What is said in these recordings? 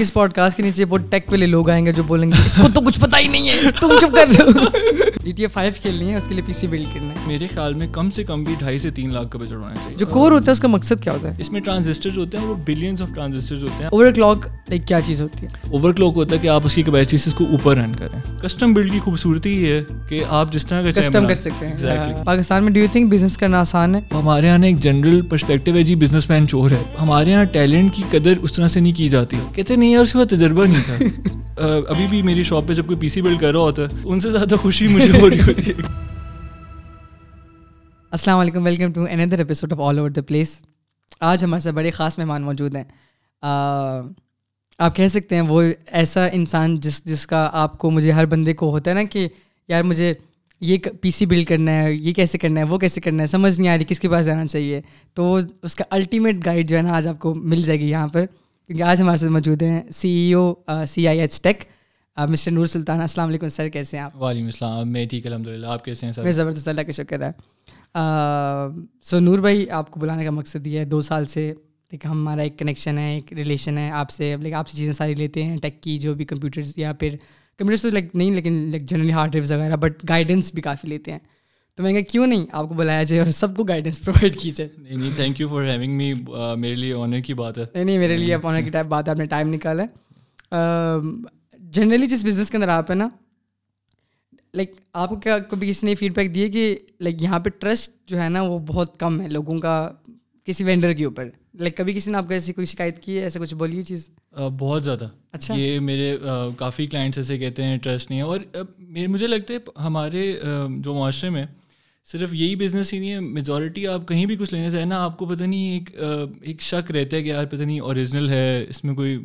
اس pod cost کے نیچے بہت ٹیک والے لوگ آئیں گے جو بولیں گے، اس کو تو کچھ پتا ہی نہیں ہے تم چپ کر جاؤ جی ٹی اے فائیو کھیلنی ہے اس کے لیے پی سی بلڈ کرنا ہے میرے خیال میں کم سے کم بھی ڈھائی سے تین لاکھ کا بجٹ ہونا چاہیے جو کور ہوتا ہے اس کا مقصد کیا ہوتا ہے اس میں ٹرانزسٹر ہوتے ہیں وہ بلینس آف ٹرانزسٹر ہوتے ہیں اوور کلاک لائک کیا چیز ہوتی ہے اوور کلاک ہوتا ہے کہ آپ اس کی کیپیسٹی سے اس کو اوپر رن کریں کسٹم بلڈ کی خوبصورتی یہ ہے کہ آپ جس طرح کا کسٹم کر سکتے ہیں پاکستان میں ڈو یو تھنک بزنس کرنا آسان ہے ہمارے یہاں ایک جنرل پرسپیکٹو ہے جی بزنس مین چور ہے ہمارے یہاں ٹیلنٹ کی قدر اس طرح سے نہیں کی جاتی کہتے نہیں یار اس کے بعد تجربہ نہیں تھا ابھی بھی میری شاپ پہ جب کوئی پی سی بلڈ کر رہا ہوتا ہے ان سے زیادہ خوشی مجھے السلام علیکم welcome to another episode of all over the place آج ہمارے ساتھ بڑے خاص مہمان موجود ہیں۔ آپ کہہ سکتے ہیں، وہ ایسا انسان جس جس کا آپ کو، مجھے ہر بندے کو ہوتا ہے نا کہ یار مجھے یہ پی سی بلڈ کرنا ہے، یہ کیسے کرنا ہے، وہ کیسے کرنا ہے، سمجھ نہیں آ رہی کس کے پاس جانا چاہیے۔ تو اس کا الٹیمیٹ گائڈ جو ہے نا، آج آپ کو مل جائے گی یہاں پر۔ کیونکہ آج ہمارے ساتھ موجود ہیں سی ای او سی آئی ایچ ٹیک مسٹر نور سلطان السلام علیکم سر کیسے ہیں آپ؟ وعلیکم السلام میں ٹھیک الحمد للہ آپ کیسے ہیں سر؟ میں زبردست اللہ کا شکر ہے۔ سو نور بھائی آپ کو بلانے کا مقصد یہ ہے دو سال سے لیک ہمارا ایک کنیکشن ہے ایک ریلیشن ہے آپ سے لائک آپ سے چیزیں ساری لیتے ہیں ٹیک کی جو بھی کمپیوٹرز یا پھر کمپیوٹرس تو لائک نہیں لیکن لائک جنرلی ہارڈ ڈرائیوز وغیرہ بٹ گائیڈنس بھی کافی لیتے ہیں۔ تو میں کہا کیوں نہیں؟ آپ کو بلایا جائے اور سب کو گائیڈنس پرووائڈ کی جائے۔ نہیں نہیں thank you for having me میرے لیے آنر کی بات ہے۔ نہیں نہیں میرے لیے آنر کی بات ہے آپ نے ٹائم نکالا جنرلی جس بزنس کے اندر آپ ہیں نا لائک آپ کو کیا کبھی کسی نے فیڈ بیک دیے کہ لائک یہاں پہ ٹرسٹ جو ہے نا وہ بہت کم ہے لوگوں کا کسی وینڈر کے اوپر? لائک کبھی کسی نے آپ کو ایسی کوئی شکایت کی ہے ایسا کچھ بولیے چیز؟ بہت زیادہ۔ اچھا۔ یہ میرے کافی کلائنٹس ایسے کہتے ہیں ٹرسٹ نہیں ہے اور مجھے لگتا ہے ہمارے جو معاشرے میں صرف یہی بزنس ہی نہیں ہے میجورٹی آپ کہیں بھی کچھ لینے سے نا آپ کو پتہ نہیں ایک ایک شک رہتا ہے کہ یار پتہ نہیں اوریجنل ہے اس میں کوئی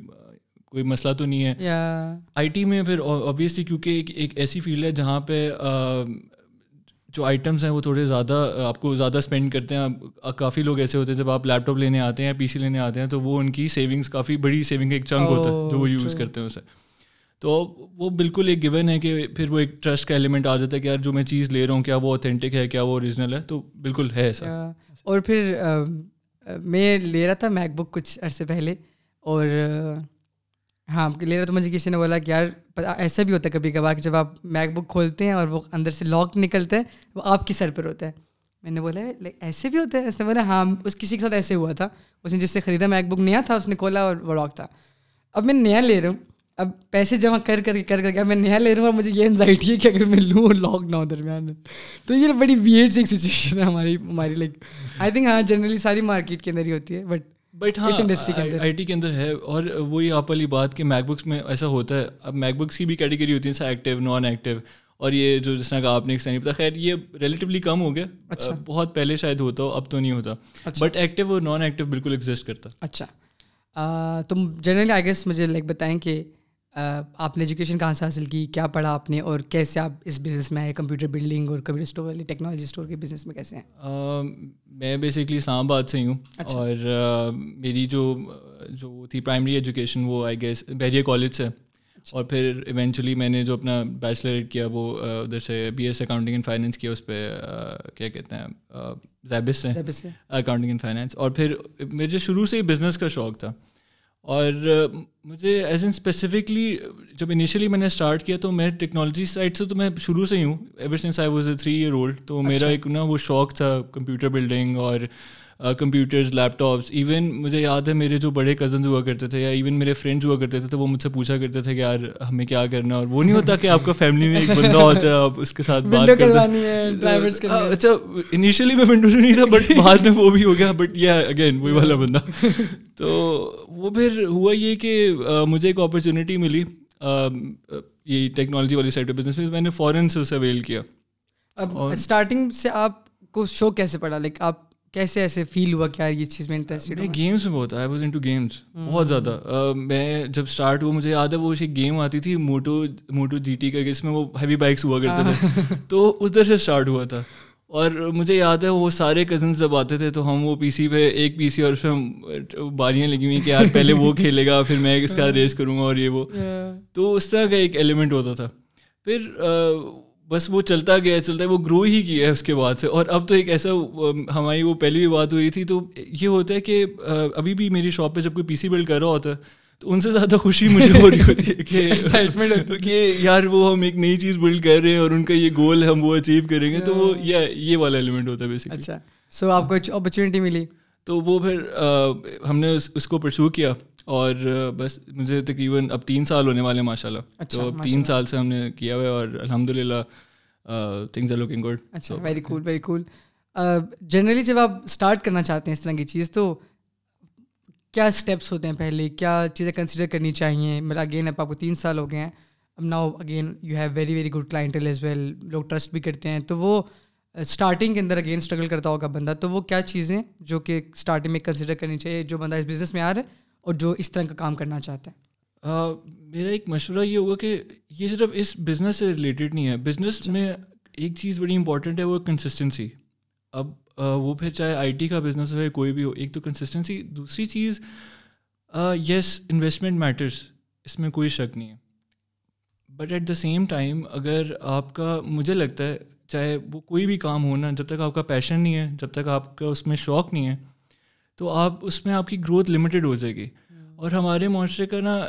کوئی مسئلہ تو نہیں ہے۔ آئی ٹی میں پھر اوبیسلی کیونکہ ایک ایک ایسی فیلڈ ہے جہاں پہ جو آئٹمس ہیں وہ تھوڑے زیادہ آپ کو زیادہ اسپینڈ کرتے ہیں۔ کافی لوگ ایسے ہوتے ہیں جب آپ لیپ ٹاپ لینے آتے ہیں پی سی لینے آتے ہیں تو وہ ان کی سیونگس کافی بڑی سیونگ ایک چنک ہوتا ہے جو وہ یوز کرتے ہیں اسے۔ تو وہ بالکل ایک گون ہے کہ پھر وہ ایک ٹرسٹ کا ایلیمنٹ آ جاتا ہے کہ یار جو میں چیز لے رہا ہوں کیا وہ اوتھینٹک ہے کیا وہ اوریجنل ہے؟ تو بالکل ہے ایسا۔ اور پھر میں لے رہا تھا میک بک کچھ عرصے پہلے اور ہاں لے رہا تو مجھے کسی نے بولا کہ یار ایسا بھی ہوتا ہے کبھی کبھار کہ جب آپ میک بک کھولتے ہیں اور وہ اندر سے لاک نکلتا ہے وہ آپ کی سر پر ہوتا ہے۔ میں نے بولا لائک ایسے بھی ہوتا ہے؟ ایسے بولا ہاں اس کسی کے ساتھ ایسے ہوا تھا۔ اس نے جس سے خریدا میک بک نیا تھا، اس نے کھولا اور وہ لاک تھا۔ اب میں نیا لے رہا ہوں۔ اب پیسے جمع کر کر کے، کر کر کے اب میں نیا لے رہا ہوں اور مجھے یہ انزائٹی ہے کہ اگر میں لوں لاک نہ ہو درمیان میں۔ تو یہ بڑی ویئرڈ سی سچویشن ہے ہماری ہماری لائک آئی تھنک ہاں جنرلی ساری مارکیٹ کے اندر ہی ہوتی ہے بٹ بٹ ہاں آئی ٹی کے اندر. ہے اور وہی آپ والی بات کہ میک بکس میں ایسا ہوتا ہے اب میک بکس کی بھی کیٹیگری ہوتی ہے ایکٹیو نان ایکٹیو اور یہ جو جس طرح کا آپ نے ایک پتا خیر یہ ریلیٹیولی کم ہو گیا۔ اچھا۔ بہت پہلے شاید ہوتا ہو اب تو نہیں ہوتا۔ بٹ ایکٹیو اور نان ایکٹیو بالکل ایگزسٹ کرتا۔ اچھا۔ تم جنرلی آئی گیس مجھے لائک بتائیں کہ آپ نے ایجوکیشن کہاں سے حاصل کی؟ کیا پڑھا آپ نے؟ اور کیسے آپ اس بزنس میں آئے؟ کمپیوٹر بلڈنگ اور کمپیوٹر اسٹور والی ٹیکنالوجی اسٹور کے بزنس میں کیسے ہیں؟ میں بیسکلی اسلام آباد سے ہی ہوں اچھا۔ اور میری جو جو تھی پرائمری ایجوکیشن وہ آئی گیس بحریہ کالج سے۔ اچھا۔ اور پھر ایونچولی میں نے جو اپنا بیچلر کیا وہ ادھر سے B S accounting and finance کیا اس پہ کیا کہتے ہیں؟ زیبس سے۔ اکاؤنٹنگ اینڈ فائنینس اور پھر مجھے شروع سے ہی بزنس کا شوق تھا۔ اور مجھے ایز این اسپیسیفکلی جب انیشلی میں نے اسٹارٹ کیا تو میں ٹیکنالوجی سائڈ سے تو میں شروع سے ہی ہوں ever since I was a three year old تو میرا اچھا۔ ایک نا وہ شوق تھا کمپیوٹر بلڈنگ اور کمپیوٹرز لیپ ٹاپس ایون مجھے یاد ہے میرے جو بڑے کزنز ہوا کرتے تھے یا ایون میرے فرینڈز ہوا کرتے تھے تو وہ مجھ سے پوچھا کرتے تھے کہ یار ہمیں کیا کرنا اور وہ نہیں ہوتا کہ آپ کا فیملی میں ایک بندہ ہوتا ہے آپ اس کے ساتھ بات کرتے اچھا انیشلی میں ونڈو سے نہیں تھا بٹ بعد میں وہ بھی ہو گیا۔ بٹ یہ اگین وہی والا بندہ۔ تو وہ پھر ہوا یہ کہ مجھے ایک اپرچونیٹی ملی یہ ٹیکنالوجی والی سائڈ پہ بزنس میں میں نے فوراً سے اسے اویل کیا۔ اب اسٹارٹنگ سے آپ کو شو کیسے پڑا؟ لائک آپ کیسے ایسے فیل ہوا کیا یہ چیز میں انٹرسٹیڈ میں؟ گیمس میں بہت I was into games بہت زیادہ. میں جب اسٹارٹ ہوا مجھے یاد ہے وہ ایک گیم آتی تھی موٹو موٹو جی ٹی کا جس میں وہ ہیوی بائکس ہوا کرتے تھے. تو ادھر سے اسٹارٹ ہوا تھا. اور مجھے یاد ہے وہ سارے کزنس جب آتے تھے تو ہم وہ پی سی پہ ایک پی سی اور اس میں باریاں لگی ہوئی کہ یار پہلے وہ کھیلے گا پھر میں اس کا ریس کروں گا اور یہ وہ. تو اس طرح کا ایک ایلیمنٹ ہوتا تھا. پھر بس وہ چلتا گیا چلتا ہے وہ گرو ہی کیا ہے اس کے بعد سے۔ اور اب تو ایک ایسا ہماری وہ پہلی بھی بات ہوئی تھی تو یہ ہوتا ہے کہ ابھی بھی میری شاپ پہ جب کوئی پی سی بلڈ کر رہا ہوتا ہے تو ان سے زیادہ خوشی مجھے ہو رہی ہوتی ہے کہ ایکسائٹمنٹ کہ یار وہ ہم ایک نئی چیز بلڈ کر رہے ہیں اور ان کا یہ گول ہے ہم وہ اچیو کریں گے تو وہ یہ والا ایلیمنٹ ہوتا ہے بیسکلی اچھا۔ سو آپ کو اپرچونیٹی ملی۔ تو وہ پھر ہم نے اس کو پرسو کیا۔ اور بس مجھے تقریباً اب تین سال ہونے والے ہیں ماشاء اللہ اچھا، تو اب تین سال سے ہم نے کیا ہوا ہے اور الحمد للہ تھنگز آر لوکنگ گڈ اچھا very cool very cool generally جب آپ اسٹارٹ کرنا چاہتے ہیں اس طرح کی چیز تو کیا اسٹیپس ہوتے ہیں پہلے؟ کیا چیزیں کنسیڈر کرنی چاہیے؟ مطلب اگین اب آپ کو تین سال ہو گئے ہیں۔ اب now again you have very very good clientele as well لوگ ٹرسٹ بھی کرتے ہیں۔ تو وہ اسٹارٹنگ کے اندر اگین اسٹرگل کرتا ہوگا بندہ تو وہ کیا چیزیں جو کہ اسٹارٹنگ میں کنسیڈر کرنی چاہیے جو بندہ اس بزنس میں آ رہا ہے اور جو اس طرح کا کام کرنا چاہتا ہے میرا ایک مشورہ یہ ہوگا کہ یہ صرف اس بزنس سے ریلیٹڈ نہیں ہے۔ بزنس میں ایک چیز بڑی امپورٹنٹ ہے وہ کنسسٹنسی اب وہ پھر چاہے آئی ٹی کا بزنس ہو یا کوئی بھی ہو ایک تو کنسسٹنسی دوسری چیز یس انویسٹمنٹ میٹرس اس میں کوئی شک نہیں ہے۔ But at the same time اگر آپ کا مجھے لگتا ہے چاہے وہ کوئی بھی کام ہونا جب تک آپ کا پیشن نہیں ہے جب تک آپ کا اس میں شوق نہیں ہے تو آپ اس میں آپ کی گروتھ لمیٹیڈ ہو جائے گی۔ اور ہمارے معاشرے کا نا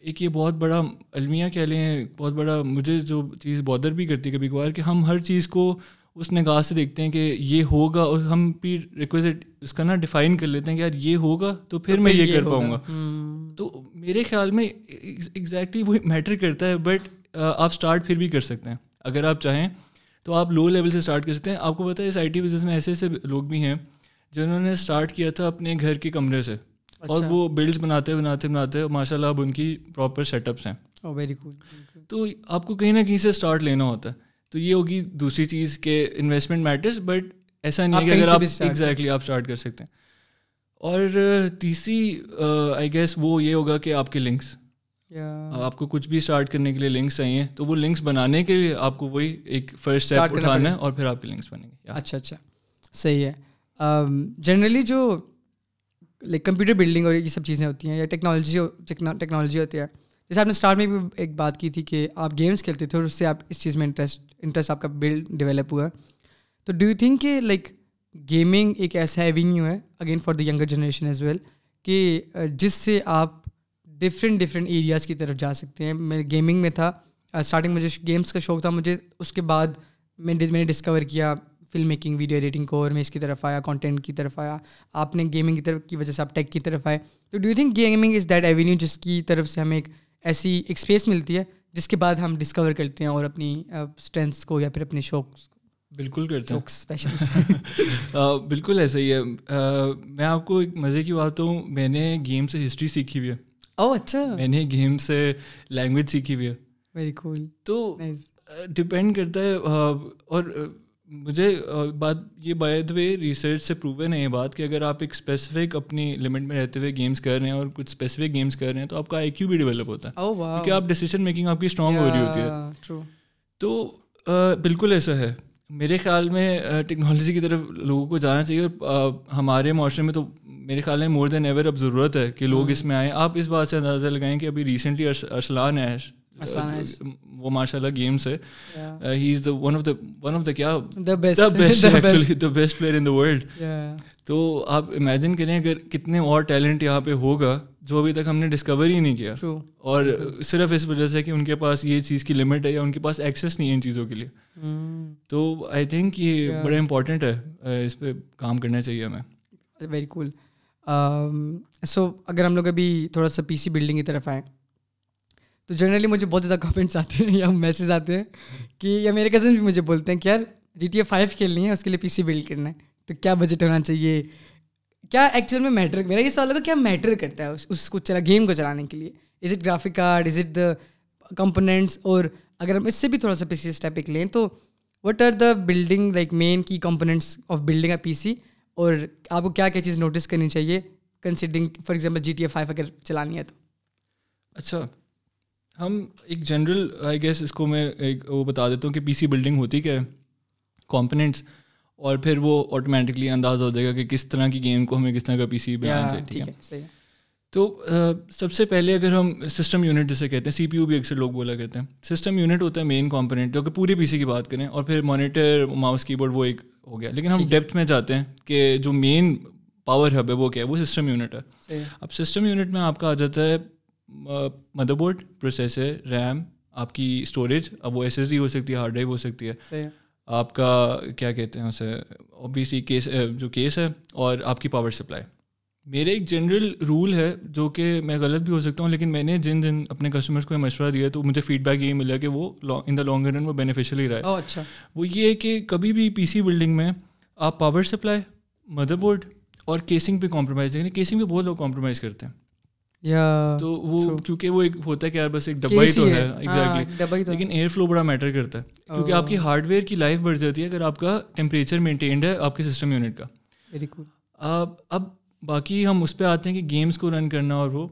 ایک یہ بہت بڑا المیہ کہہ لیں بہت بڑا مجھے جو چیز بودر بھی کرتی ہے کبھی کبھار کہ ہم ہر چیز کو اس نگاہ سے دیکھتے ہیں کہ یہ ہوگا اور ہم بھی ریکویزٹ اس کا نا ڈیفائن کر لیتے ہیں کہ یار یہ ہوگا تو پھر میں یہ کر پاؤں گا۔ تو میرے خیال میں ایگزیکٹلی وہ میٹر کرتا ہے بٹ آپ اسٹارٹ پھر بھی کر سکتے ہیں۔ اگر آپ چاہیں تو آپ لو لیول سے اسٹارٹ کر سکتے ہیں۔ آپ کو پتہ ہے اس آئی ٹی بزنس میں ایسے ایسے لوگ بھی ہیں۔ جنہوں نے اسٹارٹ کیا تھا اپنے گھر کے کمرے سے اور اچھا۔ وہ بلڈس بناتے بناتے بناتے ماشاء اللہ اب ان کی پراپر سیٹ اپس ہیں ویری تو آپ کو کہیں نہ کہیں سے اسٹارٹ لینا ہوتا ہے۔ تو یہ ہوگی دوسری چیز کہ انویسٹمنٹ میٹرس بٹ ایسا نہیں ہے کہ اگر آپ ایگزیکٹلی آپ اسٹارٹ کر سکتے ہیں۔ اور تیسری آئی گیس وہ یہ ہوگا کہ آپ کے لنکس آپ کو کچھ بھی اسٹارٹ کرنے کے لیے لنکس چاہیے تو وہ لنکس بنانے کے لیے آپ کو وہی ایک فرسٹ اسٹیپ اٹھانا ہے اور پھر آپ کے لنکس بنیں گے۔ اچھا اچھا صحیح ہے۔ Um, جنرلی جو لائک کمپیوٹر بلڈنگ اور یہ سب چیزیں ہوتی ہیں یا ٹیکنالوجی ٹیکنالوجی ہوتی ہے. جیسے آپ نے اسٹارٹ میں بھی ایک بات کی تھی کہ آپ گیمس کھیلتے تھے اور اس سے آپ اس چیز میں انٹرسٹ انٹرسٹ آپ کا بلڈ ڈیولپ ہوا. تو ڈو یو تھنک کہ لائک گیمنگ ایک ایسا ایونیو ہے again for the younger generation as well کہ uh, جس سے آپ ڈفرینٹ ڈفرینٹ ایریاز کی طرف جا سکتے ہیں. میں گیمنگ میں تھا uh, اسٹارٹنگ مجھے گیمس کا شوق تھا. مجھے اس کے بعد میں نے ڈسکور کیا فلم میکنگ ویڈیو ایڈیٹنگ کو اور میں اس کی طرف آیا کانٹینٹ کی طرف آیا آپ نے گیمنگ کی طرف کی وجہ سے آپ ٹیک کی طرف آئے۔ تو do you think gaming is that avenue جس کی طرف سے ہمیں ایک ایسی ایک اسپیس ملتی ہے جس کے بعد ہم ڈسکور کرتے ہیں اور اپنی اسٹرینتھس کو یا پھر اپنے شوق بالکل کرتے ہیں۔ بالکل ایسا ہی ہے۔ میں آپ کو ایک مزے کی بات ہوں میں نے گیم سے ہسٹری سیکھی ہوئی ہے۔ او اچھا۔ میں نے گیم سے لینگویج سیکھی ہوئی ہے۔ ویری کول تو ڈپینڈ کرتا ہے اور مجھے بات یہ بائی دا وے ریسرچ سے پروون ہے یہ بات کہ اگر آپ ایک اسپیسیفک اپنی لمٹ میں رہتے ہوئے گیمس کر رہے ہیں اور کچھ اسپیسیفک گیمس کر رہے ہیں تو آپ کا آئی کیو بھی ڈیولپ ہوتا ہے oh, کیونکہ آپ ڈیسیزن میکنگ آپ کی اسٹرانگ ہو رہی ہوتی ہے۔ تو بالکل ایسا ہے۔ میرے خیال میں ٹیکنالوجی کی طرف لوگوں کو جانا چاہیے اور ہمارے معاشرے میں تو میرے خیال میں مور دین ایور اب ضرورت ہے کہ لوگ اس میں آئیں۔ آپ اس بات سے اندازہ لگائیں کہ ابھی ریسنٹلی ارسلان ہے وہ ماشاء اللہ گیمس ہے ہی is the one of the one of the کیا best player in the world تو آپ امیجن کریں اگر کتنے اور ٹیلنٹ یہاں پہ ہوگا جو ابھی تک ہم نے ڈسکور ہی نہیں کیا. اور صرف اس وجہ سے کہ ان کے پاس یہ چیز کی لمٹ ہے یا ان کے پاس ایکسیس نہیں ہے ان چیزوں کے لیے. تو آئی تھنک یہ بڑا امپورٹنٹ ہے. اس پہ کام کرنا چاہیے ہمیں. ویری کول سو اگر ہم لوگ ابھی تھوڑا سا پی سی بلڈنگ کی طرف آئیں تو جنرلی مجھے بہت زیادہ کمنٹس آتے ہیں یا میسیج آتے ہیں کہ یا میرے کزن بھی مجھے بولتے ہیں کہ یار جی ٹی اے فائیو کھیلنی ہے، اس کے لیے پی سی بلڈ کرنا ہے۔ تو کیا بجٹ ہونا چاہیے؟ کیا ایکچوئل میں میٹر میرا یہ سوال ہوگا کیا میٹر کرتا ہے اس اس کو چلا گیم کو چلانے کے لیے؟ Is it graphic card is it the components اور اگر ہم اس سے بھی تھوڑا سا پی سی اسٹیپ ایک لیں تو what are the building like main کی components of building a P C اور آپ کو کیا کیا چیز نوٹس کرنی چاہیے considering for example G T A five اگر چلانی ہے تو؟ اچھا ہم ایک جنرل آئی گیس اس کو میں ایک وہ بتا دیتا ہوں کہ پی سی بلڈنگ ہوتی کہ کمپوننٹس اور پھر وہ آٹومیٹکلی اندازہ ہو جائے گا کہ کس طرح کی گیم کو ہمیں کس طرح کا پی سی بنانا چاہیے ٹھیک ہے؟ تو سب سے پہلے اگر ہم سسٹم یونٹ جسے کہتے ہیں سی پی یو بھی اکثر لوگ بولا کہتے ہیں۔ سسٹم یونٹ ہوتا ہے مین کمپوننٹ جو کہ پوری پی سی کی بات کریں اور پھر مانیٹر ماؤس کی بورڈ وہ ایک ہو گیا۔ لیکن ہم ڈیپتھ میں جاتے ہیں کہ جو مین پاور ہب ہے وہ کیا ہے؟ وہ سسٹم یونٹ ہے۔ اب سسٹم یونٹ میں آپ کا آ جاتا ہے مدر بورڈ پروسیسر ریم آپ کی اسٹوریج اب وہ ایس ایس ڈی ہو سکتی ہے ہارڈ ڈرائیو ہو سکتی ہے آپ کا کیا کہتے ہیں اسے اوبیسلی کیس جو کیس ہے اور آپ کی پاور سپلائی میرے ایک جنرل رول ہے جو کہ میں غلط بھی ہو سکتا ہوں لیکن میں نے جن دن اپنے کسٹمرس کو مشورہ دیا تو مجھے فیڈ بیک یہ ملا کہ وہ ان دا لانگ رن وہ بینیفیشیل ہی رہا ہے اچھا وہ یہ ہے کہ کبھی بھی پی سی بلڈنگ میں آپ پاور سپلائی مدر بورڈ اور کیسنگ پہ کمپرومائز دیکھیں کیسنگ پہ بہت لوگ کمپرومائز کرتے ہیں تو وہ کیونکہ وہ ایک ہوتا ہے کہ بس ایک ڈبا ہی تو ہے؟ لیکن ایئر فلو بڑا میٹر کرتا ہے کیونکہ آپ کی ہارڈ ویئر کی لائف بڑھ جاتی ہے اگر آپ کا ٹیمپریچر مینٹینڈ ہے آپ کے سسٹم یونٹ کا۔ اب باقی ہم اس پہ آتے ہیں کہ گیمس کو رن کرنا اور وہ۔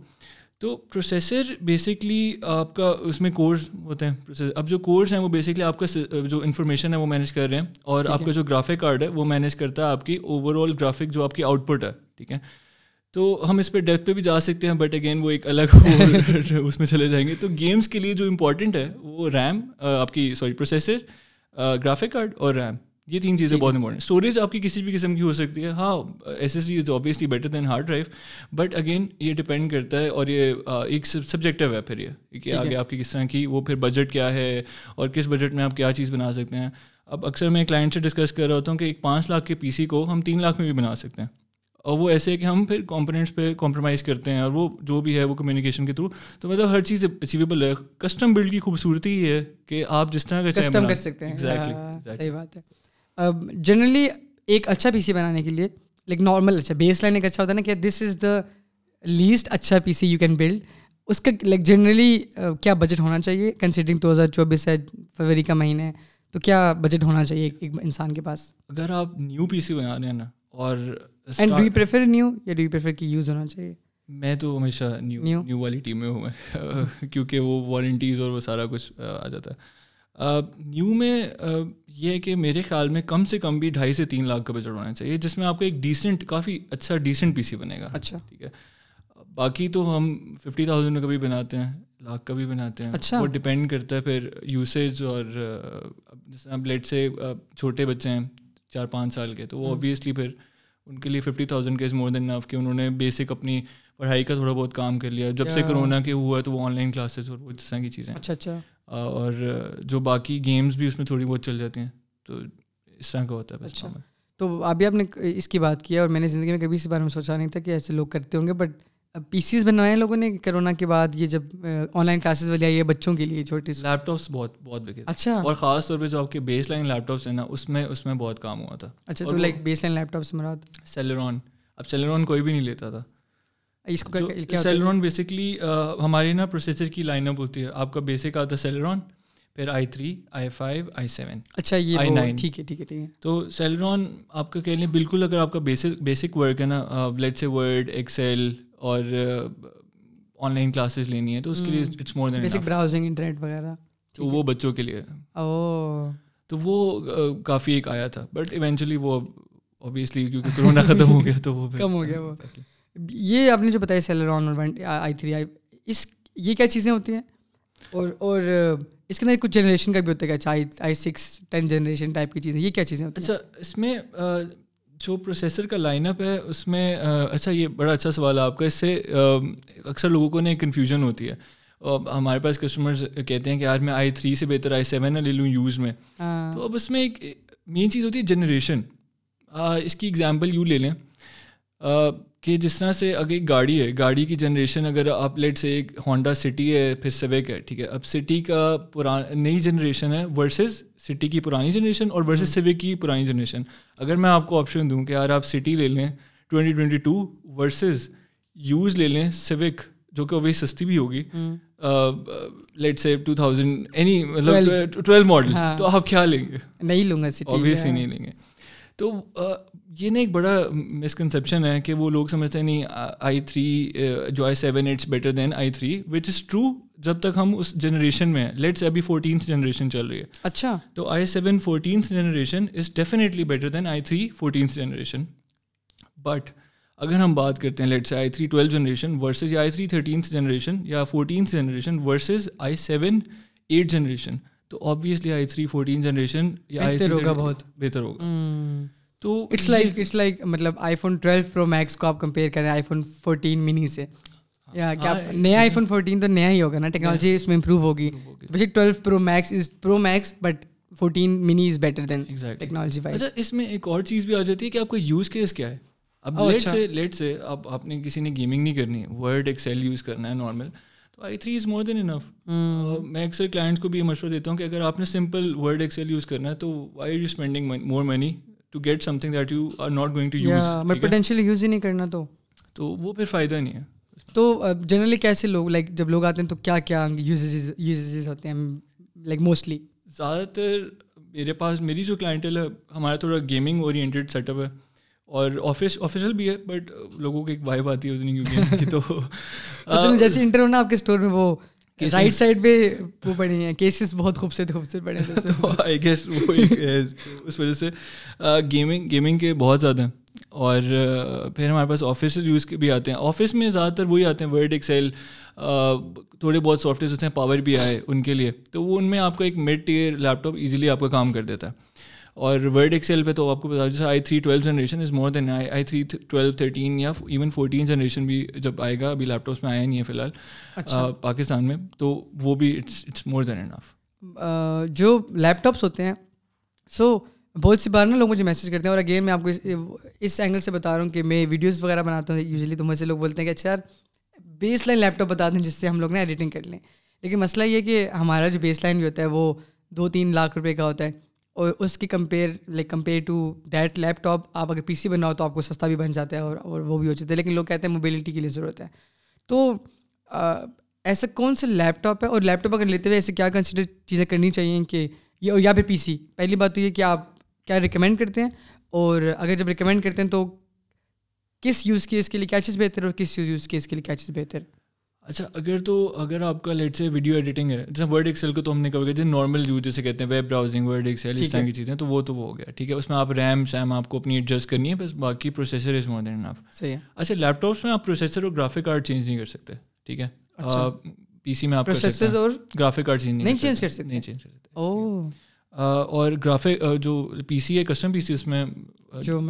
تو پروسیسر بیسکلی آپ کا اس میں کورس ہوتے ہیں پروسیسر اب جو کورس ہیں وہ بیسکلی آپ کا جو انفارمیشن ہے وہ مینیج کر رہے ہیں اور آپ کا جو گرافک کارڈ ہے وہ مینیج کرتا ہے آپ کی اوور آل گرافک جو آپ کی آؤٹ پٹ ہے ٹھیک ہے۔ تو ہم اس پہ ڈیپتھ پہ بھی جا سکتے ہیں بٹ اگین وہ ایک الگ اس میں چلے جائیں گے۔ تو گیمس کے لیے جو امپورٹنٹ ہے وہ ریم آپ کی سوری پروسیسر گرافک کارڈ اور ریم یہ تین چیزیں بہت امپورٹنٹ اسٹوریج آپ کی کسی بھی قسم کی ہو سکتی ہے۔ ہاں S S D is obviously better than hard drive but again یہ ڈپینڈ کرتا ہے اور یہ ایک سبجیکٹو ہے پھر یہ کہ آگے آپ کی کس طرح کی وہ پھر بجٹ کیا ہے اور کس بجٹ میں آپ کیا چیز بنا سکتے ہیں۔ اب اکثر میں کلائنٹ سے ڈسکس کر رہا ہوتا ہوں کہ ایک پانچ لاکھ کے پی سی کو ہم تین لاکھ میں بھی بنا سکتے ہیں۔ اور وہ ایسے ہے کہ ہم پھر کمپوننٹس پہ کمپرومائز کرتے ہیں اور وہ جو بھی ہے وہ کمیونیکیشن کے تھرو تو مطلب ہر چیز اچیویبل ہے۔ کسٹم بلڈ کی خوبصورتی ہی ہے کہ آپ جس طرح کا کسٹم کر سکتے ہیں۔ ہاں، صحیح بات ہے۔ جنرلی ایک اچھا پی سی بنانے کے لیے لائک نارمل اچھا بیس لائن ایک اچھا ہوتا ہے نا کہ دس از دا لیسٹ اچھا P C you can build اس کا لائک جنرلی کیا بجٹ ہونا چاہیے؟ کنسیڈرنگ دو ہزار چوبیس ہے فروری کا مہینہ ہے تو کیا بجٹ ہونا چاہیے ایک انسان کے پاس؟ اگر آپ نیو پی سی بنا رہے ہیں نا اور and do you prefer new یا ڈو یو پریفر یوز ہونا چاہیے میں تو ہمیشہ نیو نیو والی ٹیم میں ہوں میں. کیونکہ وہ وارنٹیز اور وہ سارا کچھ آ جاتا ہے۔ نیو میں یہ ہے کہ میرے خیال میں کم سے کم بھی ڈھائی سے تین لاکھ کا بجٹ ہونا چاہیے جس میں آپ کو ایک ڈیسنٹ کافی اچھا ڈیسنٹ پی سی بنے گا۔ اچھا۔ ٹھیک ہے۔ باقی تو ہم ففٹی تھاؤزینڈ کا بھی بناتے ہیں لاکھ کا بھی بناتے ہیں۔ اچھا۔ وہ ڈپینڈ کرتا ہے پھر یوسیج اور جیسے آپ لیٹ سے چھوٹے بچے ہیں چار پانچ سال کے تو وہ آبویسلی پھر ان کے لیے ففٹی تھاؤزینڈ کے از مور دین ناف کہ انہوں نے بیسک اپنی پڑھائی کا تھوڑا بہت کام کر لیا۔ جب سے کرونا کے ہوا ہے تو وہ آن لائن کلاسز اور وہ اس طرح کی چیزیں اچھا اچھا۔ اور جو باقی گیمز بھی اس میں تھوڑی بہت چل جاتی ہیں تو اس طرح کا ہوتا ہے اچھا۔ تو ابھی آپ نے اس کی بات کی ہے اور میں نے زندگی میں کبھی اس بارے میں سوچا نہیں تھا کہ ایسے لوگ کرتے ہوں گے بٹ پیسیز بنوائے ہیں لوگوں نے کرونا کے بعد یہ جب آن لائن کلاسز والی آئی ہے بچوں کے لیے چھوٹی لیپ ٹاپس بہت بہت بکے اچھا۔ اور خاص طور پہ جو آپ کے بیس لائن لیپ ٹاپس ہیں نا اس میں اس میں بہت کام ہوا تھا۔ اچھا تو like baseline laptops مراد؟ سیلرون اب سیلرون کوئی بھی نہیں لیتا تھا۔ اس کو سیلرون بیسکلی ہماری نا پروسیسر کی لائن اپ ہوتی ہے۔ آپ کا بیسک آتا ہے سیلرون پھر I three I five I seven اچھا یہ آئی نائن ٹھیک ہے ٹھیک ہے ٹھیک ہے۔ تو سیلرون آپ کا کہہ لیں بالکل اگر آپ کا بیسک بیسک ورک ہے نا لیٹ سے ورڈ ایکسل اور آن لائن کلاسز لینی ہے تو اس کے لیے it's more than basic browsing internet وغیرہ۔ تو وہ بچوں کے لیے۔ تو وہ کافی ایک آیا تھا۔ بٹ ایونچولی وہ اوبیسلی کیونکہ کرونا ختم ہو گیا تو وہ کم ہو گیا وہ۔ یہ آپ نے جو بتایا سیلر آن آئی تھری آئی اس یہ کیا چیزیں ہوتی ہیں؟ اور اور اس کے اندر کچھ جنریشن کا بھی ہوتا ہے کیا؟ اچھا I sixteen generation type کی چیزیں یہ کیا چیزیں ہوتی ہیں؟ اچھا اس میں جو پروسیسر کا لائن اپ ہے اس میں اچھا یہ بڑا اچھا سوال ہے آپ کا اس سے اکثر لوگوں کو نا کنفیوژن ہوتی ہے۔ ہمارے پاس کسٹمرز کہتے ہیں کہ یار میں آئی تھری سے بہتر آئی سیون لے لوں یوز میں۔ ہاں۔ تو اب اس میں ایک مین چیز ہوتی ہے جنریشن اس کی اگزامپل یوں لے لیں۔ کہ جس طرح سے اگر ایک گاڑی ہے گاڑی کی جنریشن اگر آپ لیٹ سے ایک ہونڈا سٹی ہے پھر سویک ہے ٹھیک ہے۔ اب سٹی کا پران نئی جنریشن ہے ورسز سٹی کی پرانی جنریشن اور ورسز سویک ہاں۔ کی پرانی جنریشن۔ اگر میں آپ کو آپشن دوں کہ یار آپ سٹی لے لیں twenty twenty two versus used لے لیں سوک جو کہ وہی سستی بھی ہوگی۔ Let's say two thousand any مطلب ٹویلو۔ ماڈل۔ ہاں۔ تو آپ کیا لیں گے؟ نہیں لوں گا سٹی نہیں لیں گے۔ تو یہ نا ایک بڑا مسکنسیپشن ہے کہ وہ لوگ سمجھتے ہیں نہیں آئی تھری جو I seven it's better than I three which is true جب تک ہم اس جنریشن میں لیٹس ابھی فورٹینتھ جنریشن چل رہی ہے۔ اچھا۔ تو I seven fourteenth generation is definitely better than I three fourteenth generation but اگر ہم بات کرتے ہیں let's I three twelfth generation versus یا آئی تھری تھرٹینتھ جنریشن یا fourteenth generation versus I seven eight generation تو obviously I three fourteen generation یا آئی three ہوگا بہت۔ بہتر ہوگا۔ تو اٹس لائک اٹس لائک مطلب iPhone twelve pro max کو آپ کمپیئر کریں آئی فون فورٹین منی سے. یا کیا نیا آئی فون فورٹین تو نیا ہی ہوگا نا ٹیکنالوجی اس میں امپروو ہوگی. Basic twelve pro max is pro max but fourteen mini is better than technology اچھا اس میں ایک اور چیز بھی آ جاتی ہے کہ آپ کا یوز کیس کیا ہے؟ اب لیٹ سے لیٹ سے اب آپ نے کسی نے گیمنگ نہیں کرنی ورڈ ایکسل یوز کرنا ہے نارمل تو آئی تھری از مور دین انف میں اکثر کلائنٹس کو بھی یہ مشورہ دیتا ہوں کہ اگر آپ نے سمپل ورڈ ایکسل یوز کرنا ہے تو why are you spending more money to get something that you are not going to use potentially use ہی نہیں کرنا تو. تو وہ پھر فائدہ نہیں ہے. تو جنرلی کیسے لوگ لائک جب لوگ آتے ہیں تو کیا کیا یوزز یوزز ہوتے ہیں لائک موسٹلی زیادہ تر میرے پاس میری جو کلائنٹل ہے ہمارا تھوڑا گیمنگ اورینٹیڈ سیٹ اپ ہے اور آفس آفیشیل بھی ہے بٹ لوگوں کی ایک وائب آتی ہے اتنی کیونکہ تو. جیسے انٹر ہونا آپ کے اسٹور میں وہ رائٹ سائڈ پہ وہ پڑے ہیں کیسز بہت خوبصورت خوبصورت ہیں آئی گیس وہ اس وجہ سے گیمنگ گیمنگ کے بہت زیادہ ہیں۔ اور پھر ہمارے پاس آفس یوز کے بھی آتے ہیں۔ آفس میں زیادہ تر وہی آتے ہیں ورڈ ایکسیل تھوڑے بہت سافٹ ویئرس ہوتے ہیں پاور بھی آئے ان کے لیے۔ تو وہ ان میں آپ کا ایک mid tier laptop easily آپ کا کام کر دیتا ہے۔ اور ورڈ ایکسیل پہ تو آپ کو بتا جیسے I three twelve generation is more than I I three twelve thirteen یا ایون فورٹین جنریشن بھی جب آئے گا ابھی لیپ ٹاپس میں آیا نہیں ہے فی الحال اچھا۔ پاکستان میں تو وہ بھی it's it's more than enough جو لیپ ٹاپس ہوتے ہیں سو بہت سی بار نا لوگ مجھے میسیج کرتے ہیں اور اگین میں آپ کو اس اینگل سے بتا رہا ہوں کہ میں ویڈیوز وغیرہ بناتا ہوں یوزلی تو مجھ سے لوگ بولتے ہیں کہ اچھا یار بیس لائن لیپ ٹاپ بتا دیں جس سے ہم لوگ نا ایڈیٹنگ کر لیں۔ لیکن مسئلہ یہ کہ ہمارا جو بیس لائن بھی ہوتا ہے وہ دو تین لاکھ روپے کا ہوتا ہے۔ اور اس کی compare like compare to that laptop آپ اگر پی سی بناؤ تو آپ کو سستا بھی بن جاتا ہے اور اور وہ بھی ہو جاتا ہے۔ لیکن لوگ کہتے ہیں موبلٹی کے لیے ضرورت ہے۔ تو ایسا کون سا لیپ ٹاپ ہے؟ اور لیپ ٹاپ اگر لیتے ہوئے ایسے کیا کنسیڈر چیزیں کرنی چاہیے کہ یہ، اور یا پھر پی سی پہلی بات تو یہ کہ آپ کیا ریکمینڈ کرتے ہیں؟ اور اگر جب ریکمینڈ کرتے ہیں تو کس یوز کیس کے لیے کیا چیز بہتر اور کس یوز کیس کے لیے کیا چیز بہتر اچھا اگر تو اگر آپ کا لیٹ سے ویڈیو ایڈیٹنگ ہے جیسے ورڈ ایکسل کو تو ہم نے کہا جیسے نارمل یوز جیسے کہتے ہیں ویب براؤزنگ ورڈ ایکسل اس طرح کی چیزیں تو وہ تو وہ ہو گیا ٹھیک ہے۔ اس میں آپ ریم سیم آپ کو اپنی ایڈجسٹ کرنی ہے بس باقی پروسیسر از مور دین انف صحیح ہے۔ اچھا لیپ ٹاپس میں آپ پروسیسر اور گرافک کارڈ چینج نہیں کر سکتے ٹھیک ہے۔ پی سی میں آپ پروسیسر اور گرافک کارڈ چینج نہیں چینج کر سکتے۔ نہیں چینج کر سکتے۔ او۔ اور گرافک جو پی سی ہے کسٹم پی سی اس میں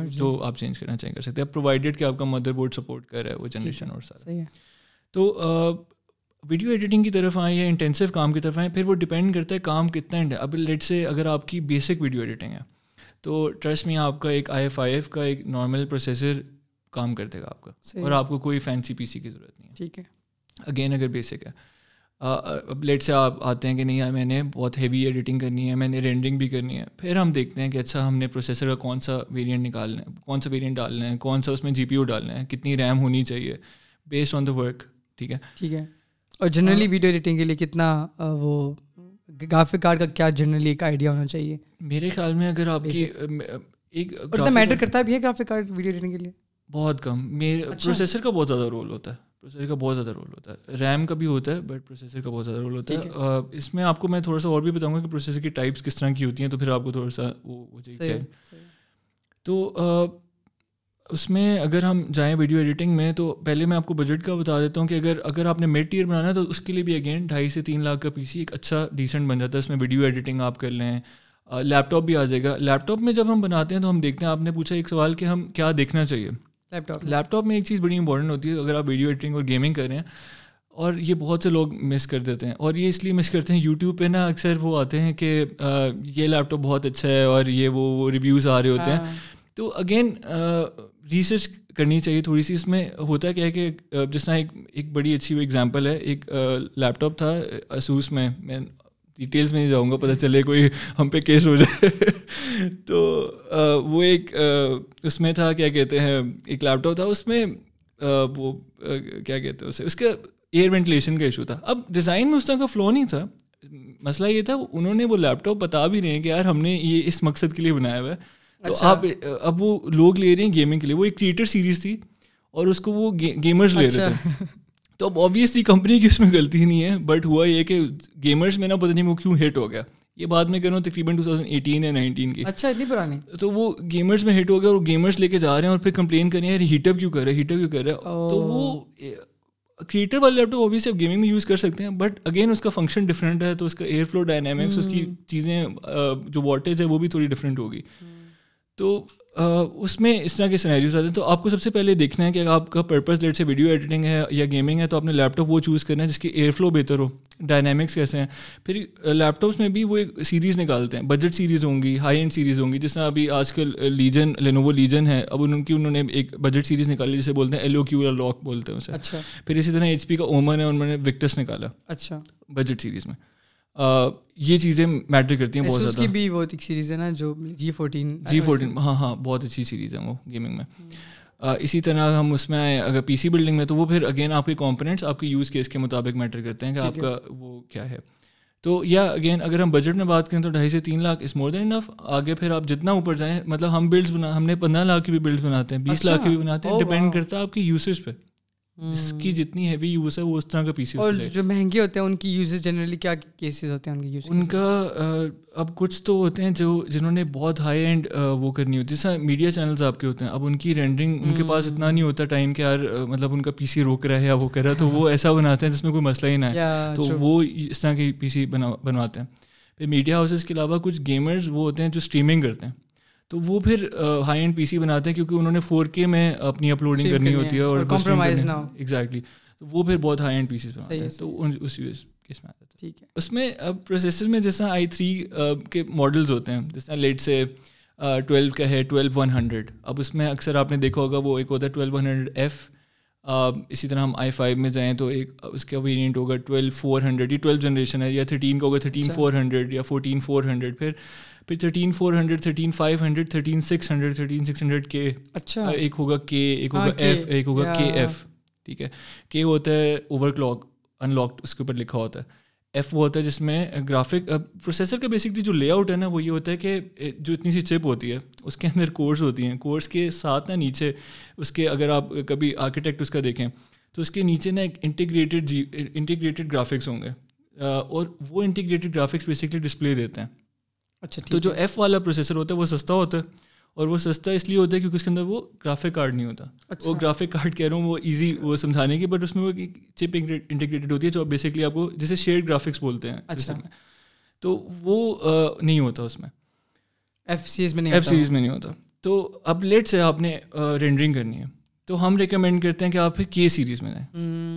جو آپ چینج کرنا چاہیں کر سکتے ہیں۔ پرووائڈیڈ کہ آپ کا مدر بورڈ سپورٹ کر رہا ہے وہ جنریشن اور سارا۔ تو ویڈیو ایڈیٹنگ کی طرف آئیں یا انٹینسو کام کی طرف آئیں پھر وہ ڈپینڈ کرتا ہے کام کتنا اب لیٹ سے اگر آپ کی بیسک ویڈیو ایڈیٹنگ ہے تو ٹرسٹ میں آپ کا ایک آئی ایف آئی ایف کا ایک نارمل پروسیسر کام کر دے گا آپ کا۔ اور آپ کو کوئی فینسی پی سی کی ضرورت نہیں ہے۔ ٹھیک ہے۔ اگین اگر بیسک ہے۔ اب لیٹ سے آپ آتے ہیں کہ نہیں یار میں نے بہت ہیوی ایڈیٹنگ کرنی ہے میں نے رینڈنگ بھی کرنی ہے۔ پھر ہم دیکھتے ہیں کہ اچھا ہم نے پروسیسر کا کون سا ویریئنٹ نکالنا ہے کون سا ویریئنٹ ڈالنا ہے کون سا اس میں جی پی یو ڈالنا ہے کتنی ریم ہونی چاہیے۔ بیسڈ آن دا ورک ٹھیک ہے؟ ٹھیک ہے۔ اور جنرلی ویڈیو ایڈیٹنگ کے لیے کتنا وہ گرافک کارڈ کا کیا جنرلی ایک آئیڈیا ہونا چاہیے؟ میرے خیال میں اگر آپ کی ایک میٹر کرتا بھی ہے گرافک کارڈ ویڈیو ایڈیٹنگ کے لیے؟ بہت کم۔ میرے پروسیسر کا بہت زیادہ رول ہوتا ہے۔ پروسیسر کا بہت زیادہ رول ہوتا ہے۔ ریم کا بھی ہوتا ہے بٹ پروسیسر کا بہت زیادہ رول ہوتا ہے۔ اس میں آپ کو میں تھوڑا سا اور بھی بتاؤں گا کہ پروسیسر کی ٹائپس کس طرح کی ہوتی ہیں تو پھر آپ کو تھوڑا سا وہ چاہیے۔ تو اس میں اگر ہم جائیں ویڈیو ایڈیٹنگ میں تو پہلے میں آپ کو بجٹ کا بتا دیتا ہوں کہ اگر اگر آپ نے میڈ ٹیئر بنانا ہے تو اس کے لیے بھی اگین ڈھائی سے تین لاکھ کا پی سی ایک اچھا ڈیسنٹ بن جاتا ہے۔ اس میں ویڈیو ایڈیٹنگ آپ کر لیں۔ لیپ ٹاپ بھی آ جائے گا۔ لیپ ٹاپ میں جب ہم بناتے ہیں تو ہم دیکھتے ہیں آپ نے پوچھا ایک سوال کہ ہم کیا دیکھنا چاہیے؟ لیپ ٹاپ لیپ ٹاپ میں ایک چیز بڑی امپورٹنٹ ہوتی ہے۔ اگر آپ ویڈیو ایڈیٹنگ اور گیمنگ کر رہے ہیں اور یہ بہت سے لوگ مس کر دیتے ہیں اور یہ اس لیے مس کرتے ہیں۔ یوٹیوب پہ نا اکثر وہ آتے ہیں کہ یہ لیپ ٹاپ بہت اچھا ہے اور یہ وہ ریویوز آ رہے ہوتے ہیں۔ ہاں۔ تو اگین ریسرچ کرنی چاہیے تھوڑی سی اس میں، ہوتا کیا ہے کہ جس طرح ایک ایک بڑی اچھی وہ ایگزامپل ہے، ایک لیپ ٹاپ تھا اسوس میں میں ڈیٹیلس میں نہیں جاؤں گا، پتہ چلے کوئی ہم پہ کیس ہو جائے۔ تو وہ ایک اس میں تھا، کیا کہتے ہیں، ایک لیپ ٹاپ تھا، اس میں وہ کیا کہتے ہیں اسے، اس کا ایئر وینٹیلیشن کا ایشو تھا۔ اب ڈیزائن میں اس طرح کا فلو نہیں تھا۔ مسئلہ یہ تھا، انہوں نے وہ لیپ ٹاپ بتا بھی رہے ہیں کہ یار ہم نے یہ اس مقصد کے لیے بنایا ہوا ہے۔ تو اچھا۔ اب اب وہ لوگ لے رہے ہیں گیمنگ کے لیے۔ وہ ایک کریٹر سیریز تھی اور اس کو وہ گیمرز لے رہے تھے۔ اچھا۔ تو اب آبویسلی کمپنی کی اس میں غلطی نہیں ہے بٹ ہوا یہ کہ گیمرز میں نا پتہ نہیں وہ کیوں ہٹ ہو گیا۔ یہ بات میں کہہ رہا ہوں تقریباً ٹو تھاؤزنڈ ایٹین یا نائنٹین کی۔ اچھا اتنی پرانی۔ تو وہ گیمرز میں ہٹ ہو گیا اور گیمرز لے کے جا رہے ہیں اور پھر کمپلین کر رہے ہیں ہیٹ اپ کیوں کر رہے ہیں؟ ہیٹ اپ کیوں کر رہے ہیں؟ تو وہ کریٹر والے لیپ ٹاپ اوبیسلی آپ گیمنگ میں یوز کر سکتے ہیں بٹ اگین اس کا فنکشن ڈفرینٹ ہے۔ تو اس کا ایئر فلو ڈائنامکس اس کی چیزیں جو واٹیج ہے وہ بھی تھوڑی ڈفرینٹ ہوگی۔ تو اس میں اس طرح کے سینیریوز آتے ہیں۔ تو آپ کو سب سے پہلے دیکھنا ہے کہ اگر آپ کا purpose let's say video editing ہے یا گیمنگ ہے تو آپ نے لیپ ٹاپ وہ چوز کرنا ہے جس کی ایئر فلو بہتر ہو ڈائنامکس کیسے ہیں۔ پھر لیپ ٹاپس میں بھی وہ ایک سیریز نکالتے ہیں۔ بجٹ سیریز ہوں گی ہائی اینڈ سیریز ہوں گی۔ جس طرح ابھی آج کل لیجن لینوو لیجن ہے اب ان کی انہوں نے ایک بجٹ سیریز نکالی جسے بولتے ہیں ایل او کیو لاک بولتے ہیں اسے۔ اچھا۔ پھر اسی طرح ایچ پی کا اومن ہے انہوں نے وکٹس نکالا اچھا۔ بجٹ سیریز میں۔ یہ چیزیں میٹر کرتی ہیں بہت زیادہ۔ بھی وہ ایک سیریز ہے نا جو جی فورٹین جی فورٹین ہاں ہاں بہت اچھی سیریز ہے وہ گیمنگ میں۔ اسی طرح ہم اس میں آئے اگر پی سی بلڈنگ میں تو وہ پھر اگین آپ کے کمپوننٹس آپ کے یوز کیس کے مطابق میٹر کرتے ہیں کہ آپ کا وہ کیا ہے۔ تو یا اگین اگر ہم بجٹ میں بات کریں تو ڈھائی سے تین لاکھ اس مور دین انف آگے پھر آپ جتنا اوپر جائیں مطلب ہم بلڈس بنا ہم نے پندرہ لاکھ کی بھی بلڈس بناتے ہیں بیس لاکھ کی بھی بناتے ہیں ڈپینڈ کرتا ہے آپ کی یوسیج پہ۔ جس کی جتنی ہیوی یوز ہے وہ اس طرح کا پی سی اور جو مہنگے ہوتے ہیں ان کی یوزز جنرلی کیا کیسز ہوتے ہیں ان کے یوز ان کا اب کچھ تو ہوتے ہیں جو جنہوں نے بہت ہائی اینڈ وہ کرنی ہوتی۔ ہے جیسا میڈیا چینلز آپ کے ہوتے ہیں اب ان کی رینڈرنگ ان کے پاس اتنا نہیں ہوتا ٹائم کہ یار مطلب ان کا پی سی روک رہا ہے یا وہ کر رہا ہے تو وہ ایسا بناتے ہیں جس میں کوئی مسئلہ ہی نہ ہے تو وہ اس طرح کی پی سی بنواتے ہیں۔ پھر میڈیا ہاؤسز کے علاوہ کچھ گیمرز وہ ہوتے ہیں جو اسٹریمنگ کرتے ہیں۔ تو وہ پھر ہائی اینڈ پی سی بناتے ہیں کیونکہ انہوں نے فور کے میں اپنی اپلوڈنگ کرنی ہوتی ہے اور ایگزیکٹلی تو وہ پھر بہت ہائی اینڈ پیسز بناتے ہیں تو اس کیس میں آتا ہے۔ اس میں اب پروسیسر میں جیسا آئی تھری کے ماڈلز ہوتے ہیں جس طرح لیٹ سے ٹویلو کا ہے ٹویلو ون ہنڈریڈ اب اس میں اکثر آپ نے دیکھا ہوگا وہ ایک ہوتا ہے ٹویلو ون ہنڈریڈ ایف اسی طرح ہم آئی فائیو میں جائیں تو ایک اس کا ویریئنٹ ہوگا ٹویلو فور ہنڈریڈ یا ٹویلو جنریشن ہے یا تھرٹین کا ہوگا تھرٹین فور ہنڈریڈ یا فورٹین فور ہنڈریڈ پھر پھر thirteen four hundred thirteen five hundred thirteen six hundred thirteen six hundred کے اچھا۔ ایک ہوگا کے ایک ہوگا ایف ایک ہوگا کے ایف ٹھیک ہے۔ کے ہوتا ہے اوور کلاک ان لاکڈ اس کے اوپر لکھا ہوتا ہے۔ ایف وہ ہوتا ہے جس میں گرافک پروسیسر کا بیسکلی جو لے آؤٹ ہے نا وہ یہ ہوتا ہے کہ جو اتنی سی چپ ہوتی ہے اس کے اندر کورس ہوتی ہیں۔ کورس کے ساتھ نا نیچے اس کے اگر آپ کبھی آرکیٹیکٹ اس کا دیکھیں تو اس کے نیچے نا ایک انٹیگریٹڈ جی انٹیگریٹڈ گرافکس ہوں گے۔ اور وہ انٹیگریٹڈ گرافکس بیسکلی ڈسپلے دیتے ہیں۔ اچھا تو جو ایف والا پروسیسر ہوتا ہے وہ سستا ہوتا ہے۔ اور وہ سستا اس لیے ہوتا ہے کیونکہ اس کے اندر وہ گرافک کارڈ نہیں ہوتا۔ اچھا۔ وہ گرافک کارڈ کہہ رہا ہوں وہ ایزی وہ سمجھانے کی بٹ اس میں وہ چپ انٹیگریٹڈ ہوتی ہے جو بیسکلی آپ کو جسے شیئر گرافکس بولتے ہیں۔ اچھا۔ تو وہ نہیں ہوتا اس میں۔ ایف سیریز میں نہیں ایف سیریز میں نہیں ہوتا۔ تو اب لیٹ سے آپ نے رینڈرنگ کرنی ہے۔ تو ہم ریکمینڈ کرتے ہیں کہ آپ کے سیریز میں جائیں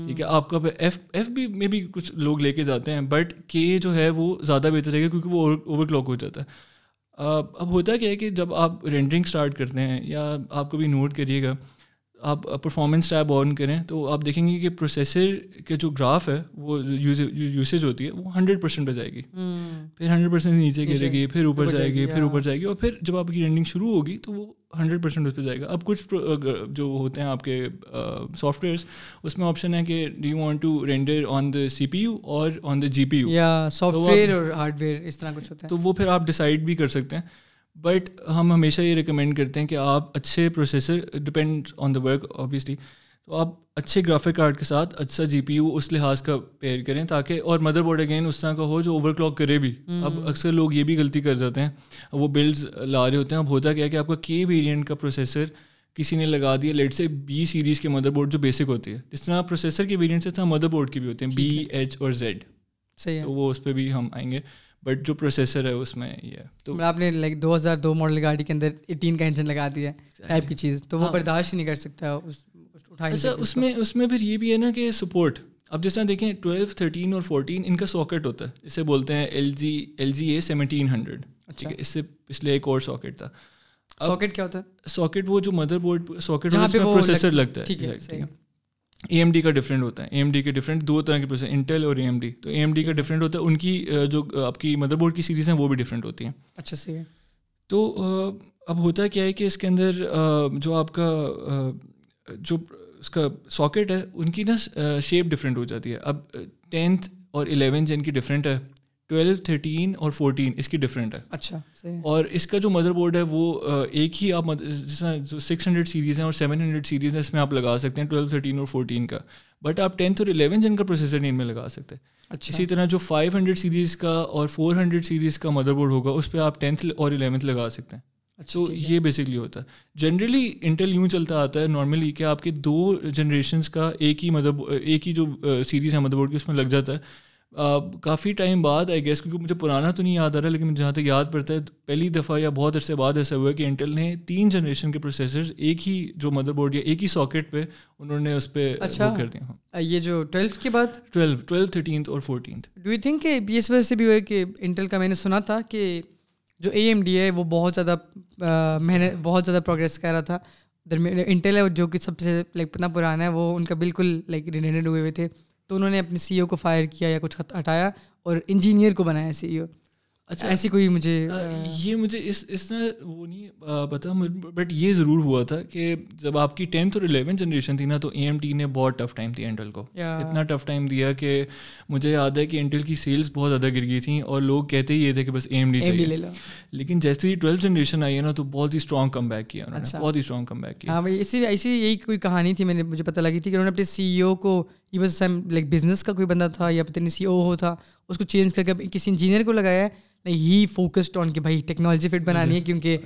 ٹھیک ہے آپ کا ایف ایف بی میں بھی کچھ لوگ لے کے جاتے ہیں بٹ کے جو ہے وہ زیادہ بہتر ہے گا کیونکہ وہ اوور کلاک ہو جاتا ہے۔ اب ہوتا کیا ہے کہ جب آپ رینڈرنگ اسٹارٹ کرتے ہیں یا آپ کبھی نوٹ کریے گا آپ پرفارمنس ٹیب آن کریں تو آپ دیکھیں گے کہ پروسیسر کے جو گراف ہے وہ یوسیج ہوتی ہے وہ ہنڈریڈ پرسینٹ پہ جائے گی۔ پھر ہنڈریڈ پرسینٹ نیچے گرے گی پھر اوپر جائے گی پھر اوپر جائے گی اور پھر جب آپ کی رینڈنگ شروع ہوگی تو وہ ہنڈریڈ پرسینٹ اس پہ جائے گا۔ اب کچھ جو ہوتے ہیں آپ کے سافٹ ویئرس اس میں آپشن ہے کہ do you want to render on the C P U اور on the G P U یا سافٹ ویئر اور ہارڈ ویئر اس طرح کچھ ہوتا ہے۔ تو وہ پھر آپ ڈیسائڈ بھی کر سکتے ہیں۔ بٹ ہم ہمیشہ یہ ریکمینڈ کرتے ہیں کہ آپ اچھے processor depend on the work obviously تو آپ اچھے گرافک کارڈ کے ساتھ اچھا جی پی یو اس لحاظ کا پیئر کریں تاکہ اور مدر بورڈ اگین اس طرح کا ہو جو اوور کلاک کرے بھی. اب اکثر لوگ یہ بھی غلطی کر جاتے ہیں۔ وہ بلڈز لا رہے ہوتے ہیں۔ اب ہوتا کیا کہ آپ کا کے ویریئنٹ کا پروسیسر کسی نے لگا دیا لیٹ سے بی سیریز کے مدر بورڈ جو بیسک ہوتی ہے جس طرح پروسیسر کے ویریئنٹ سے طرح مدر بورڈ کی بھی ہوتے ہیں بی ایچ اور زیڈ صحیح تو وہ اس پہ بھی ہم آئیں گے۔ بٹ جو پروسیسر ہے اس میں یہ تو آپ نے لائک دو ہزار دو ماڈل گاڑی کے اندر ایٹین کا انجن لگا دیا ٹائپ کی چیز. تو وہ ہاں۔ برداشت نہیں کر سکتا اچھا اس میں اس میں پھر یہ بھی ہے نا کہ سپورٹ اب جس طرح دیکھیں ٹویلو تھرٹین اور فورٹین ان کا ساکٹ ہوتا ہے. اسے بولتے ہیں L G L G A seventeen hundred ٹھیک ہے اس سے پچھلے ایک اور ساکٹ تھا. ساکٹ کیا ہوتا ہے؟ ساکٹ وہ جو مدر بورڈ ساکٹ پروسیسر لگتا ہے. ٹھیک ہے. اے ایم ڈی کا ڈفرینٹ ہوتا ہے. اے ایم ڈی کے ڈفرینٹ دو طرح کے پروسیسر انٹل اور اے ایم ڈی تو اے ایم ڈی کا ڈفرینٹ ہوتا ہے. ان کی جو آپ کی مدر بورڈ کی سیریز ہیں وہ بھی ڈفرینٹ ہوتی ہیں. اچھا صحیح ہے۔ تو اب ہوتا کیا ہے کہ اس کے اندر جو آپ کا جو اس کا ساکٹ ہے ان کی نا شیپ ڈفرینٹ ہو جاتی ہے. اب ٹینتھ اور الیون جن کی ڈفرینٹ ہے. ٹویلو تھرٹین اور فورٹین اس کی ڈفرینٹ ہے۔ اچھا اور اس کا جو مدر بورڈ ہے وہ ایک ہی آپ جس طرح جو سکس ہنڈریڈ سیریز ہیں اور سیون ہنڈریڈ سیریز ہیں اس میں آپ لگا سکتے ہیں ٹویلو تھرٹین اور فورٹین کا۔ بٹ آپ ٹینتھ اور الیون جن کا پروسیسر نہیں ان میں لگا سکتے۔ اچھا۔ اسی طرح جو فائیو ہنڈریڈ سیریز کا اور فور ہنڈریڈ سیریز کا مدر بورڈ ہوگا اس پہ آپ ٹینتھ اور الیونتھ لگا سکتے ہیں۔ اچھا تو یہ بیسکلی ہوتا ہے۔ جنرلی انٹل یوں چلتا آتا ہے نارملی کہ آپ کے دو جنریشنس کا ایک ہی مدر ایک ہی جو سیریز ہے مدر بورڈ کی اس میں لگ جاتا ہے۔ کافی ٹائم بعد آئی گیس کیونکہ مجھے پرانا تو نہیں یاد آ رہا لیکن جہاں تک یاد پڑتا ہے پہلی دفعہ یا بہت عرصے بعد ایسا ہوا کہ انٹل نے تین جنریشن کے پروسیسرز ایک ہی جو مدر بورڈ یا ایک ہی ساکٹ پہ انہوں نے اس پہ اچھا. کر دیا یہ جو ٹویلتھ کی بات؟ ٹویلو ٹویلو تھرٹینتھ اور فورٹینتھ ڈو یو تھنک کہ اس وجہ سے بھی ہوئے کہ انٹل کا میں نے سنا تھا کہ جو اے ایم ڈی ہے وہ بہت زیادہ محنت بہت زیادہ پروگریس کر رہا تھا۔ انٹل ہے جو کہ سب سے لائک اتنا پرانا ہے وہ ان کا بالکل لائک ریلیٹڈ ہوئے ہوئے تھے۔ تو انہوں نے اپنے سی او کو فائر کیا یا کچھ ہٹایا اور انجینئر کو بنایا سی او۔ اچھا ایسی کوئی مجھے یہ مجھے اس اس طرح وہ نہیں پتا بٹ یہ ضرور ہوا تھا کہ جب آپ کی ٹینتھ اور الیونتھ جنریشن تھی نا تو اے ایم ٹی نے بہت ٹف ٹائم دیا انٹل کو۔ اتنا ٹف ٹائم دیا کہ مجھے یاد ہے کہ انٹل کی سیلس بہت زیادہ گر گئی تھیں اور لوگ کہتے ہی یہ تھے کہ بس اے ایم ڈی چاہیے۔ لیکن جیسے ہی ٹویلتھ جنریشن آئی ہے نا تو بہت ہی اسٹرانگ کم بیک کیا انہوں نے۔ اچھا۔ بہت ہی اسٹرانگ کم بیک کیا۔ ہاں بھائی اسی ایسی یہی کوئی کہانی تھی میں نے مجھے پتہ لگی تھی کہ انہوں نے اپنے سی ای او کو یہ بس لائک بزنس کا کوئی بندہ تھا یا پتہ نہیں سی او ہو تھا اس کو چینج کر کے کسی انجینئر کو لگایا ہے نہیں ہی فوکسڈ آن کہ بھائی ٹیکنالوجی فٹ بنانی ہے کیونکہ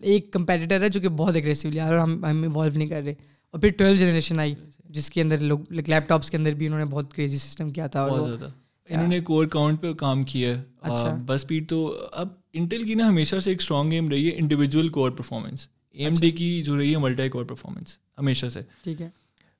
ایک کمپیٹیٹر ہے جو کہ بہت اگریسولی آ رہا اور ہم ہم ایوالو نہیں کر رہے۔ اور پھر ٹویلو جنریشن آئی جس کے اندر لوگ لیپ ٹاپس کے اندر بھی انہوں نے بہت کریزی سسٹم کیا تھا اور انہوں نے کور کاؤنٹ پہ کام کیا ہے اچھا۔ بس اسپیڈ تو اب انٹل کی نا ہمیشہ سے ایک اسٹرانگ ایم رہی ہے individual core performance A M D کی جو رہی ہے ملٹائی کور پرفارمنس ہمیشہ سے۔ ٹھیک ہے۔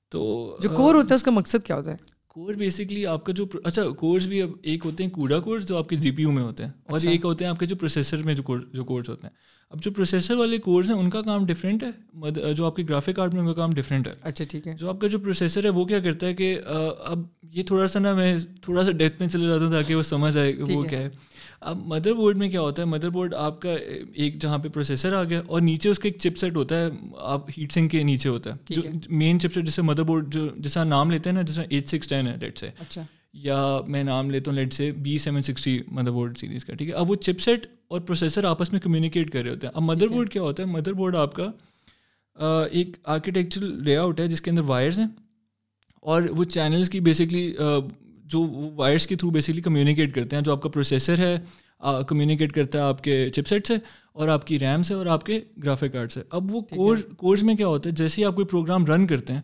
تو جو کور ہوتا ہے اس کا مقصد کیا ہوتا ہے؟ کور بیسکلی آپ کا جو اچھا کورس بھی اب ایک ہوتے ہیں کوڈا کورس جو آپ کے جی پی یو میں ہوتے ہیں اور اچھا۔ ایک ہوتے ہیں آپ کے جو پروسیسر میں جو جو کورس ہوتے ہیں۔ اب جو پروسیسر والے کورس ہیں ان کا کام ڈفرینٹ ہے۔ جو آپ کے گرافک کارڈ میں ان کا کام ڈفرینٹ ہے۔ اچھا ٹھیک ہے۔ جو آپ کا جو پروسیسر ہے وہ کیا کرتا ہے کہ اب یہ تھوڑا سا نا میں تھوڑا سا ڈیپتھ میں چلے جاتا ہوں تاکہ وہ سمجھ آئے وہ کیا ہے۔ اب مدر بورڈ میں کیا ہوتا ہے? مدر بورڈ آپ کا ایک جہاں پہ پروسیسر آ گیا اور نیچے اس کا ایک چپ سیٹ ہوتا ہے آپ ہیٹ سنگ کے نیچے ہوتا ہے۔ جو مین چپ سیٹ جیسے مدر بورڈ جو جیسا نام لیتے ہیں نا جیسا ایٹ سکس ٹین ہے لیٹ سے اچھا۔ یا میں نام لیتا ہوں let's say B seven sixty motherboard series کا ٹھیک ہے؟ اب وہ چپ سیٹ اور پروسیسر آپس میں کمیونیکیٹ کر رہے ہوتے ہیں۔ اب مدر بورڈ کیا ہوتا ہے؟ مدر بورڈ آپ کا ایک آرکیٹیکچرل لے آؤٹ ہے جس کے اندر وائرز ہیں اور وہ چینلس کی بیسکلی جو وائرس کے تھرو بیسکلی کمیونیکیٹ کرتے ہیں جو آپ کا پروسیسر ہے کمیونیکیٹ کرتا ہے آپ کے چپ سیٹ سے اور آپ کی ریم سے اور آپ کے گرافک کارڈ سے اب وہ کورس کورس میں کیا ہوتا ہے جیسے ہی آپ کوئی پروگرام رن کرتے ہیں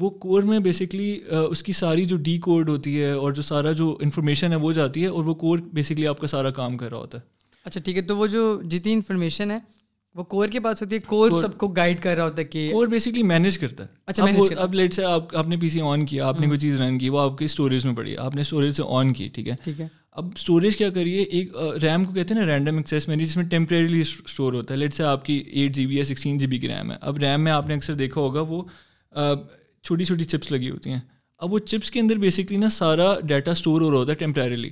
وہ کور میں بیسکلی اس کی ساری جو ڈی کوڈ ہوتی ہے اور جو سارا جو انفارمیشن ہے وہ جاتی ہے اور وہ کور بیسکلی آپ کا سارا کام کر رہا ہوتا ہے. اچھا ٹھیک ہے تو وہ جو جتنی انفارمیشن ہے وہ کور کے پاس ہوتی ہے کور سب کو گائڈ کر رہا ہوتا ہے کہ کور بیسکلی مینیج کرتا ہے۔ اچھا اب لیٹ سے آپ آپ نے پی سی آن کیا آپ نے کوئی چیز رن کی وہ آپ کی اسٹوریج میں پڑی۔ آپ نے اسٹوریج سے آن کی ٹھیک ہے؟ ٹھیک ہے۔ اب اسٹوریج کیا کریے؟ ایک ریم کو کہتے ہیں نا رینڈم ایکسیس میری جس میں ٹیمپریریلی اسٹور ہوتا ہے۔ لیٹ سے آپ کی ایٹ جی بی یا سکسٹین جی بی کی ریم ہے۔ اب ریم میں آپ نے اکثر دیکھا ہوگا وہ چھوٹی چھوٹی چپس لگی ہوتی ہیں۔ اب وہ چپس کے اندر بیسکلی نا سارا ڈیٹا اسٹور ہو رہا ہوتا ہے ٹیمپریریلی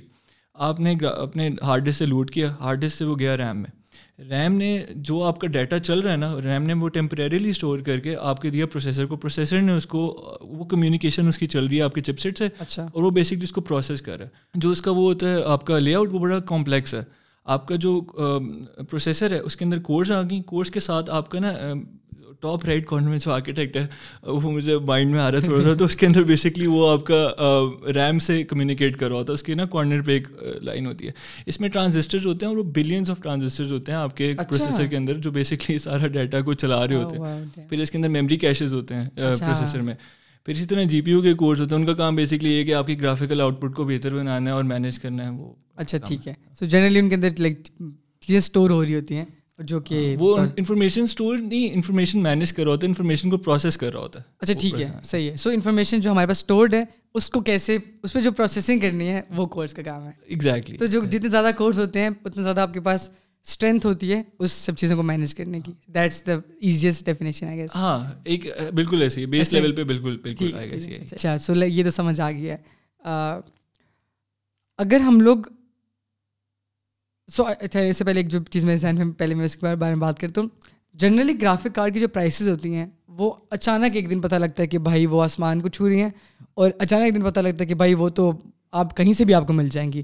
آپ نے اپنے ہارڈ ڈسک سے لوٹ کیا ہارڈ ڈسک سے وہ گیا ریم میں۔ ریم نے جو آپ کا ڈیٹا چل رہا ہے نا ریم نے وہ ٹیمپریریلی اسٹور کر کے آپ کے دیا پروسیسر کو پروسیسر نے اس کو وہ کمیونیکیشن اس کی چل رہی ہے آپ کے چپ سیٹ سے اچھا۔ اور وہ بیسکلی اس کو پروسیس کر رہا ہے۔ جو اس کا وہ ہوتا ہے آپ کا لے آؤٹ وہ بڑا کمپلیکس ہے۔ آپ کا جو پروسیسر ہے اس کے اندر کورس آ گئی کورس کے ساتھ آپ کا نا ٹاپ رائٹ کارنر میں جو آرکیٹیکٹ ہے وہ مجھے مائنڈ میں آ رہا تھوڑا سا تو اس کے اندر بیسکلی وہ آپ کا ریم سے کمیونیکیٹ کر رہا ہوتا ہے اس کے نا کارنر پہ ایک لائن ہوتی ہے۔ اس میں ٹرانزسٹرز ہوتے ہیں اور وہ بلینس آف ٹرانزسٹرز ہوتے ہیں آپ کے پروسیسر اچھا۔ کے اندر جو بیسکلی سارا ڈیٹا کو چلا رہے ہوتے ہیں۔ پھر اس کے اندر میموری کیشز ہوتے ہیں پروسیسر اچھا۔ میں۔ پھر اسی طرح جی پی یو کے کورس ہوتے ہیں ان کا کام بیسکلی یہ کہ آپ کی گرافیکل آؤٹ پٹ کو بہتر بنانا ہے اور مینیج کرنا ہے وہ اچھا ٹھیک ہے۔ سو جنرلی ان کے اندر لائک چیزیں اسٹور ہو رہی ہوتی ہیں۔ جو کہ وہ انفارمیشن اسٹور نہیں انفارمیشن مینیج کر رہا ہوتا ہے انفارمیشن کو پروسیس کر رہا ہوتا ہے۔ اچھا ٹھیک ہے صحیح ہے۔ سو انفارمیشن جو ہمارے پاس اسٹورڈ ہے اس کو کیسے اس پہ جو پروسیسنگ کرنی ہے وہ کورس کا کام ہے۔ ایگزیکٹلی تو جو جتنے زیادہ کورس ہوتے ہیں اتنا زیادہ آپ کے پاس اسٹرینتھ ہوتی ہے اس سب چیزوں کو مینیج کرنے کی۔ دیٹس دا ایزیسٹ ڈیفینیشن ہے ہاں ایک بالکل ایسی بیس لیول پہ بالکل بالکل اچھا سو یہ تو سمجھ آ گیا۔ ہے اگر ہم لوگ سو اس سے پہلے ایک جو چیز میرے ذہن میں پہلے میں اس کے بارے میں بات کرتا ہوں جنرلی گرافک کارڈ کی جو پرائسز ہوتی ہیں، وہ اچانک ایک دن پتہ لگتا ہے کہ بھائی وہ آسمان کو چھو رہی ہیں، اور اچانک ایک دن پتہ لگتا ہے کہ بھائی وہ تو آپ کہیں سے بھی آپ کو مل جائیں گی۔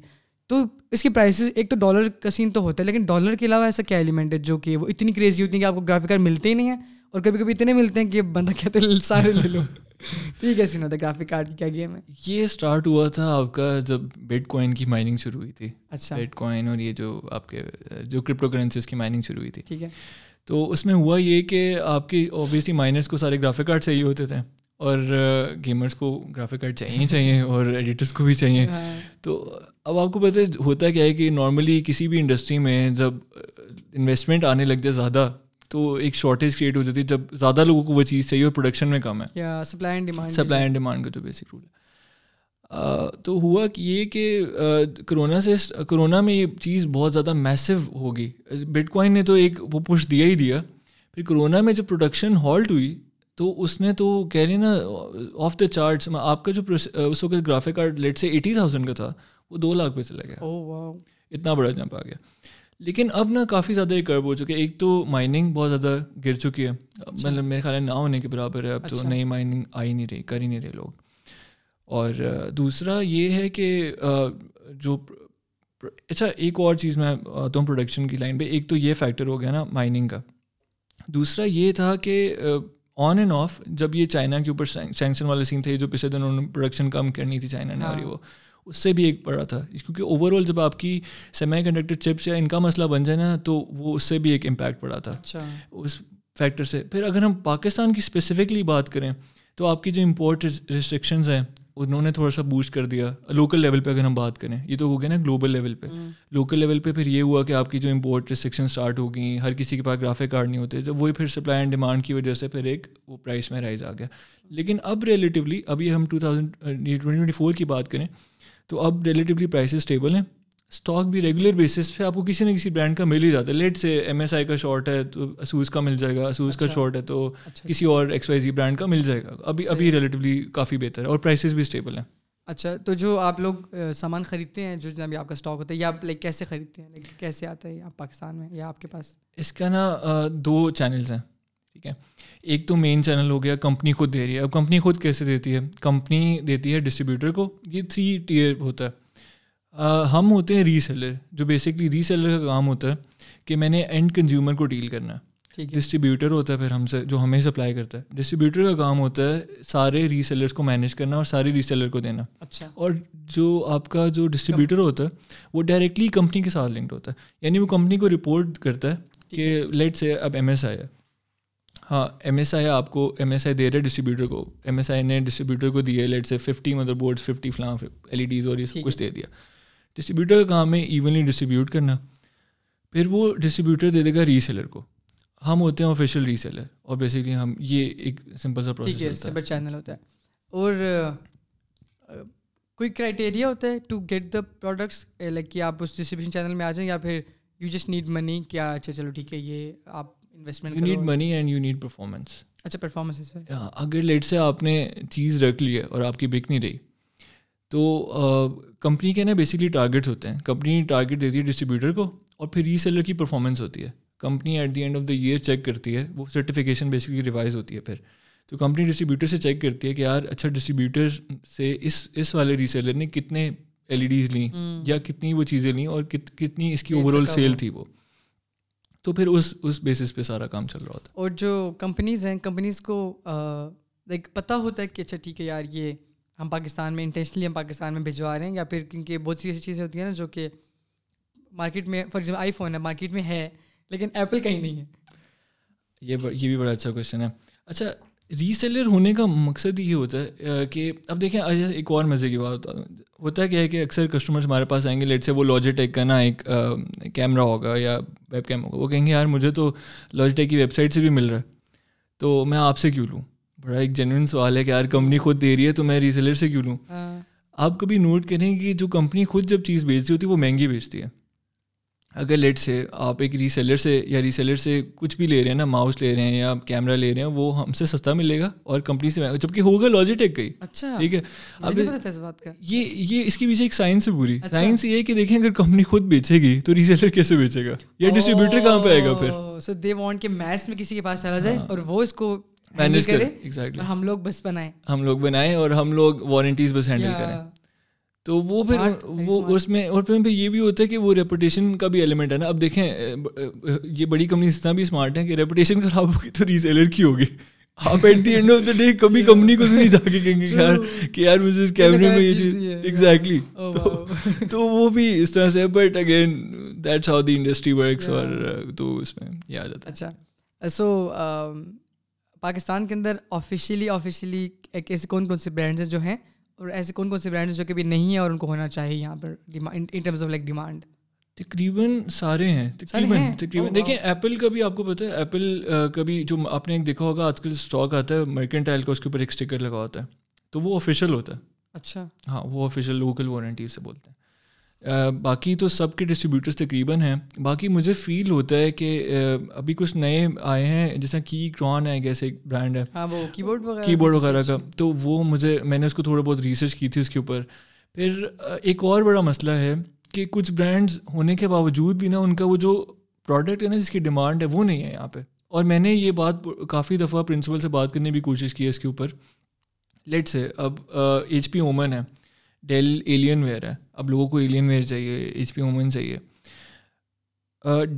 تو اس کی پرائسز ایک تو ڈالر کا سین تو ہوتا ہے، لیکن ڈالر کے علاوہ ایسا کیا ایلیمنٹ ہے جو کہ وہ اتنی کریزی ہوتی ہیں کہ آپ کو گرافک کارڈ ملتے ہی نہیں ہیں، اور کبھی کبھی اتنے ملتے ہیں کہ بندہ کہتے ہیں سارے لے لو۔ ٹھیک ہے ہوتا ہے گرافک کارڈ کی کیا گیم ہے؟ یہ اسٹارٹ ہوا تھا آپ کا جب بیٹ کوائن کی مائننگ شروع ہوئی تھی۔ اچھا۔ بیٹ کوائن اور یہ جو آپ کے جو کرپٹو کرنسی اس کی مائننگ شروع ہوئی تھی۔ ٹھیک ہے۔ تو اس میں ہوا یہ کہ آپ کی اوبیسلی مائنرس کو سارے گرافک کارڈ صحیح ہوتے تھے اور گیمرس کو گرافک کارڈ چاہیے چاہیے اور ایڈیٹرس کو بھی چاہیے۔ ہاں۔ تو اب آپ کو پتہ ہوتا کیا ہے کہ نارملی کسی بھی انڈسٹری میں جب انویسٹمنٹ آنے لگ جائے زیادہ تو ایک شارٹیج کریٹ ہو جاتی ہے جب زیادہ لوگوں کو وہ چیز چاہیے اور پروڈکشن میں کم ہے۔ Supply and demand supply and demand کا جو بیسک رول ہے۔ تو ہوا یہ کہ کرونا سے کرونا میں یہ چیز بہت زیادہ میسو ہوگی۔ بٹ کوائن نے تو ایک وہ پش دیا ہی دیا۔ پھر کرونا میں جب پروڈکشن ہالٹ ہوئی تو اس نے تو کہہ رہی نا آف دا چارٹس آپ کا جو اس وقت graphic card let's say eighty thousand کا تھا وہ دو لاکھ پہ چلا گیا۔ اتنا بڑا جمپ آ گیا۔ لیکن اب نا کافی زیادہ یہ کرب ہو چکے ایک تو مائننگ بہت زیادہ گر چکی ہے۔ مطلب میرے خیال ہے نہ ہونے کے برابر ہے اب تو نئی مائننگ آ ہی نہیں رہی کر ہی نہیں رہے لوگ۔ اور دوسرا یہ ہے کہ جو اچھا ایک اور چیز میں آتا ہوں پروڈکشن کی لائن پہ۔ ایک تو یہ فیکٹر ہو گیا نا مائننگ کا۔ دوسرا یہ تھا کہ آن اینڈ آف جب یہ چائنا کے اوپر سینکشن والے سین تھے جو پچھلے دن انہوں نے پروڈکشن کم کرنی تھی چائنا نے اور وہ۔ اس سے بھی ایک پڑا تھا۔ کیونکہ اوور آل جب آپ کی سیمی کنڈکٹر چپس یا ان کا مسئلہ بن جائے نا تو وہ اس سے بھی ایک امپیکٹ پڑا تھا۔ اچھا۔ اس فیکٹر سے۔ پھر اگر ہم پاکستان کی اسپیسیفکلی بات کریں تو آپ کی جو امپورٹ ریسٹرکشنز ہیں انہوں نے تھوڑا سا بوسٹ کر دیا۔ لوکل لیول پہ اگر ہم بات کریں یہ تو ہو گیا نا گلوبل لیول پہ۔ لوکل لیول پہ پھر یہ ہوا کہ آپ کی جو امپورٹ ریسٹرکشن اسٹارٹ ہو گئیں ہر کسی کے پاس گرافک کارڈ نہیں ہوتے۔ جب وہی پھر سپلائی اینڈ ڈیمانڈ کی وجہ سے پھر ایک وہ پرائز میں رائز آ گیا۔ لیکن اب ریلیٹیولی ابھی ہم two thousand twenty twenty four کی بات کریں تو اب ریلیٹیولی پرائسز اسٹیبل ہیں۔ اسٹاک بھی ریگولر بیسس پہ آپ کو کسی نہ کسی برانڈ کا مل ہی جاتا ہے۔ لیٹ سے ایم ایس آئی کا شارٹ ہے تو اسوز کا مل جائے گا۔ اسوز کا شارٹ ہے تو کسی اور ایکس وائی زی برانڈ کا مل جائے گا۔ ابھی ابھی ریلیٹیولی کافی بہتر ہے اور پرائسز بھی اسٹیبل ہیں۔ اچھا تو جو آپ لوگ سامان خریدتے ہیں جو جناب آپ کا اسٹاک ہوتا ہے یا آپ لائک کیسے خریدتے ہیں؟ لائک کیسے آتا ہے؟ آپ پاکستان میں یا آپ کے پاس؟ اس کا نا دو چینلز ہیں۔ ٹھیک ہے؟ ایک تو مین چینل ہو گیا کمپنی خود دے رہی ہے۔ اب کمپنی خود کیسے دیتی ہے؟ کمپنی دیتی ہے ڈسٹریبیوٹر کو۔ یہ تھری ٹیئر ہوتا ہے۔ ہم ہوتے ہیں ری سیلر جو بیسکلی ری سیلر کا کام ہوتا ہے کہ میں نے اینڈ کنزیومر کو ڈیل کرنا ہے۔ ڈسٹریبیوٹر ہوتا ہے پھر ہم سے جو ہمیں سپلائی کرتا ہے۔ ڈسٹریبیوٹر کا کام ہوتا ہے سارے ری سیلرس کو مینیج کرنا اور سارے ری سیلر کو دینا۔ اچھا۔ اور جو آپ کا جو ڈسٹریبیوٹر ہوتا ہے وہ ڈائریکٹلی کمپنی کے ساتھ لنکڈ ہوتا ہے۔ یعنی وہ کمپنی کو رپورٹ کرتا ہے کہ لیٹ سے اب ایم ایس ہے ہاں ایم ایس آئی آپ کو ایم ایس آئی دے رہے ڈسٹریبیوٹر کو۔ ایم ایس آئی نے ڈسٹریبیوٹر کو دیے let's say fifty motherboards fifty فلاں ایل ای ڈیز اور یہ سب کچھ دے دیا۔ ڈسٹریبیوٹر کا کام ہے ایونلی ڈسٹریبیوٹ کرنا۔ پھر وہ ڈسٹریبیوٹر دے دے گا ری سیلر کو۔ ہم ہوتے ہیں آفیشیل ری سیلر اور بیسکلی ہم یہ ایک سمپل سا پروسیس ہے چینل ہوتا ہے۔ اور کوئی کرائٹیریا ہوتا ہے to get the products like کہ آپ اس ڈسٹریبیوشن چینل میں آ جائیں یا پھر یو جسٹ نیڈ منی کیا اچھا چلو ٹھیک ہے یہ آپ investment you need money and you need performance اچھا پرفارمنس اگر لیٹ سے آپ نے چیز رکھ لی ہے اور آپ کی بک نہیں رہی تو کمپنی کے نا بیسکلی ٹارگیٹس ہوتے ہیں کمپنی ٹارگیٹ دیتی ہے ڈسٹریبیوٹر کو اور پھر ری سیلر کی پرفارمنس ہوتی ہے company at the end of the year check کرتی ہے وہ سرٹیفکیشن بیسکلی ریوائز ہوتی ہے پھر تو کمپنی ڈسٹریبیوٹر سے چیک کرتی ہے کہ یار اچھا ڈسٹریبیوٹر سے اس اس والے ریسیلر نے کتنے ایل ای ڈیز لیں یا کتنی وہ چیزیں لیں اور کتنی اس کی اوور آل سیل تھی وہ تو پھر اس اس بیسس پہ سارا کام چل رہا ہوتا ہے۔ اور جو کمپنیز ہیں کمپنیز کو لائک پتہ ہوتا ہے کہ اچھا ٹھیک ہے یار یہ ہم پاکستان میں انٹینشنلی ہم پاکستان میں بھجوا رہے ہیں یا پھر کیونکہ بہت سی ایسی چیزیں ہوتی ہیں نا جو کہ مارکیٹ میں فار ایگزامپل آئی فون ہے مارکیٹ میں ہے لیکن ایپل کہیں نہیں ہے۔ یہ یہ بھی بڑا اچھا کوشچن ہے۔ اچھا ری سیلر ہونے کا مقصد یہ ہوتا ہے کہ اب دیکھیں ایک اور مزے کی بات ہوتا کیا ہے کہ اکثر کسٹمرس ہمارے پاس آئیں گے لیٹ سے وہ لاجی ٹیک کا نا ایک کیمرہ ہوگا یا ویب کیم ہوگا وہ کہیں گے یار مجھے تو لاجی ٹیک کی ویب سائٹ سے بھی مل رہا ہے تو میں آپ سے کیوں لوں؟ بڑا ایک جینوئن سوال ہے کہ یار کمپنی خود دے رہی ہے تو میں ری سیلر سے کیوں لوں؟ ہاں۔ آپ کبھی نوٹ کریں کہ جو کمپنی خود جب چیز بیچتی ہوتی ہے وہ مہنگی بیچتی ہے۔ اگر لیٹ سے آپ ایک ری سیلر سے یا ری سیلر سے کچھ بھی لے رہے ہیں نا ماؤس لے رہے ہیں یا کیمرہ لے رہے ہیں وہ ہم سے سستا ملے گا اور کمپنی سے جبکہ ہوگا لاجی ٹیک کا ہی۔ اچھا۔ ٹھیک ہے۔ اب یہ یہ اس کے پیچھے ایک سائنس ہے پوری۔ سائنس یہ ہے کہ دیکھیں اگر کمپنی خود بیچے گی تو ری سیلر کیسے بیچے گا؟ یا ڈسٹریبیوٹر کہاں پہ آئے گا پھر؟ سو دے وانٹ کہ میس میں کسی کے پاس چلا جائے اور وہ اس کو مینیج کرے ہم لوگ بس بنائیں۔ ہم لوگ بنائیں اور ہم لوگ وارنٹیز بس ہینڈل کریں۔ تو وہ پھر وہ اس میں اور پھر یہ بھی ہوتا ہے کہ وہ ریپوٹیشن کا بھی ایلیمنٹ ہے نا۔ اب دیکھیں یہ بڑی کمپنی اتنا بھی اسمارٹ ہے کہ ریپوٹیشن خراب ہوگی تو ریسیلر کی ہوگی۔ آپ at the end of the day کبھی کمپنی کو نہیں جا کے کہیں گے یار کہ یار مجھے اس کیمرے میں یہ چیز ایگزیکٹلی تو وہ بھی اس طرح سے but again that's how the industry works اور تو اس میں یہ آ جاتا ہے۔ اچھا۔ سو پاکستان کے اندر آفیشیلی آفیشیلی ایک ایسے کون کون سے برانڈز ہیں جو ہیں اور ایسے کون کون سے برانڈز جو کہ بھی نہیں ہیں اور ان کو ہونا چاہیے یہاں پر in terms of like demand تقریباً سارے ہیں تقریباً تقریباً۔ دیکھیں ایپل کا بھی آپ کو پتہ ہے ایپل کا بھی جو آپ نے ایک دیکھا ہوگا آج کل اسٹاک آتا ہے مرکنٹائل کا اس کے اوپر ایک اسٹیکر لگا ہوتا ہے تو وہ آفیشیل ہوتا ہے۔ اچھا۔ ہاں وہ آفیشیل لوکل وارنٹی سے بولتے ہیں۔ باقی تو سب کے ڈسٹریبیوٹرس تقریباً ہیں۔ باقی مجھے فیل ہوتا ہے کہ ابھی کچھ نئے آئے ہیں جیسا کی کران ہے ایک ایسے برانڈ ہے کی بورڈ کی بورڈ وغیرہ کا۔ تو وہ مجھے میں نے اس کو تھوڑا بہت ریسرچ کی تھی اس کے اوپر۔ پھر ایک اور بڑا مسئلہ ہے کہ کچھ برانڈز ہونے کے باوجود بھی نا ان کا وہ جو پروڈکٹ ہے نا جس کی ڈیمانڈ ہے وہ نہیں ہے یہاں پہ۔ اور میں نے یہ بات کافی دفعہ پرنسپل سے بات کرنے کی کوشش کی ہے اس کے اوپر۔ لیٹ سے اب ایچ پی اومن ہے ڈیل ایلین ویئر ہے۔ اب لوگوں کو ایلین ویئر چاہیے ایچ پی اومن چاہیے۔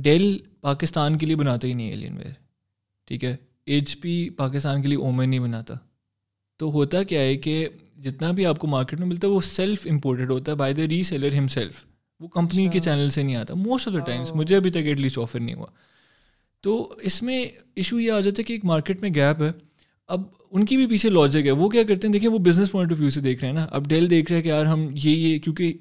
ڈیل پاکستان کے لیے بناتا ہی نہیں ایلین ویئر ٹھیک ہے؟ ایچ پی پاکستان کے لیے اومن نہیں بناتا۔ تو ہوتا کیا ہے کہ جتنا بھی آپ کو مارکیٹ میں ملتا ہے وہ سیلف امپورٹیڈ ہوتا ہے بائی دا ری سیلر ہم سیلف وہ کمپنی کے چینل اچھا۔ سے نہیں آتا۔ موسٹ آف دا ٹائمس مجھے ابھی تک ایٹ لیسٹ آفر نہیں ہوا۔ تو اس میں ایشو یہ آ جاتا ہے کہ ایک مارکیٹ میں گیپ ہے۔ اب ان کی بھی پیچھے لاجک ہے۔ وہ کیا کرتے ہیں؟ دیکھیں وہ بزنس پوائنٹ آف ویو سے دیکھ رہے ہیں نا۔ اب ڈیل دیکھ رہے ہیں کہ یار ہم یہ یہ کیونکہ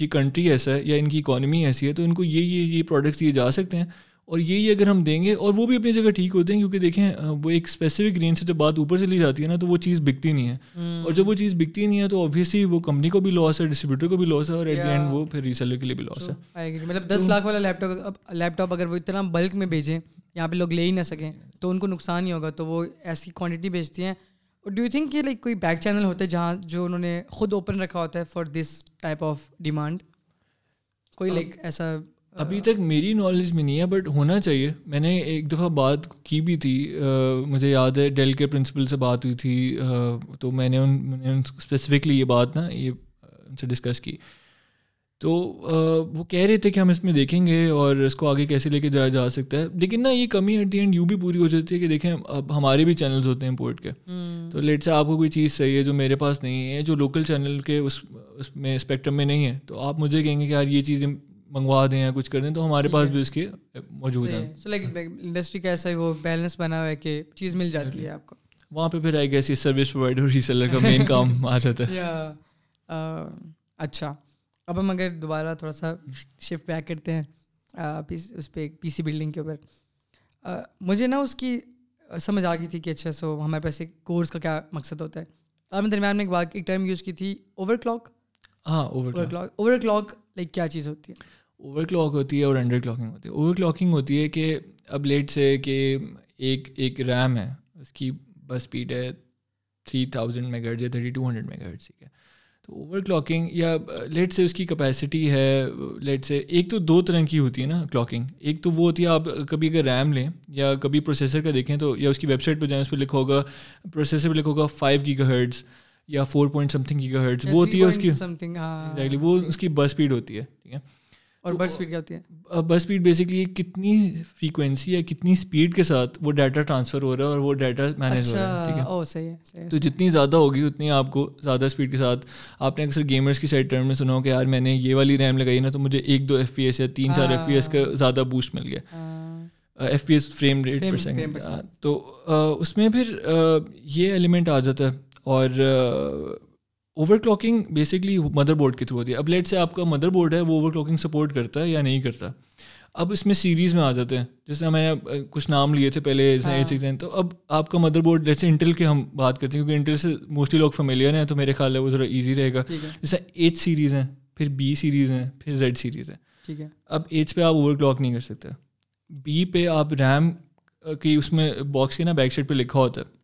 یہ کنٹری ایسا ہے یا ان کی اکانومی ایسی ہے تو ان کو یہ یہ یہ پروڈکٹس دیے جا سکتے ہیں اور یہ یہ اگر ہم دیں گے اور وہ بھی اپنی جگہ ٹھیک ہوتے ہیں کیونکہ دیکھیں وہ ایک اسپیسیفک رینج سے جب بات اوپر چلی جاتی ہے نا تو وہ چیز بکتی نہیں ہے۔ اور جب وہ چیز بکتی نہیں ہے تو آبویسلی وہ کمپنی کو بھی لاس ہے ڈسٹریبیوٹر کو بھی لاس ہے اور ایٹ اینڈ وہ پھر ریسیلر کے لیے بھی لاس ہے۔ مطلب دس لاکھ والا لیپ ٹاپ لیپ ٹاپ اگر وہ اتنا بلک میں بھیجیں یہاں پہ لوگ لے ہی نہ سکیں تو ان کو نقصان ہی ہوگا۔ تو وہ ایسی کوانٹٹی بیچتی ہیں ڈو یو تھنک کہ لائک کوئی بیک چینل ہوتا ہے جہاں جو انہوں نے خود اوپن رکھا ہوتا ہے for this type of demand کوئی لائک ایسا ابھی تک میری نالج میں نہیں ہے بٹ ہونا چاہیے میں نے ایک دفعہ بات کی بھی تھی مجھے یاد ہے ڈیل کے پرنسپل سے بات ہوئی تھی تو میں نے ان اسپیسیفکلی یہ بات نا یہ ان سے ڈسکس کی تو وہ کہہ رہے تھے کہ ہم اس میں دیکھیں گے اور اس کو آگے کیسے لے کے جایا جا سکتا ہے۔ لیکن نا یہ کمی ایٹ دی اینڈ یوں بھی پوری ہو جاتی ہے کہ دیکھیں اب ہمارے بھی چینلز ہوتے ہیں امپورٹ کے۔ تو لیٹ سے آپ کو کوئی چیز صحیح ہے جو میرے پاس نہیں ہے جو لوکل چینل کے اس اس میں اسپیکٹرم میں نہیں ہے تو آپ مجھے کہیں گے کہ یار یہ چیزیں منگوا دیں یا کچھ کر دیں تو ہمارے پاس بھی اس کے موجود ہیں۔ انڈسٹری کا ایسا وہ بیلنس بنا ہوا ہے کہ چیز مل جاتی ہے آپ کو۔ وہاں پہ پھر آئی گیس یہ سروس پرووائڈر ریسیلر کا مین کام آ جاتا ہے۔ اچھا۔ اب ہم اگر دوبارہ تھوڑا سا شفٹ بیک کرتے ہیں اس پہ پی سی بلڈنگ کے اوپر۔ مجھے نا اس کی سمجھ آ گئی تھی کہ اچھا سو ہمارے پاس ایک کورس کا کیا مقصد ہوتا ہے۔ آپ نے درمیان میں ایک بات ایک ٹرم یوز کی تھی اوور کلاک ہاں over clock over clock like کیا چیز ہوتی ہے؟ اوور کلاک ہوتی ہے اور انڈر کلاکنگ ہوتی ہے۔ اوور کلاکنگ ہوتی ہے کہ اب لیٹ سے کہ ایک ایک ریم ہے اس کی بس اسپیڈ ہے تھری تھاؤزینڈ میگا یا تھرٹی ٹو ہنڈریڈ میگا ٹھیک ہے۔ تو اوور کلاکنگ یا لیٹ سے اس کی کیپیسٹی ہے لیٹ سے ایک تو دو طرح کی ہوتی ہے نا کلاکنگ ایک تو وہ ہوتی ہے آپ کبھی اگر ریم لیں یا کبھی پروسیسر کا دیکھیں تو یا اس کی ویب سائٹ پہ جائیں اس پہ لکھا ہوگا پروسیسر پہ لکھا ہوگا فائیو گی کا ہرڈز یا فور پوائنٹ سم تھنگ کی کا ہرڈز وہ ہوتی ہے اس کی وہ اس کی بس اسپیڈ ہوتی ہے ٹھیک ہے؟ اور بس اسپیڈ کیا ہوتی ہے؟ بس اسپیڈ بیسکلی کتنی فریکوینسی ہے کتنی اسپیڈ کے ساتھ وہ ڈیٹا ٹرانسفر ہو رہا ہے اور وہ ڈیٹا مینیج ہو رہا ہے ٹھیک ہے؟ تو جتنی زیادہ ہوگی اتنی آپ کو زیادہ اسپیڈ کے ساتھ آپ نے اکثر گیمرس کی سائڈ ٹرم میں سنا ہو کہ یار میں نے یہ والی ریم لگائی نا تو مجھے ایک دو ایف پی ایس یا تین چار ایف پی ایس کا زیادہ بوسٹ مل گیا۔ F P S frame rate per second تو اس میں پھر یہ ایلیمنٹ آ جاتا ہے اور over clocking basically motherboard کے تھرو ہوتی ہے۔ اب لیٹ سے آپ کا مدر بورڈ ہے وہ اوور کلاکنگ سپورٹ کرتا ہے یا نہیں کرتا۔ اب اس میں سیریز میں آ جاتے ہیں۔ جیسے میں نے کچھ نام لیے تھے پہلے جیسے ہاں۔ تو اب آپ کا مدر بورڈ جیسے انٹل کے ہم بات کرتے ہیں کیونکہ انٹل سے موسٹلی لوگ فیملیئر ہیں تو میرے خیال ہے وہ ذرا ایزی رہے گا۔ جیسے ایچ سیریز ہیں پھر بی سیریز ہیں پھر زیڈ سیریز ہیں۔ ٹھیک ہے۔ اب ایچ پہ آپ اوور کلاک نہیں کر سکتے۔ بی پہ آپ ریم کی اس میں باکس کی نا بیک سائڈ پہ لکھا ہوتا ہے۔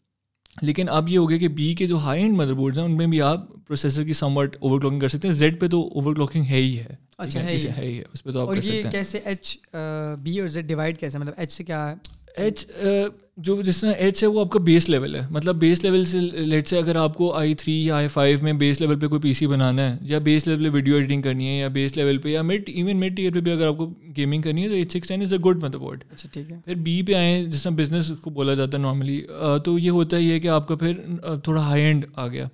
لیکن اب یہ ہو گیا کہ بی کے جو ہائی اینڈ مدر بورڈز ہیں ان میں بھی آپ پروسیسر کی سم وٹ اوور کلاکنگ کر سکتے ہیں۔ زیڈ پہ تو اوور کلاکنگ ہے ہی ہے۔ اچھا ہے ہی ہے اس پہ تو آپ کر سکتے ہیں۔ کیسے ایچ بی اور زیڈ ڈیوائڈ کیسے؟ مطلب ایچ سے کیا ہے؟ ایچ جو جس طرح ایچ ہے وہ آپ کا بیس لیول ہے۔ مطلب بیس لیول سے لیٹ سے اگر آپ کو آئی تھری یا آئی فائیو میں بیس لیول پہ کوئی پی سی بنانا ہے یا بیس لیول پہ ویڈیو ایڈیٹنگ کرنی ہے یا بیس لیول پہ یا مڈ ایون مڈ ٹیئر پہ بھی اگر آپ کو گیمنگ کرنی ہے تو eight sixteen is a good مطلب بورڈ اچھا ٹھیک ہے۔ پھر بی پہ آئیں جس طرح بزنس کو بولا جاتا ہے نارملی تو یہ ہوتا ہے یہ کہ آپ کا پھر تھوڑا ہائی اینڈ آ گیا۔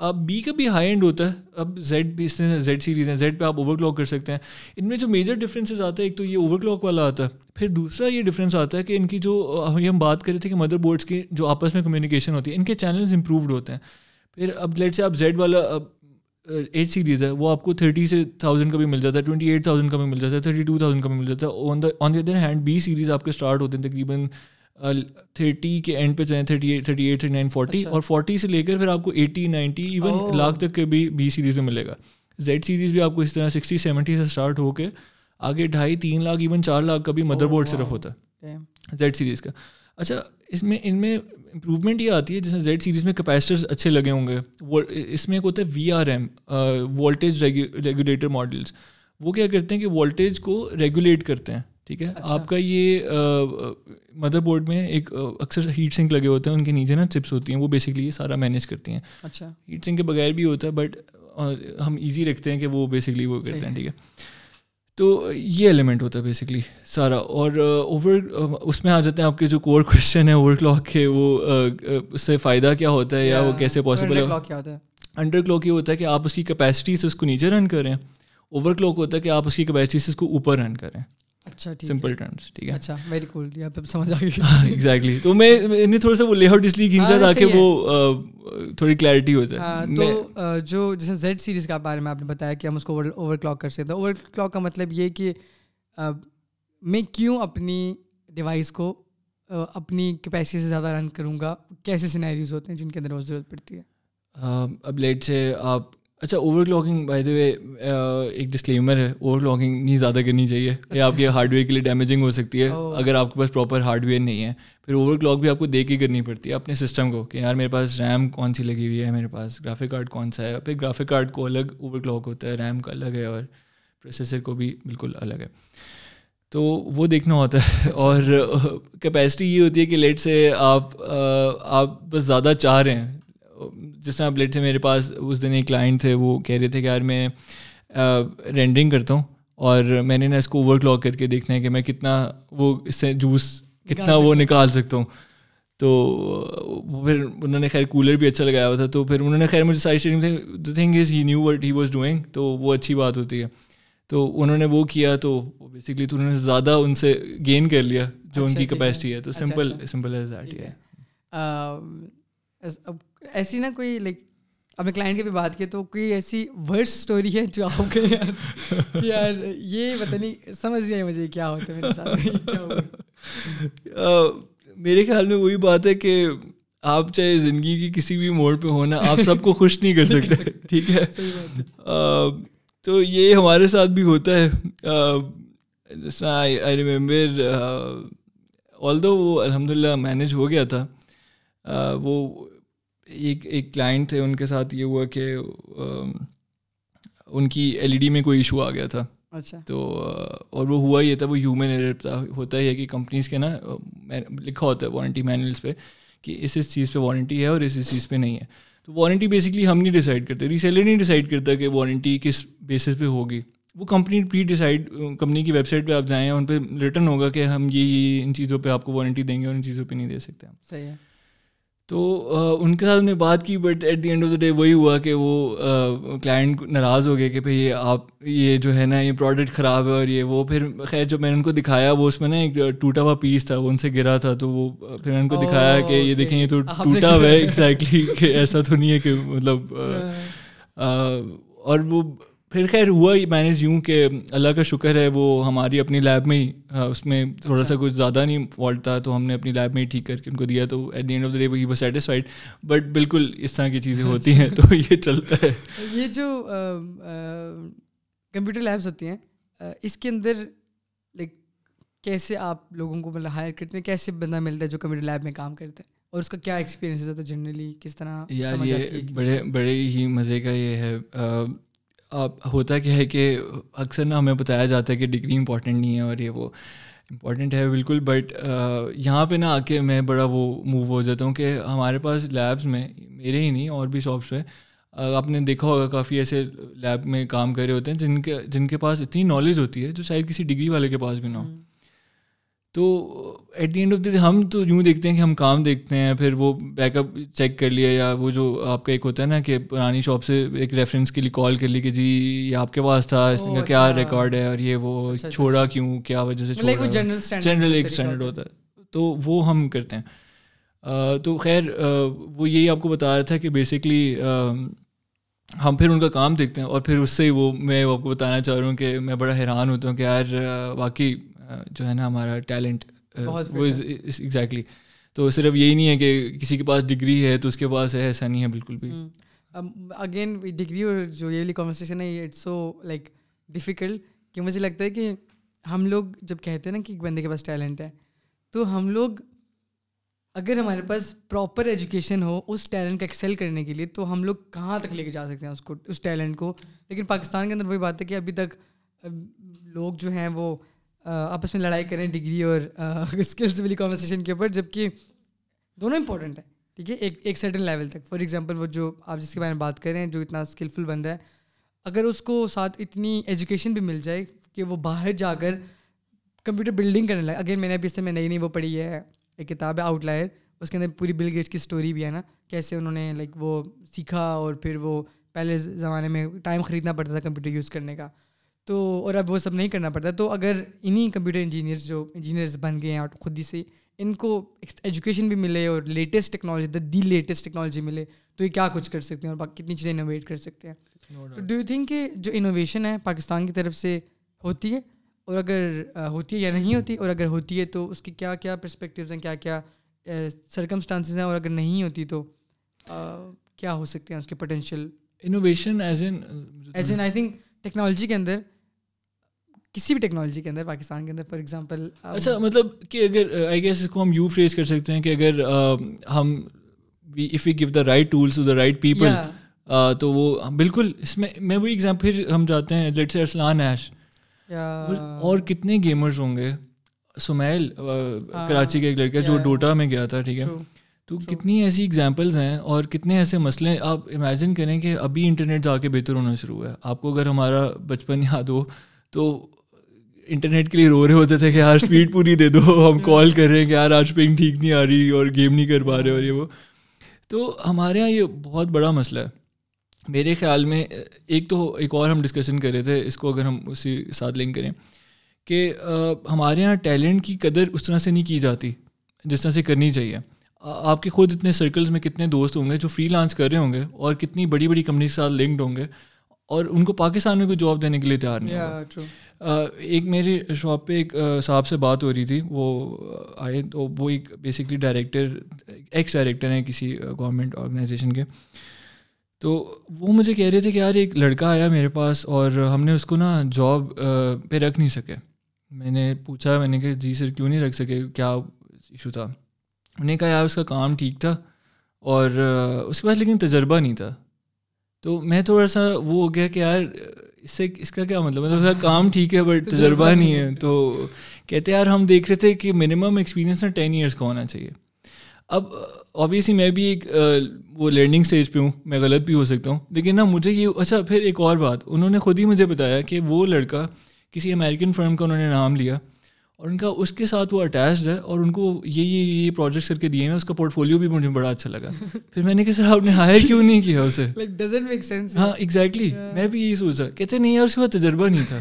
اب بی کا بھی ہائی اینڈ ہوتا ہے. اب زیڈ بھی اس زیڈ سیریز ہیں. زیڈ پہ آپ اوور کلاک کر سکتے ہیں. ان میں جو میجر ڈفرینسز آتا ہے ایک تو یہ اوور کلاک والا آتا ہے. پھر دوسرا یہ ڈفرینس آتا ہے کہ ان کی جو ہم بات کر رہے تھے کہ مدر بورڈس کی جو آپس میں کمیونیکیشن ہوتی ہے، ان کے چینلز امپرووڈ ہوتے ہیں. پھر اب لیٹ سے آپ زیڈ والا ایچ سیریز ہے، وہ آپ کو تھرٹی سے تھاؤزینڈ کا بھی مل جاتا ہے ٹوئنٹی ایٹ تھاؤزینڈ کا بھی مل جاتا ہے تھرٹی ٹو تھاؤزینڈ کا بھی مل جاتا ہے. On the on the other hand B series آپ کے اسٹارٹ ہوتے ہیں تقریباً تھرٹی کے اینڈ پہ جائیں thirty eight thirty eight thirty nine forty اور فورٹی سے لے کر پھر آپ کو ایٹی نائنٹی ایون لاکھ تک کے بھی بی سیریز میں ملے گا۔ زیڈ سیریز بھی آپ کو اس طرح سکسٹی سیونٹی سے اسٹارٹ ہو کے آگے ڈھائی تین لاکھ ایون چار لاکھ کا بھی مدر بورڈ صرف ہوتا ہے۔ زیڈ سیریز کا۔ اچھا اس میں ان میں امپروومنٹ یہ آتی ہے جیسے زیڈ سیریز میں کیپیسٹرز اچھے لگے ہوں گے۔ اس میں ایک ہوتا ہے V R M voltage regulator models وہ کیا کرتے ہیں کہ وولٹیج کو ریگولیٹ کرتے ہیں۔ ٹھیک ہے؟ اچھا۔ آپ کا یہ مدر بورڈ میں ایک اکثر ہیٹ سنک لگے ہوتے ہیں ان کے نیچے نا چپس ہوتی ہیں وہ بیسکلی یہ سارا مینیج کرتی ہیں۔ اچھا۔ ہیٹ سنک کے بغیر بھی ہوتا ہے بٹ ہم ایزی رکھتے ہیں کہ وہ بیسکلی وہ کرتے ہیں ٹھیک ہے۔ تو یہ ایلیمنٹ ہوتا ہے بیسکلی سارا۔ اور اوور اس میں آ جاتے ہیں آپ کے جو کور کوشچن ہے اوور کلاک کے وہ اس سے فائدہ کیا ہوتا ہے یا وہ کیسے پاسبل ہے؟ انڈر کلاک یہ ہوتا ہے کہ آپ اس کی کیپیسٹی سے اس کو نیچے رن کریں۔ اوور کلاک ہوتا ہے کہ آپ اس کی کیپیسٹی سے اس کو اوپر رن کریں۔ اچھا سمپل ٹرمس ٹھیک ہے اچھا ویری کول سمجھ آ گئی ایگزیکٹلی تو میں نے تھوڑا سا وہ لے آؤٹ اس لیے کھینچا تاکہ وہ تھوڑی کلیئرٹی ہو جائے تو جو جیسے زیڈ سیریز کا بارے میں آپ نے بتایا کہ ہم اس کو اوور کلاک کر سکتے ہیں اوور کلاک کا مطلب یہ کہ میں کیوں اپنی ڈیوائس کو اپنی کیپیسٹی سے زیادہ رن کروں گا کیسے سینیریوز ہوتے ہیں جن کے اندر وہ ضرورت پڑتی ہے اب لیٹ سے آپ اچھا overclocking by the way ایک ڈسکلیمر ہے اوور کلاکنگ نہیں زیادہ کرنی چاہیے۔ یہ اچھا۔ آپ کے ہارڈ ویئر کے لیے ڈیمیجنگ ہو سکتی ہے۔ اگر آپ کے پاس پراپر ہارڈ ویئر نہیں ہے پھر اوور کلاک بھی آپ کو دیکھ کے کرنی پڑتی ہے اپنے سسٹم کو کہ یار میرے پاس ریم کون سی لگی ہوئی ہے میرے پاس گرافک کارڈ کون سا ہے۔ پھر گرافک کارڈ کو الگ اوور کلاک ہوتا ہے ریم کا الگ ہے اور پروسیسر کو بھی بالکل الگ ہے۔ تو وہ دیکھنا ہوتا ہے۔ اچھا۔ اور کیپیسٹی یہ ہوتی ہے کہ لیٹ سے آپ آپ بس زیادہ چاہ رہے ہیں۔ جس طرح بلیڈ سے میرے پاس اس دن ایک کلائنٹ تھے وہ کہہ رہے تھے کہ یار میں رینڈرنگ کرتا ہوں اور میں نے نا اس کو اوور کلاک کر کے دیکھنا ہے کہ میں کتنا وہ اس سے جوس کتنا وہ نکال سکتا ہوں۔ تو پھر انہوں نے خیر کولر بھی اچھا لگایا ہوا تھا۔ تو پھر انہوں نے خیر مجھے ساری تھے the thing is he knew what he was doing تو وہ اچھی بات ہوتی ہے۔ تو انہوں نے وہ کیا تو بیسکلی تو انہوں نے زیادہ ان سے گین کر لیا جو ان کی کیپیسٹی ہے۔ تو سمپل سمپل ایز دیٹ ہے۔ ایسی نا کوئی لائک اپنے کلائنٹ کی بھی بات کی تو کوئی ایسی ورس اسٹوری ہے جو آپ کے یار یار یہ پتہ نہیں سمجھ گیا مجھے کیا ہوتا ہے میرے ساتھ میرے خیال میں وہی بات ہے کہ آپ چاہے زندگی کی کسی بھی موڑ پہ ہونا آپ سب کو خوش نہیں کر سکتے ٹھیک ہے؟ تو یہ ہمارے ساتھ بھی ہوتا ہے۔ آئی ریمبر آل دو وہ الحمد للہ مینیج ہو گیا تھا وہ ایک ایک کلائنٹ تھے ان کے ساتھ یہ ہوا کہ ان کی ایل ای ڈی میں کوئی ایشو آ گیا تھا۔ اچھا۔ تو اور وہ ہوا یہ تھا وہ ہیومن ایرر ہوتا ہی ہے کہ کمپنیز کے نا لکھا ہوتا ہے وارنٹی مینولس پہ کہ اس اس چیز پہ وارنٹی ہے اور اس اس چیز پہ نہیں ہے۔ تو وارنٹی بیسکلی ہم نہیں ڈیسائڈ کرتے ریسیلر نہیں ڈیسائڈ کرتا کہ وارنٹی کس بیسس پہ ہوگی۔ وہ کمپنی پری ڈیسائڈ کمپنی کی ویب سائٹ پہ آپ جائیں ان پہ ریٹرن ہوگا کہ ہم یہ ان چیزوں پہ آپ کو وارنٹی دیں گے اور ان چیزوں پہ نہیں دے سکتے۔ ہم صحیح ہے۔ تو ان کے ساتھ میں بات کی but at the end of the day وہی ہوا کہ وہ کلائنٹ ناراض ہو گئے کہ بھائی آپ یہ جو ہے نا یہ پروڈکٹ خراب ہے اور یہ وہ پھر خیر جب میں نے ان کو دکھایا وہ اس میں نا ایک ٹوٹا ہوا پیس تھا وہ ان سے گرا تھا تو وہ پھر میں ان کو دکھایا کہ یہ دیکھیں یہ تو ٹوٹا ہوا ہے ایگزیکٹلی کہ ایسا تو نہیں ہے کہ مطلب اور وہ پھر خیر ہوا ہی مینیج یوں کہ اللہ کا شکر ہے وہ ہماری اپنی لیب میں ہی اس میں تھوڑا سا اچھا۔ کچھ زیادہ نہیں فالٹ تھا تو ہم نے اپنی لیب میں ہی ٹھیک کر کے ان کو دیا تو at the end of the day وہ سیٹسفائڈ بٹ بالکل اس طرح کی چیزیں ہوتی ہیں تو یہ چلتا ہے۔ یہ جو کمپیوٹر لیبس ہوتی ہیں اس کے اندر لائک کیسے آپ لوگوں کو مطلب ہائر کرتے ہیں؟ کیسے بندہ ملتا ہے جو کمپیوٹر لیب میں کام کرتے ہیں اور اس کا کیا ایکسپیرینس ہوتا ہے جنرلی کس طرح یار یہ بڑے بڑے ہی مزے کا یہ ہے۔ ہوتا کیا ہے کہ اکثر نا ہمیں بتایا جاتا ہے کہ ڈگری امپورٹنٹ نہیں ہے اور یہ وہ امپورٹنٹ ہے بالکل بٹ یہاں پہ نا آ کے میں بڑا وہ موو ہو جاتا ہوں کہ ہمارے پاس لیبس میں میرے ہی نہیں اور بھی شاپس پہ آپ نے دیکھا ہوگا کافی ایسے لیب میں کام کر رہے ہوتے ہیں جن کے جن کے پاس اتنی نالج ہوتی ہے جو شاید کسی ڈگری والے کے پاس بھی نہ ہو۔ تو at the end of the ہم تو یوں دیکھتے ہیں کہ ہم کام دیکھتے ہیں پھر وہ بیک اپ چیک کر لیا یا وہ جو آپ کا ایک ہوتا ہے نا کہ پرانی شاپ سے ایک ریفرنس کے لیے کال کر لی کہ جی یہ آپ کے پاس تھا اس کا کیا ریکارڈ ہے؟ اور یہ وہ اچھا، اچھا، چھوڑا اچھا۔ کیوں؟ کیا وجہ سے جنرل ایک اسٹینڈرڈ ہوتا ہے تو وہ ہم کرتے ہیں۔ تو خیر وہ یہی آپ کو بتا رہا تھا کہ بیسکلی ہم پھر ان کا کام دیکھتے ہیں۔ اور پھر اس سے ہی وہ میں آپ کو بتانا چاہ رہا ہوں کہ میں بڑا حیران ہوتا ہوں کہ یار واقعی جو ہے نا ہمارا ٹیلنٹ وہ ایگزیکٹلی تو صرف یہی نہیں ہے کہ کسی کے پاس ڈگری ہے تو اس کے پاس ہے ایسا نہیں ہے بالکل بھی۔ اگین ڈگری اور جو یہ کانورسیشن ہے اٹس سو لائک ڈیفیکلٹ کہ مجھے لگتا ہے کہ ہم لوگ جب کہتے ہیں نا کہ ایک بندے کے پاس ٹیلنٹ ہے تو ہم لوگ اگر ہمارے پاس پراپر ایجوکیشن ہو اس ٹیلنٹ کا ایکسیل کرنے کے لیے تو ہم لوگ کہاں تک لے کے جا سکتے ہیں اس کو اس ٹیلنٹ کو؟ لیکن پاکستان کے اندر وہی بات ہے کہ ابھی تک لوگ جو ہیں وہ آپس میں لڑائی کریں ڈگری اور اسکلس والی کانورسیشن کے اوپر جبکہ دونوں امپورٹنٹ ہیں، ٹھیک ہے؟ ایک ایک سرٹن لیول تک۔ فار ایگزامپل وہ جو آپ جس کے بارے میں بات کر رہے ہیں، جو اتنا اسکلفل بندہ ہے، اگر اس کو ساتھ اتنی ایجوکیشن بھی مل جائے کہ وہ باہر جا کر کمپیوٹر بلڈنگ کرنے لگے اگر میں نے ابھی اس سے میں نئی نئی وہ پڑھی ہے، ایک کتاب ہے آؤٹ لائر اس کے اندر پوری بل گیٹس کی اسٹوری بھی ہے نا، کیسے انہوں نے لائک وہ سیکھا اور پھر وہ پہلے زمانے میں ٹائم خریدنا پڑتا تھا کمپیوٹر یوز کرنے کا۔ تو اور اب وہ سب نہیں کرنا پڑتا۔ تو اگر انہیں کمپیوٹر انجینئرس جو انجینئرس بن گئے ہیں خود ہی سے ان کو ایجوکیشن بھی ملے اور latest technology the the latest technology ملے تو یہ کیا کچھ کر سکتے ہیں اور کتنی چیزیں انوویٹ کر سکتے ہیں؟ تو ڈو یو تھنک کہ جو انوویشن ہے پاکستان کی طرف سے ہوتی ہے؟ اور اگر ہوتی ہے یا نہیں ہوتی اور اگر ہوتی ہے تو اس کے کیا کیا پرسپیکٹیوز ہیں کیا کیا سرکمسٹانسز ہیں اور اگر نہیں ہوتی تو کیا ہو سکتے ہیں اس کے potential innovation as an as an I think technology کے اندر کسی بھی ٹیکنالوجی کے اندر پاکستان کے اندر فار ایگزامپل اچھا مطلب کہ اگر آئی گیس اس کو ہم یو فیس کر سکتے ہیں کہ اگر ہم if you give the right tools to the right people تو وہ بالکل اس میں میں وہی ایگزامپل پھر ہم جاتے ہیں لیٹ سے ارسلان ایش اور کتنے گیمرز ہوں گے؟ سمیل کراچی کا ایک لڑکا جو ڈوٹا میں گیا تھا ٹھیک ہے؟ تو کتنی ایسی ایگزامپلز ہیں اور کتنے ایسے مسئلے آپ امیجن کریں کہ ابھی انٹرنیٹ جا کے بہتر ہونا شروع ہوا ہے۔ آپ کو اگر ہمارا بچپن یاد ہو تو انٹرنیٹ کے لیے رو رہے ہوتے تھے کہ یار اسپیڈ پوری دے دو۔ ہم کال کر رہے ہیں کہ یار آج پنگ ٹھیک نہیں آ رہی اور گیم نہیں کر پا رہے اور یہ وہ۔ تو ہمارے یہاں یہ بہت بڑا مسئلہ ہے۔ میرے خیال میں ایک تو ایک اور ہم ڈسکشن کر رہے تھے اس کو اگر ہم اسی ساتھ لنک کریں کہ ہمارے یہاں ٹیلنٹ کی قدر اس طرح سے نہیں کی جاتی جس طرح سے کرنی چاہیے۔ آپ کے خود اتنے سرکلز میں کتنے دوست ہوں گے جو فری لانس کر رہے ہوں گے اور کتنی بڑی بڑی کمپنی کے ساتھ لنکڈ ہوں گے۔ اور ان کو پاکستان میں کوئی جاب دینے کے لیے تیار نہیں ایک میری شاپ پہ ایک صاحب سے بات ہو رہی تھی۔ وہ آئے تو وہ ایک بیسکلی ڈائریکٹر ایکس ڈائریکٹر ہیں کسی گورنمنٹ آرگنائزیشن کے۔ تو وہ مجھے کہہ رہے تھے کہ یار ایک لڑکا آیا میرے پاس اور ہم نے اس کو نا جاب پہ رکھ نہیں سکے۔ میں نے پوچھا میں نے کہا جی سر کیوں نہیں رکھ سکے؟ کیا ایشو تھا؟ انہوں نے کہا یار اس کا کام ٹھیک تھا اور اس کے پاس لیکن تجربہ نہیں تھا۔ تو میں تھوڑا سا وہ ہو گیا کہ یار اس سے اس کا کیا مطلب مطلب کام ٹھیک ہے بٹ تجربہ نہیں ہے۔ تو کہتے یار ہم دیکھ رہے تھے کہ منیمم ایکسپیرینس نا ٹین ایئرس کا ہونا چاہیے۔ اب اوبیسلی میں بھی ایک وہ لرننگ اسٹیج پہ ہوں۔ میں غلط بھی ہو سکتا ہوں۔ لیکن نا مجھے یہ اچھا پھر ایک اور بات۔ انہوں نے خود ہی مجھے بتایا کہ وہ لڑکا کسی امیریکن فرم کا انہوں نے نام لیا۔ اور ان کا اس کے ساتھ وہ اٹیچڈ ہے اور ان کو یہ یہ یہ پروجیکٹس کر کے دیے ہیں اس کا پورٹ فولیو بھی مجھے بڑا اچھا لگا۔ پھر میں نے کہا سر آپ نے ہائر کیوں نہیں کیا اسے؟ ہاں ایگزیکٹلی میں بھی یہی سوچا۔ کہتے نہیں یار اس کے بعد تجربہ نہیں تھا۔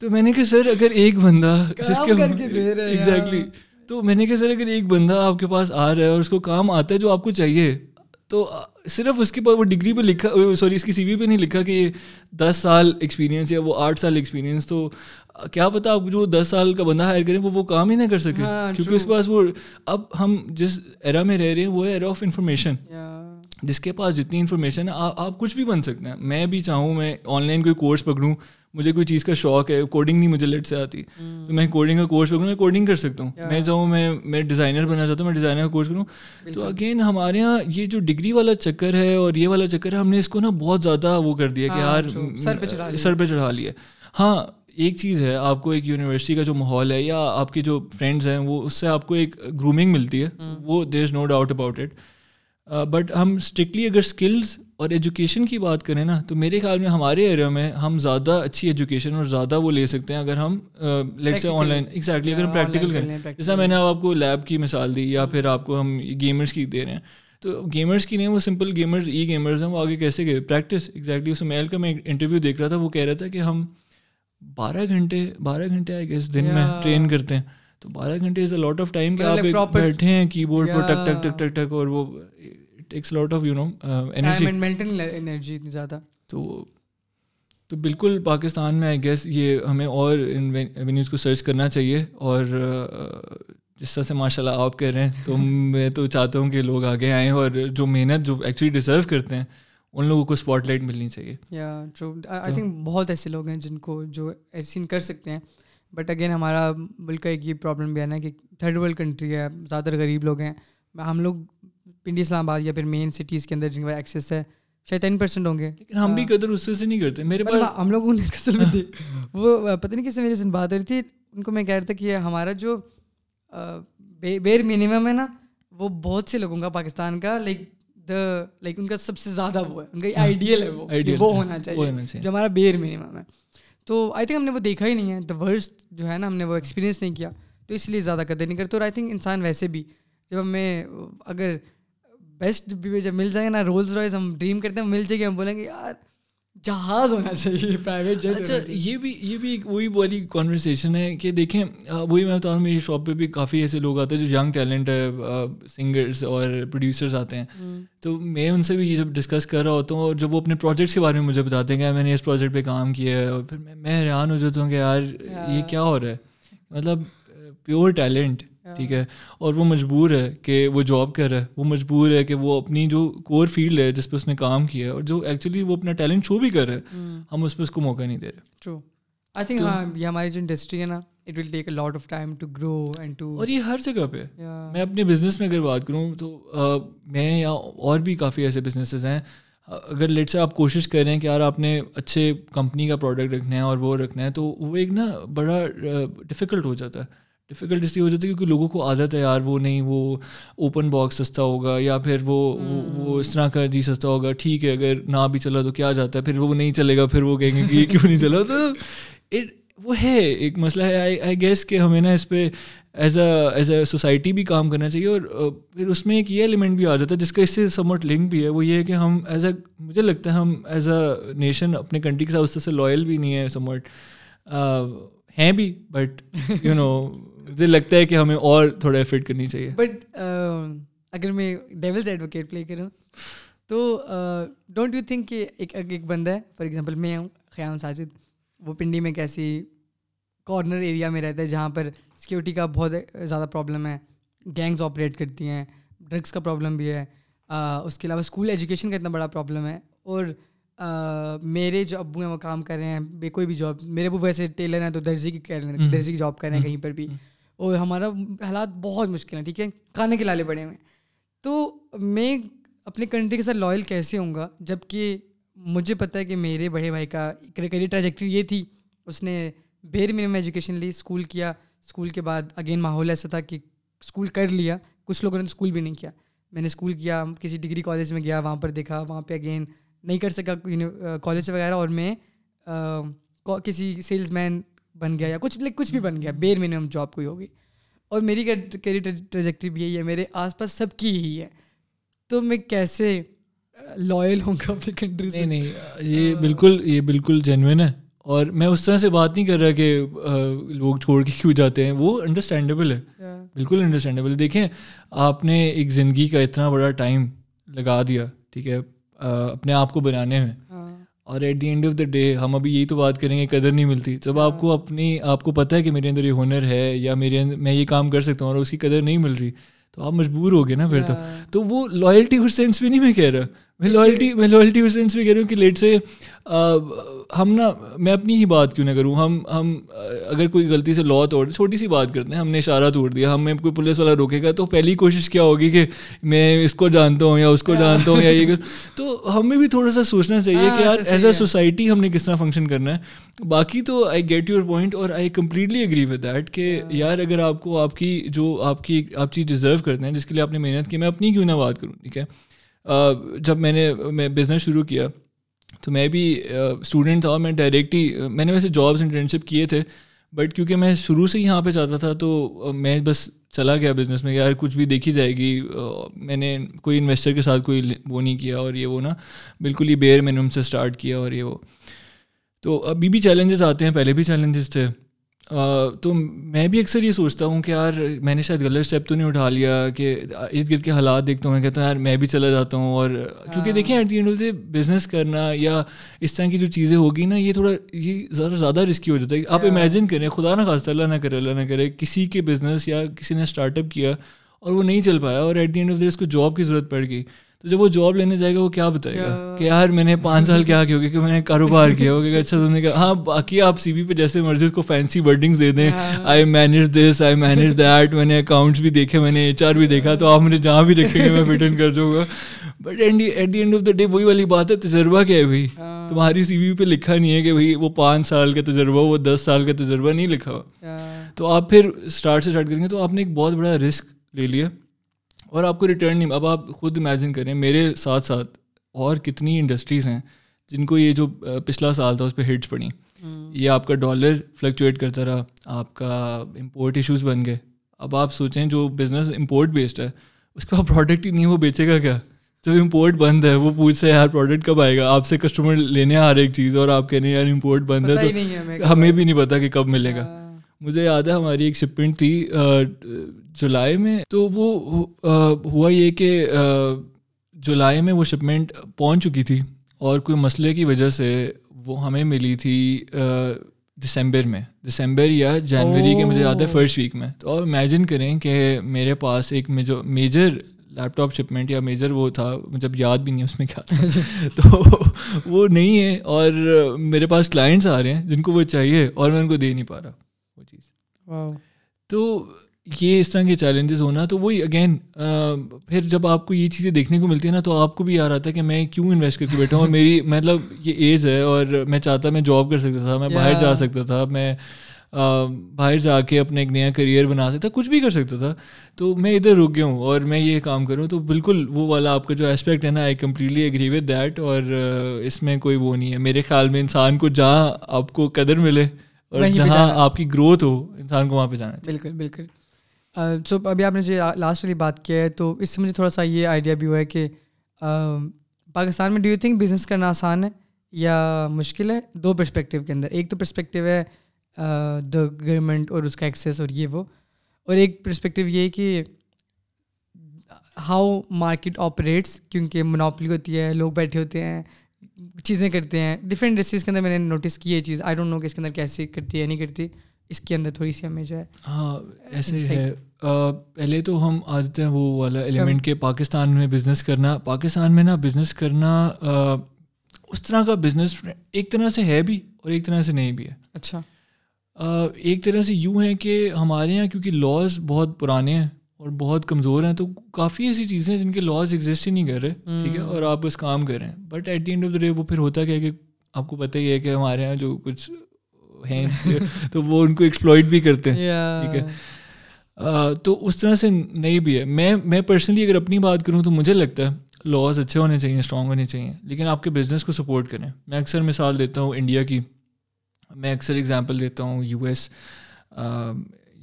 تو میں نے کہا سر اگر ایک بندہ جس کے ایگزیکٹلی تو میں نے کہا سر اگر ایک بندہ آپ کے پاس آ رہا ہے اور اس کو کام آتا ہے جو آپ کو چاہیے تو صرف اس کے پاس وہ ڈگری پہ لکھا سوری اس کی سی وی پہ نہیں لکھا کہ دس سال ایکسپیرینس یا وہ آٹھ سال ایکسپیرینس تو کیا پتا آپ جو دس سال کا بندہ ہائر کریں وہ وہ کام ہی نہ کر سکے۔ ہاں، کیونکہ اس کے پاس وہ اب ہم جس ایرا میں رہ رہے ہیں وہ ہے ایرا آف انفارمیشن جس کے پاس جتنی انفارمیشن ہے آپ کچھ بھی بن سکتے ہیں۔ میں بھی چاہوں میں آن لائن کوئی کورس پکڑوں۔ مجھے کوئی چیز کا شوق ہے کوڈنگ نہیں مجھے لیٹ سے آتی۔ تو میں کوڈنگ کا کورس پکڑوں میں کوڈنگ کر سکتا ہوں۔ میں چاہوں میں میں ڈیزائنر بننا چاہتا ہوں میں ڈیزائنر کا کورس کروں۔ تو اگین ہمارے یہاں یہ جو ڈگری والا چکر ہے اور یہ والا چکر ہے ہم نے اس کو نا بہت زیادہ وہ کر دیا کہ ہاں، یار سر پہ چڑھا لیا۔ ہاں ایک چیز ہے آپ کو ایک یونیورسٹی کا جو ماحول ہے یا آپ کے جو فرینڈز ہیں وہ اس سے آپ کو ایک گرومنگ ملتی ہے وہ there is no doubt about it but ہم اسٹرکٹلی اگر اسکلز اور ایجوکیشن کی بات کریں نا تو میرے خیال میں ہمارے ایریا میں ہم زیادہ اچھی ایجوکیشن اور زیادہ وہ لے سکتے ہیں اگر ہم لیٹ سے آن لائن ایگزیکٹلی اگر ہم پریکٹیکل کریں۔ جیسا میں نے آپ کو لیب کی مثال دی یا پھر آپ کو ہم گیمرس کی دے رہے ہیں۔ تو گیمرس کی نہیں وہ سمپل گیمرز ای گیمرز ہیں وہ آگے کیسے گئے؟ پریکٹس ایگزیکٹلی اس میل کا میں انٹرویو دیکھ رہا تھا وہ کہہ رہا تھا کہ ہم بارہ گھنٹے بارہ گھنٹے آئے گیس دن میں ٹرین کرتے ہیں۔ تو بارہ گھنٹے is a lot of time کہ آپ بیٹھے ہیں کی بورڈ پر ٹک ٹک ٹک ٹک ٹک اور وہ takes lot of you know energy زیادہ۔ تو تو بالکل پاکستان میں آئی گیس یہ ہمیں اور ان ایونیوز کو سرچ کرنا چاہیے اور جس طرح سے ماشاء اللہ آپ کہہ رہے ہیں تو میں تو چاہتا ہوں کہ لوگ آگے آئیں اور جو محنت جو ایکچولی ڈیزرو کرتے ہیں ان لوگوں کو اسپاٹ لائٹ ملنی چاہیے۔ یا جو آئی تھنک بہت ایسے لوگ ہیں جن کو جو ایسے کر سکتے ہیں۔ بٹ اگین ہمارا ملک کا ایک یہ پرابلم بھی ہے نا کہ تھرڈ ورلڈ کنٹری ہے زیادہ تر غریب لوگ ہیں۔ ہم لوگ پنڈی اسلام آباد یا پھر مین سٹیز کے اندر جن کا ایکسیس ہے شاید ٹین پرسینٹ ہوں گے۔ لیکن ہم بھی قدر اس سے نہیں کرتے۔ میرے پاس ہم لوگ ان قسم میں وہ پتہ نہیں کس سے میرے سے بات ہو رہی تھی۔ ان کو میں کہہ رہا تھا کہ ہمارا جو بیر منیمم ہے نا وہ بہت سے لوگوں کا پاکستان کا لائک دا لائک ان کا سب سے زیادہ وہ ہے ان کا آئیڈیل ہے وہ وہ ہونا چاہیے جو ہمارا بیر منیمم ہے تو آئی تھنک ہم نے وہ دیکھا ہی نہیں ہے دا ورسٹ جو ہے نا ہم نے وہ ایکسپیرینس نہیں کیا تو اس لیے زیادہ قدر نہیں کرتے اور آئی تھنک انسان ویسے بھی جب ہمیں اگر بیسٹ جب مل جائے گا نا رولز رائز ہم ڈریم کرتے ہیں مل جائے گی ہم بولیں گے یار جہاز ہونا چاہیے پرائیویٹ جیٹ اچھا یہ بھی یہ بھی ایک وہی والی کانورسیشن ہے کہ دیکھیں وہی میں بتا رہا ہوں میری شاپ پہ بھی کافی ایسے لوگ آتے ہیں جو ینگ ٹیلنٹ ہے سنگرس اور پروڈیوسرز آتے ہیں۔ تو میں ان سے بھی یہ جب ڈسکس کر رہا ہوتا ہوں اور جب وہ اپنے پروجیکٹس کے بارے میں مجھے بتاتے ہیں کہ میں نے اس پروجیکٹ پہ کام کیا ہے اور پھر میں حیران ہو جاتا ہوں کہ یار یہ کیا ہو رہا ہے؟ مطلب پیور ٹیلنٹ ٹھیک ہے؟ اور وہ مجبور ہے کہ وہ جاب کر رہا ہے وہ مجبور ہے کہ وہ اپنی جو کور فیلڈ ہے جس پہ اس نے کام کیا ہے اور جو ایکچولی وہ اپنا ٹیلنٹ شو بھی کر رہے ہیں ہم اس پہ اس کو موقع نہیں دے رہے۔ ٹرو آئی تھنک ہاں یہ ہماری جو انڈسٹری ہے نا it will take a lot of time to grow and to اور یہ ہر جگہ پہ میں اپنے بزنس میں اگر بات کروں تو میں یا اور بھی کافی ایسے بزنسز ہیں۔ اگر لیٹ سے آپ کوشش کر رہے ہیں کہ یار آپ نے اچھے کمپنی کا پروڈکٹ رکھنا ہے اور وہ رکھنا ہے تو وہ ایک نا بڑا ڈفیکلٹ ہو جاتا ہے۔ ڈفیکلٹ اس لیے ہو جاتا ہے کیونکہ لوگوں کو عادت ہے یار وہ نہیں وہ اوپن باکس سستا ہوگا یا پھر وہ وہ اس طرح کا جی سستا ہوگا ٹھیک ہے اگر نہ بھی چلا تو کیا جاتا ہے؟ پھر وہ نہیں چلے گا پھر وہ کہیں گے کہ یہ کیوں نہیں چلا؟ تو وہ ہے ایک مسئلہ ہے۔ آئی گیس کہ ہمیں نا اس پہ as a as a society بھی کام کرنا چاہیے اور پھر اس میں ایک یہ ایلیمنٹ بھی آ جاتا ہے جس کا اس سے سمٹ لنک بھی ہے۔ وہ یہ ہے کہ ہم ایز اے مجھے لگتا ہے ہم ایز اے نیشن اپنے کنٹری کے ساتھ اس طرح سے لائل بھی نہیں ہے سمٹ ہیں بھی بٹ یو نو مجھے لگتا ہے کہ ہمیں اور تھوڑا ایفرٹ کرنی چاہیے۔ بٹ اگر میں ڈیولس ایڈوکیٹ پلے کروں تو ڈونٹ یو تھنک کہ ایک ایک بندہ ہے فار ایگزامپل میں ہوں خیام ساجد وہ پنڈی میں کیسی کارنر ایریا میں رہتا ہے جہاں پر سیکورٹی کا بہت زیادہ پرابلم ہے گینگز آپریٹ کرتی ہیں ڈرگس کا پرابلم بھی ہے اس کے علاوہ اسکول ایجوکیشن کا اتنا بڑا پرابلم ہے اور میرے جو ابو ہیں وہ کام کر رہے ہیں بے کوئی بھی جاب میرے ابو ویسے ٹیلر ہیں تو درزی کی کہہ رہے ہیں درزی کی جاب کر رہے ہیں کہیں پر بھی۔ اور ہمارا حالات بہت مشکل ہیں، ٹھیک ہے؟ کھانے کے لالے پڑے ہوئے تو میں اپنے کنٹری کے ساتھ لائل کیسے ہوں گا؟ جبکہ مجھے پتہ ہے کہ میرے بڑے بھائی کا کریئر ٹریجیکٹری یہ تھی۔ اس نے بیر منیمم ایجوکیشن لی اسکول کیا۔ اسکول کے بعد اگین ماحول ایسا تھا کہ اسکول کر لیا۔ کچھ لوگوں نے اسکول بھی نہیں کیا۔ میں نے اسکول کیا، کسی ڈگری کالج میں گیا، وہاں پر دیکھا، وہاں پہ اگین نہیں کر سکا کالج وغیرہ۔ اور میں کسی سیلس مین بن گیا یا کچھ کچھ بھی بن گیا بیر منیمم جاب کوئی ہوگی۔ اور میری کیریئر ٹریجیکٹری بھی یہی ہے میرے آس پاس سب کی یہی ہے۔ تو میں کیسے لائل ہوں گا اپنی کنٹری سے؟ نہیں یہ بالکل یہ بالکل جینوئن ہے۔ اور میں اس طرح سے بات نہیں کر رہا کہ لوگ چھوڑ کے کیوں جاتے ہیں وہ انڈرسٹینڈیبل ہے۔ بالکل انڈرسٹینڈیبل دیکھیں آپ نے ایک زندگی کا اتنا بڑا ٹائم لگا دیا ٹھیک ہے اپنے آپ کو بنانے میں۔ اور at the end of the day ہم ابھی یہی تو بات کریں گے قدر نہیں ملتی۔ جب آپ کو اپنی آپ کو پتہ ہے کہ میرے اندر یہ ہنر ہے یا میرے اندر میں یہ کام کر سکتا ہوں اور اس کی قدر نہیں مل رہی تو آپ مجبور ہو گئے نا پھر تو۔ تو وہ لائلٹی اس سینس بھی نہیں میں کہہ رہا۔ میں لائلٹی میں لائلٹی اس سینس بھی کہہ رہا ہوں کہ لیٹ سے ہم نا میں اپنی ہی بات کیوں نہ کروں؟ ہم ہم اگر کوئی غلطی سے لا توڑ چھوٹی سی بات کرتے ہیں ہم نے اشارہ توڑ دیا ہمیں کوئی پولیس والا روکے گا تو پہلی کوشش کیا ہوگی کہ میں اس کو جانتا ہوں یا اس کو جانتا ہوں یا یہ تو ہمیں بھی تھوڑا سا سوچنا چاہیے کہ یار ایز اے سوسائٹی ہم نے کس طرح فنکشن کرنا ہے۔ باقی تو آئی گیٹ یور پوائنٹ اور I completely agree with that کہ یار اگر آپ کو آپ کی جو آپ کی آپ چیز ڈیزرو کرتے ہیں جس کے لیے آپ نے محنت کی میں اپنی کیوں نہ بات کروں ٹھیک ہے؟ جب میں نے، میں بزنس شروع کیا، تو میں بھی اسٹوڈنٹ تھا اور میں ڈائریکٹ ہی میں نے ویسے جابس انٹرنشپ کیے تھے بٹ کیونکہ میں شروع سے یہاں پہ چاہتا تھا، تو میں بس چلا گیا بزنس میں یار کچھ بھی دیکھی جائے گی میں نے کوئی انویسٹر کے ساتھ کوئی وہ نہیں کیا اور یہ وہ نا، بالکل ہی بیر میں نے ان سے اسٹارٹ کیا اور یہ وہ۔ تو ابھی بھی چیلنجز آتے ہیں، پہلے بھی چیلنجز تھے۔ تو میں بھی اکثر یہ سوچتا ہوں کہ یار میں نے شاید غلط اسٹیپ تو نہیں اٹھا لیا کہ ارد گرد کے حالات دیکھتا ہوں میں کہتا ہوں یار میں بھی چلا جاتا ہوں اور کیونکہ دیکھیں at the end of business کرنا یا اس طرح کی جو چیزیں ہوگی نا یہ تھوڑا یہ ذرا زیادہ رسکی ہو جاتا ہے۔ آپ امیجن کریں خدا نہ خاص اللہ نہ کرے اللہ نہ کرے کسی کے بزنس یا کسی نے اسٹارٹ اپ کیا اور وہ نہیں چل پایا اور at the end of the اس کو جاب کی ضرورت پڑ گئی۔ تو جب وہ جاب لینے جائے گا وہ کیا بتائے گا؟ کہ یار میں نے پانچ سال کیا کیا کہ میں نے کاروبار کیا ہوگا کہ اچھا تم نے کہا۔ ہاں باقی آپ سی وی پہ جیسے مرضی کو فینسی ورڈنگس دے دیں۔ I manage this I manage that میں نے اکاؤنٹس بھی دیکھے میں نے ایچ آر بھی دیکھا۔ تو آپ مجھے جہاں بھی رکھیں گے میں فٹ ان کر جاؤں گا۔ But at the end of the day وہی والی بات ہے تجربہ کیا ہے بھائی۔ تمہاری سی وی پہ لکھا نہیں ہے کہ بھائی وہ پانچ سال کا تجربہ وہ دس سال کا تجربہ نہیں لکھا۔ ہوا تو آپ پھر اسٹارٹ سے اسٹارٹ کریں گے۔ تو آپ نے ایک بہت بڑا رسک لے لیا۔ اور آپ کو ریٹرن نہیں اب آپ خود امیجن کریں میرے ساتھ ساتھ اور کتنی انڈسٹریز ہیں جن کو یہ جو پچھلا سال تھا اس پہ ہٹس پڑی یہ آپ کا ڈالر فلکچویٹ کرتا رہا آپ کا امپورٹ ایشوز بن گئے۔ اب آپ سوچیں جو بزنس امپورٹ بیسڈ ہے اس کا پروڈکٹ ہی نہیں وہ بیچے گا کیا؟ جب امپورٹ بند ہے وہ پوچھ سے یار پروڈکٹ کب آئے گا؟ آپ سے کسٹمر لینے آ رہا ایک چیز اور آپ کہہ رہے ہیں یار امپورٹ بند ہے تو ہمیں۔ بھی نہیں پتا کہ کب ملے گا۔ ہاں۔ مجھے یاد ہے ہماری ایک شپمنٹ تھی جولائی میں تو وہ ہوا یہ کہ جولائی میں وہ شپمنٹ پہنچ چکی تھی اور کوئی مسئلے کی وجہ سے وہ ہمیں ملی تھی دسمبر میں۔ دسمبر یا جنوری کے مجھے یاد ہے فرسٹ ویک میں۔ تو آپ امیجن کریں کہ میرے پاس ایک جو میجر لیپ ٹاپ شپمنٹ یا میجر وہ تھا جب یاد بھی نہیں اس میں کیا تھا۔ تو وہ نہیں ہے اور میرے پاس کلائنٹس آ رہے ہیں جن کو وہ چاہیے اور میں ان کو دے نہیں پا رہا۔ وہ چیز۔ تو یہ اس طرح کے چیلنجز ہونا تو وہی اگین پھر جب آپ کو یہ چیزیں دیکھنے کو ملتی ہیں نا تو آپ کو بھی آ رہا تھا کہ میں کیوں انویسٹ کر کے بیٹھا ہوں؟ اور میری مطلب یہ ایج ہے اور میں چاہتا میں جاب کر سکتا تھا میں باہر جا سکتا تھا میں باہر جا کے اپنا ایک نیا کریئر بنا سکتا کچھ بھی کر سکتا تھا۔ تو میں ادھر رک گیا ہوں اور میں یہ کام کروں تو بالکل وہ والا آپ کا جو اسپیکٹ ہے نا I completely agree with that اور اس میں کوئی وہ نہیں ہے۔ میرے خیال میں انسان کو جہاں آپ کو قدر ملے اور جہاں آپ کی گروتھ ہو انسان کو وہاں پہ جانا بالکل بالکل۔ سو ابھی آپ نے جو لاسٹ والی بات کیا ہے، تو اس سے مجھے تھوڑا سا یہ آئیڈیا بھی ہوا ہے کہ پاکستان میں ڈو یو تھنک بزنس کرنا آسان ہے یا مشکل ہے؟ دو پرسپیکٹیو کے اندر۔ ایک تو پرسپیکٹیو ہے دا گورنمنٹ اور اس کا ایکسیس اور یہ وہ۔ اور ایک پرسپیکٹیو یہ ہے کہ ہاؤ مارکیٹ آپریٹس کیونکہ منوپلی ہوتی ہے، لوگ بیٹھے ہوتے ہیں، چیزیں کرتے ہیں۔ ڈفرینٹ ڈسٹرکس کے اندر میں نے نوٹس کی یہ چیز۔ آئی ڈونٹ نو کہ اس کے اندر کیسے کرتی ہے نہیں کرتی۔ اس کے اندر تھوڑی سی ہمیں جو ہے ہاں ایسے ہے۔ پہلے تو ہم آ جاتے ہیں وہ والا ایلیمنٹ کہ پاکستان میں بزنس کرنا۔ پاکستان میں نا بزنس کرنا اس طرح کا بزنس ایک طرح سے ہے بھی اور ایک طرح سے نہیں بھی ہے۔ اچھا۔ ایک طرح سے یوں ہے کہ ہمارے یہاں کیونکہ لاز بہت پرانے ہیں اور بہت کمزور ہیں تو کافی ایسی چیزیں جن کے لاز ایگزسٹ ہی نہیں کر رہے ٹھیک ہے؟ اور آپ اس کام کر رہے ہیں۔ But at the end of the day وہ پھر ہوتا کیا کہ آپ کو پتہ ہی ہے کہ ہمارے یہاں جو کچھ ہیں۔ تو وہ ان کو ایکسپلائٹ بھی کرتے ہیں۔ ٹھیک ہے۔ تو اس طرح سے نہیں بھی ہے۔ میں میں پرسنلی اگر اپنی بات کروں تو مجھے لگتا ہے لاس اچھے ہونے چاہیے اسٹرانگ ہونے چاہیے۔ لیکن آپ کے بزنس کو سپورٹ کریں۔ میں اکثر مثال دیتا ہوں انڈیا کی۔ میں اکثر اگزامپل دیتا ہوں یو ایس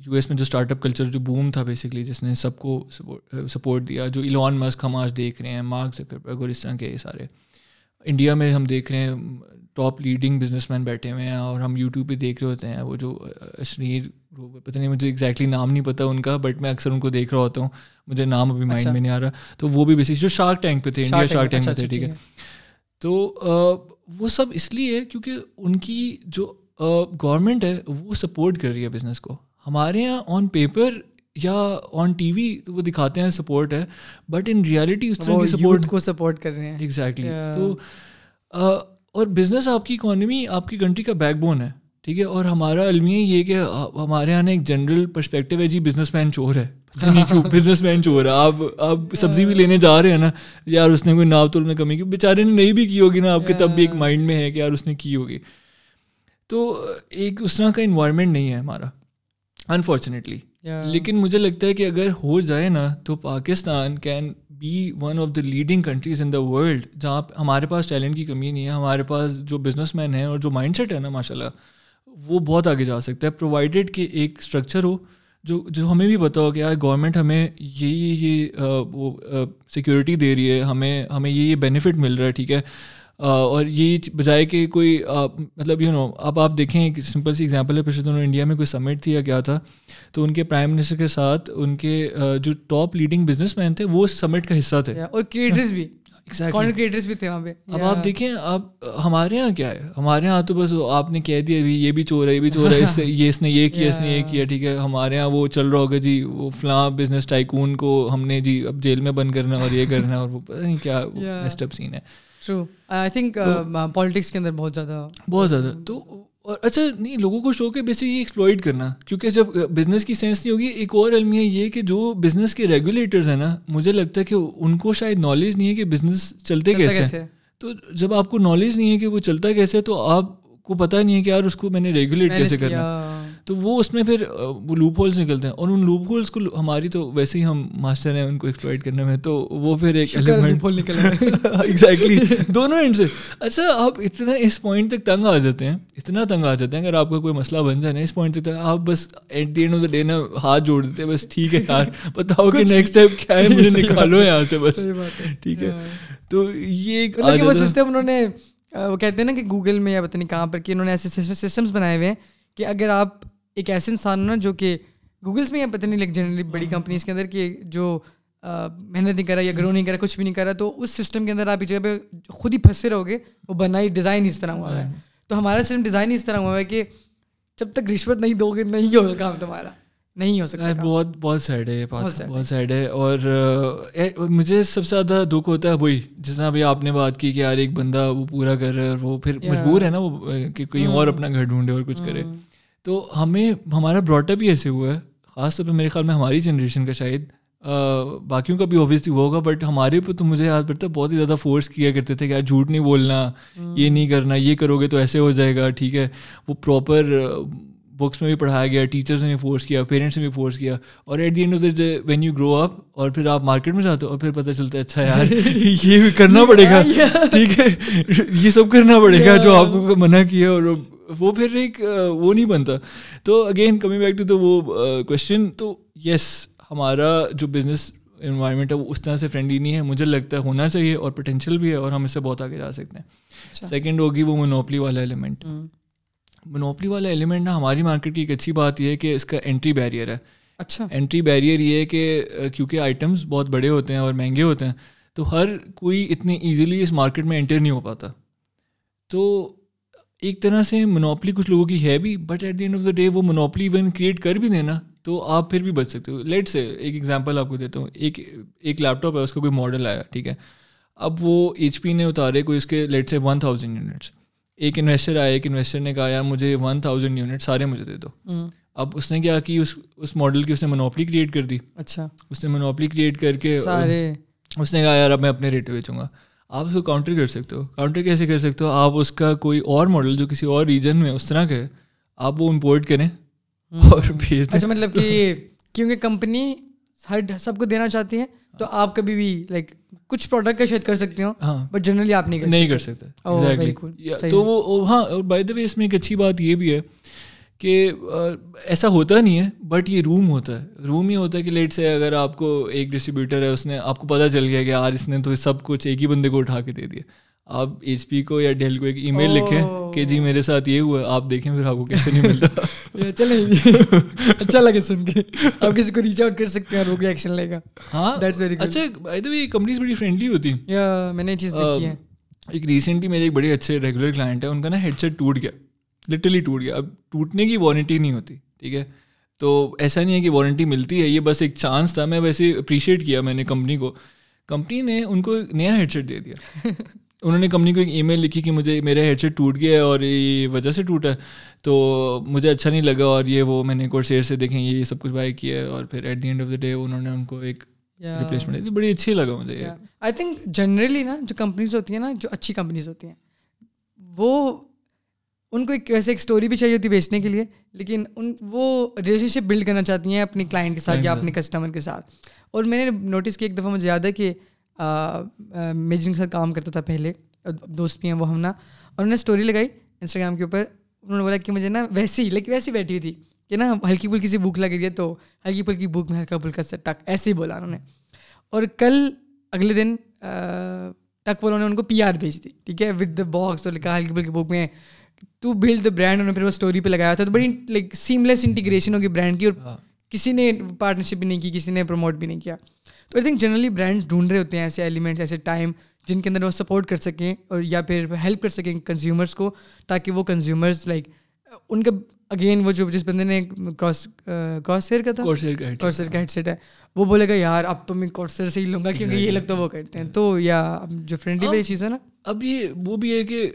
یو ایس میں جو اسٹارٹ اپ کلچر جو بوم تھا بیسکلی جس نے سب کو سپورٹ دیا۔ جو ایلون مسک ہم آج دیکھ رہے ہیں مارک زکربرگ اور اس طرح کے سارے۔ انڈیا میں ہم دیکھ رہے ہیں ٹاپ لیڈنگ بزنس مین بیٹھے ہوئے ہیں اور ہم یوٹیوب پہ دیکھ رہے ہوتے ہیں وہ جو اشنیر پتہ نہیں مجھے ایگزیکٹلی نام نہیں پتہ ان کا بٹ میں اکثر ان کو دیکھ رہا ہوتا ہوں مجھے نام ابھی مائنڈ میں نہیں آ رہا۔ تو وہ بھی بیسک جو شارک ٹینک پہ تھے انڈیا شارک ٹینک پہ۔ تھے ٹھیک ہے۔ تو وہ سب اس لیے کیونکہ ان کی جو گورنمنٹ ہے وہ سپورٹ کر رہی ہے بزنس کو۔ ہمارے یہاں آن پیپر یا آن ٹی وی وہ دکھاتے ہیں سپورٹ ہے بٹ ان ریئلٹی اس طرح کی سپورٹ کو سپورٹ کر رہے ہیں۔ ایگزیکٹلی تو اور بزنس آپ کی اکانومی آپ کی کنٹری کا بیک بون ہے ٹھیک ہے؟ اور ہمارا المیہ یہ کہ ہمارے یہاں ایک جنرل پرسپیکٹیو ہے جی بزنس مین چور ہے۔ بزنس مین چور ہے۔ آپ آپ سبزی بھی لینے جا رہے ہیں نا یار اس نے کوئی ناپ تول میں کمی کی بیچارے نے نہیں بھی کی ہوگی نا آپ کے تب بھی ایک مائنڈ میں ہے کہ یار اس نے کی ہوگی۔ تو ایک اس طرح کا انوائرمنٹ نہیں ہے ہمارا انفارچونیٹلی لیکن مجھے لگتا ہے کہ اگر ہو جائے نا تو Pakistan can be one of the leading countries in the world جہاں ہمارے پاس ٹیلنٹ کی کمی نہیں ہے، ہمارے پاس جو بزنس مین ہیں اور جو مائنڈ سیٹ ہے نا ماشاء اللہ وہ بہت آگے جا سکتا ہے۔ پرووائڈیڈ کہ ایک اسٹرکچر ہو، جو جو ہمیں بھی پتا ہو کہ یار گورنمنٹ ہمیں یہ یہ وہ سیکورٹی دے رہی ہے، ہمیں ہمیں یہ یہ بینیفٹ مل رہا ہے، ٹھیک ہے۔ اور یہ بجائے کہ کوئی مطلب یو نو اب آپ دیکھیں ایک سمپل سی ایگزامپل ہے پچھلے دنوں انڈیا میں کوئی سمٹ تھی یا کیا تھا تو ان کے پرائم منسٹر کے ساتھ ان کے جو ٹاپ لیڈنگ بزنس مین تھے وہ سمٹ کا حصہ تھے۔ اور کریٹرز بھی۔ کریٹرز بھی تھے وہاں پہ۔ اب آپ دیکھیں اب ہمارے یہاں کیا ہے؟ ہمارے یہاں تو بس آپ نے کہہ دیا یہ بھی چور ہے یہ بھی چور ہے اس سے یہ اس نے یہ کیا اس نے یہ کیا ٹھیک ہے ہمارے یہاں وہ چل رہا ہوگا جی وہ فلاں بزنس ٹائکون کو ہم نے جی اب جیل میں بند کرنا اور یہ کرنا اور وہ پتہ نہیں کیا اسٹپ سین ہے۔ ٹرو آئی تھنک پالیٹکس کے اندر بہت زیادہ بہت زیادہ. تو اور اچھا نہیں لوگوں کو شوق ہے بیسکلی ایکسپلائڈ کرنا. کیونکہ جب بزنس کی سینس نہیں ہوگی ایک اور علم ہے یہ کہ جو بزنس کے ریگولیٹرز ہیں نا مجھے لگتا ہے کہ ان کو شاید نالج نہیں ہے کہ بزنس چلتے کیسے تو جب آپ کو نالج نہیں ہے کہ وہ چلتا کیسے تو آپ کو پتہ نہیں ہے کہ یار اس کو میں نے ریگولیٹ کیسے کرنا تو وہ اس میں پھر وہ لوپ ہولس نکلتے ہیں اور ان لوپ ہولس کو ہماری تو ویسے ہی ہم ماسٹر ہیں ان کو ایکسپلائٹ کرنے میں تو وہ پھر ایک ایگزیکٹلی دونوں اینڈ سے۔ اچھا آپ اتنا اس پوائنٹ تک تنگ آ جاتے ہیں اتنا تنگ آ جاتے ہیں اگر آپ کا کوئی مسئلہ بن جائے نا اس پوائنٹ تک آپ بس at the end of the day نا ہاتھ جوڑ دیتے ہیں بس ٹھیک ہے یار بتاؤ کہ نیکسٹ ٹائم کیا ہے مجھے نکالو یہاں سے بس۔ ٹھیک ہے۔ تو یہ ایک سسٹم انہوں نے وہ کہتے ہیں نا کہ گوگل میں یا پتہ نہیں کہاں پر کہ انہوں نے ایسے سسٹمس بنائے ہوئے ہیں کہ اگر آپ ایک ایسے انسان ہو نا جو کہ گوگلس میں یا پتہ نہیں لائک جنرلی بڑی کمپنیز کے اندر کہ جو محنت نہیں کرا یا گرو نہیں کرا کچھ بھی نہیں کرا تو اس سسٹم کے اندر آپ جگہ پہ خود ہی پھنسے رہو گے وہ بنائی ڈیزائن اس طرح ہوا ہے۔ تو ہمارا سسٹم ڈیزائن اس طرح ہوا ہے کہ جب تک رشوت نہیں دو گے نہیں ہوگا کام تمہارا۔ نہیں ہو سکتا بہت بہت سیڈ ہے بہت سیڈ ہے۔ اور مجھے سب سے زیادہ دکھ ہوتا ہے وہی جس طرح ابھی آپ نے بات کی کہ یار ایک بندہ وہ پورا کر رہا ہے اور وہ پھر مجبور ہے نا وہ کہ کہیں اور اپنا گھر ڈھونڈے اور کچھ کرے۔ تو ہمیں ہمارا براٹ اپ ہی ایسے ہوا ہے خاص طور پہ میرے خیال میں ہماری جنریشن کا شاید باقیوں کا بھی اوبیسلی وہ ہوگا بٹ ہمارے پہ تو مجھے یاد پڑتا بہت ہی زیادہ فورس کیا کرتے تھے کہ یار جھوٹ نہیں بولنا یہ نہیں کرنا یہ کرو گے تو ایسے ہو جائے گا ٹھیک ہے۔ وہ پراپر بکس میں بھی پڑھایا گیا ٹیچرس نے بھی فورس کیا پیرنٹس نے بھی فورس کیا اور at the end of the day when you grow up اور پھر آپ مارکیٹ میں جاتے ہو اور پھر پتہ چلتا ہے اچھا یار یہ بھی کرنا پڑے گا ٹھیک ہے یہ سب کرنا پڑے گا جو آپ کو منع کیا اور وہ پھر ایک وہ نہیں بنتا۔ تو again coming back to the وہ کوشچن تو یس ہمارا جو بزنس انوائرمنٹ ہے وہ اس طرح سے فرینڈلی نہیں ہے۔ مجھے لگتا ہے ہونا چاہیے اور پوٹینشیل بھی ہے اور ہم اس سے بہت آگے جا سکتے ہیں۔ سیکنڈ ہوگی وہ منوپلی والا ایلیمنٹ منوپلی والا ایلیمنٹ نا ہماری مارکیٹ کی ایک اچھی بات یہ ہے کہ اس کا انٹری بیریئر ہے۔ اچھا۔ انٹری بیریئر یہ ہے کہ کیونکہ آئٹمس بہت بڑے ہوتے ہیں اور مہنگے ہوتے ہیں تو ہر کوئی اتنی ایزیلی اس مارکیٹ میں انٹر نہیں ہو پاتا۔ تو ایک طرح سے منوپلی کچھ لوگوں کی ہے بھی but at the end of the day وہ منوپلی ون کریٹ کر بھی دینا تو آپ پھر بھی بچ سکتے ہو۔ لیٹ سے ایک ایگزامپل آپ کو دیتا ہوں۔ ایک ایک لیپ ٹاپ ہے اس کا کوئی ماڈل آیا ٹھیک ہے۔ اب وہ ایچ پی نے اتارے کوئی اس کے لیٹ سے ون تھاؤزینڈ یونٹس ایک انویسٹر آیا ایک انویسٹر نے کہا یار مجھے ون تھاؤزینڈ یونٹ سارے مجھے دے دو۔ اب اس نے کیا کی اس اس ماڈل کی اس نے منوپلی کریٹ کر دی۔ اچھا۔ اس نے منوپلی کریٹ کر کے اس نے کہا یار اب میں اپنے ریٹ بیچوں گا۔ آپ اس کو کاؤنٹر کر سکتے ہو۔ کاؤنٹر کیسے کر سکتے ہو؟ آپ اس کا کوئی اور ماڈل جو کسی اور ریجن میں اس طرح کا ہے آپ وہ امپورٹ کریں اور بھیج دیں۔ اچھا مطلب کہ کیونکہ کمپنی ہر سب کو دینا چاہتی ہے تو آپ کبھی بھی لائک کچھ پروڈکٹ کا شاید کر سکتے ہو ہاں۔ بٹ جنرلی آپ نہیں نہیں کر سکتے۔ تو وہ ہاں بائی دا وے اس میں ایک اچھی بات یہ بھی ہے کہ ایسا ہوتا نہیں ہے بٹ یہ روم ہوتا ہے۔ روم یہ ہوتا ہے کہ لیٹ سے اگر آپ کو ایک ڈسٹریبیوٹر ہے اس نے آپ کو پتہ چل گیا کہ یار اس نے تو سب کچھ ایک ہی بندے کو اٹھا کے دے دیا۔ آپ ایچ پی کو یا ڈیل کو ایک ای میل لکھیں کہ جی میرے ساتھ یہ ہوا آپ دیکھیں پھر آپ کو کیسے نہیں ملتا۔ چلیں۔ اچھا لگے سن کے۔ آپ کسی کو ریچ آؤٹ کر سکتے ہیں اور وہ ایکشن لے گا۔ ہاں دیٹس ویری اچھا وے کمپنیز بڑی فرینڈلی ہوتی ہیں۔ میں نے چیز دیکھی ہے۔ ایک ریسنٹلی میرے ایک بڑے اچھے ریگولر کلائنٹ ہے ان کا نا ہیڈ سیٹ ٹوٹ گیا۔ لٹرلی ٹوٹ گیا۔ اب ٹوٹنے کی وارنٹی نہیں ہوتی ٹھیک ہے؟ تو ایسا نہیں ہے کہ وارنٹی ملتی ہے یہ بس ایک چانس تھا۔ میں ویسے اپریشیٹ کیا میں نے کمپنی کو۔ کمپنی نے ان کو نیا ہیڈ سیٹ دے دیا۔ انہوں نے کمپنی کو ایک ای میل لکھی کہ مجھے میرا ہیڈ سیٹ ٹوٹ گیا ہے اور یہ وجہ سے ٹوٹا۔ ہے تو مجھے اچھا نہیں لگا اور یہ وہ میں نے شیئر سے دیکھیں یہ سب کچھ بائی کیا ہے اور پھر at the end of the day انہوں نے ان کو ایک ریپلیسمنٹ دی۔ بڑی اچھی لگا مجھے آئی تھنک جنرلی نا جو کمپنیز ہوتی ہیں نا جو اچھی کمپنیز ہوتی ہیں وہ ان کو ایک ویسے ایک اسٹوری بھی چاہیے ہوتی ہے بیچنے کے لیے لیکن ان وہ ریلیشن شپ بلڈ کرنا چاہتی ہیں اپنی کلائنٹ کے ساتھ یا اپنے کسٹمر کے ساتھ۔ اور میں نے نوٹس کیا ایک دفعہ مجھے یاد ہے کہ میں جن کے ساتھ کام کرتا تھا پہلے دوست بھی ہیں وہ ہم نا اور انہوں نے اسٹوری لگائی انسٹاگرام کے اوپر۔ انہوں نے بولا کہ مجھے نا ویسی لیکن ویسی بیٹھی ہوئی تھی کہ نا ہلکی پھلکی سی بھوک لگ رہی ہے تو ہلکی پھلکی بھوک میں ہلکا پھلکا سا ٹک ایسے ہی بولا انہوں نے۔ اور کل اگلے دن ٹک والوں نے ان کو پی آر بھیج دی ٹھیک ہے ود دا باکس تو لکھا ہلکی پھلکی بک میں ٹو بلڈ دا برانڈ انہوں نے پھر وہ اسٹوری پہ لگایا تھا تو بڑی لائک سیملیس انٹیگریشن ہوگی برانڈ کی اور ہاں۔ کسی نے پارٹنرشپ بھی نہیں کی کسی نے پروموٹ بھی نہیں کیا۔ تو آئی تھنک جنرلی برانڈس ڈھونڈ رہے ہوتے ہیں ایسے ایلیمنٹس ایسے ٹائم جن کے اندر وہ سپورٹ کر سکیں اور یا پھر ہیلپ کر سکیں کنزیومرس کو تاکہ وہ کنزیومرز لائک ان کا اگین وہ جو جس بندے نے کراس کراس کا تھا؟ کراس کا ہیڈ سیٹ ہے۔ وہ بولے گا یار اب تو میں کراس سے ہی لوں گا کیونکہ یہ لگتا ہے وہ کرتے ہیں۔ تو یا جو فرینڈلی والی چیز ہے نا۔ اب یہ وہ بھی ہے کہ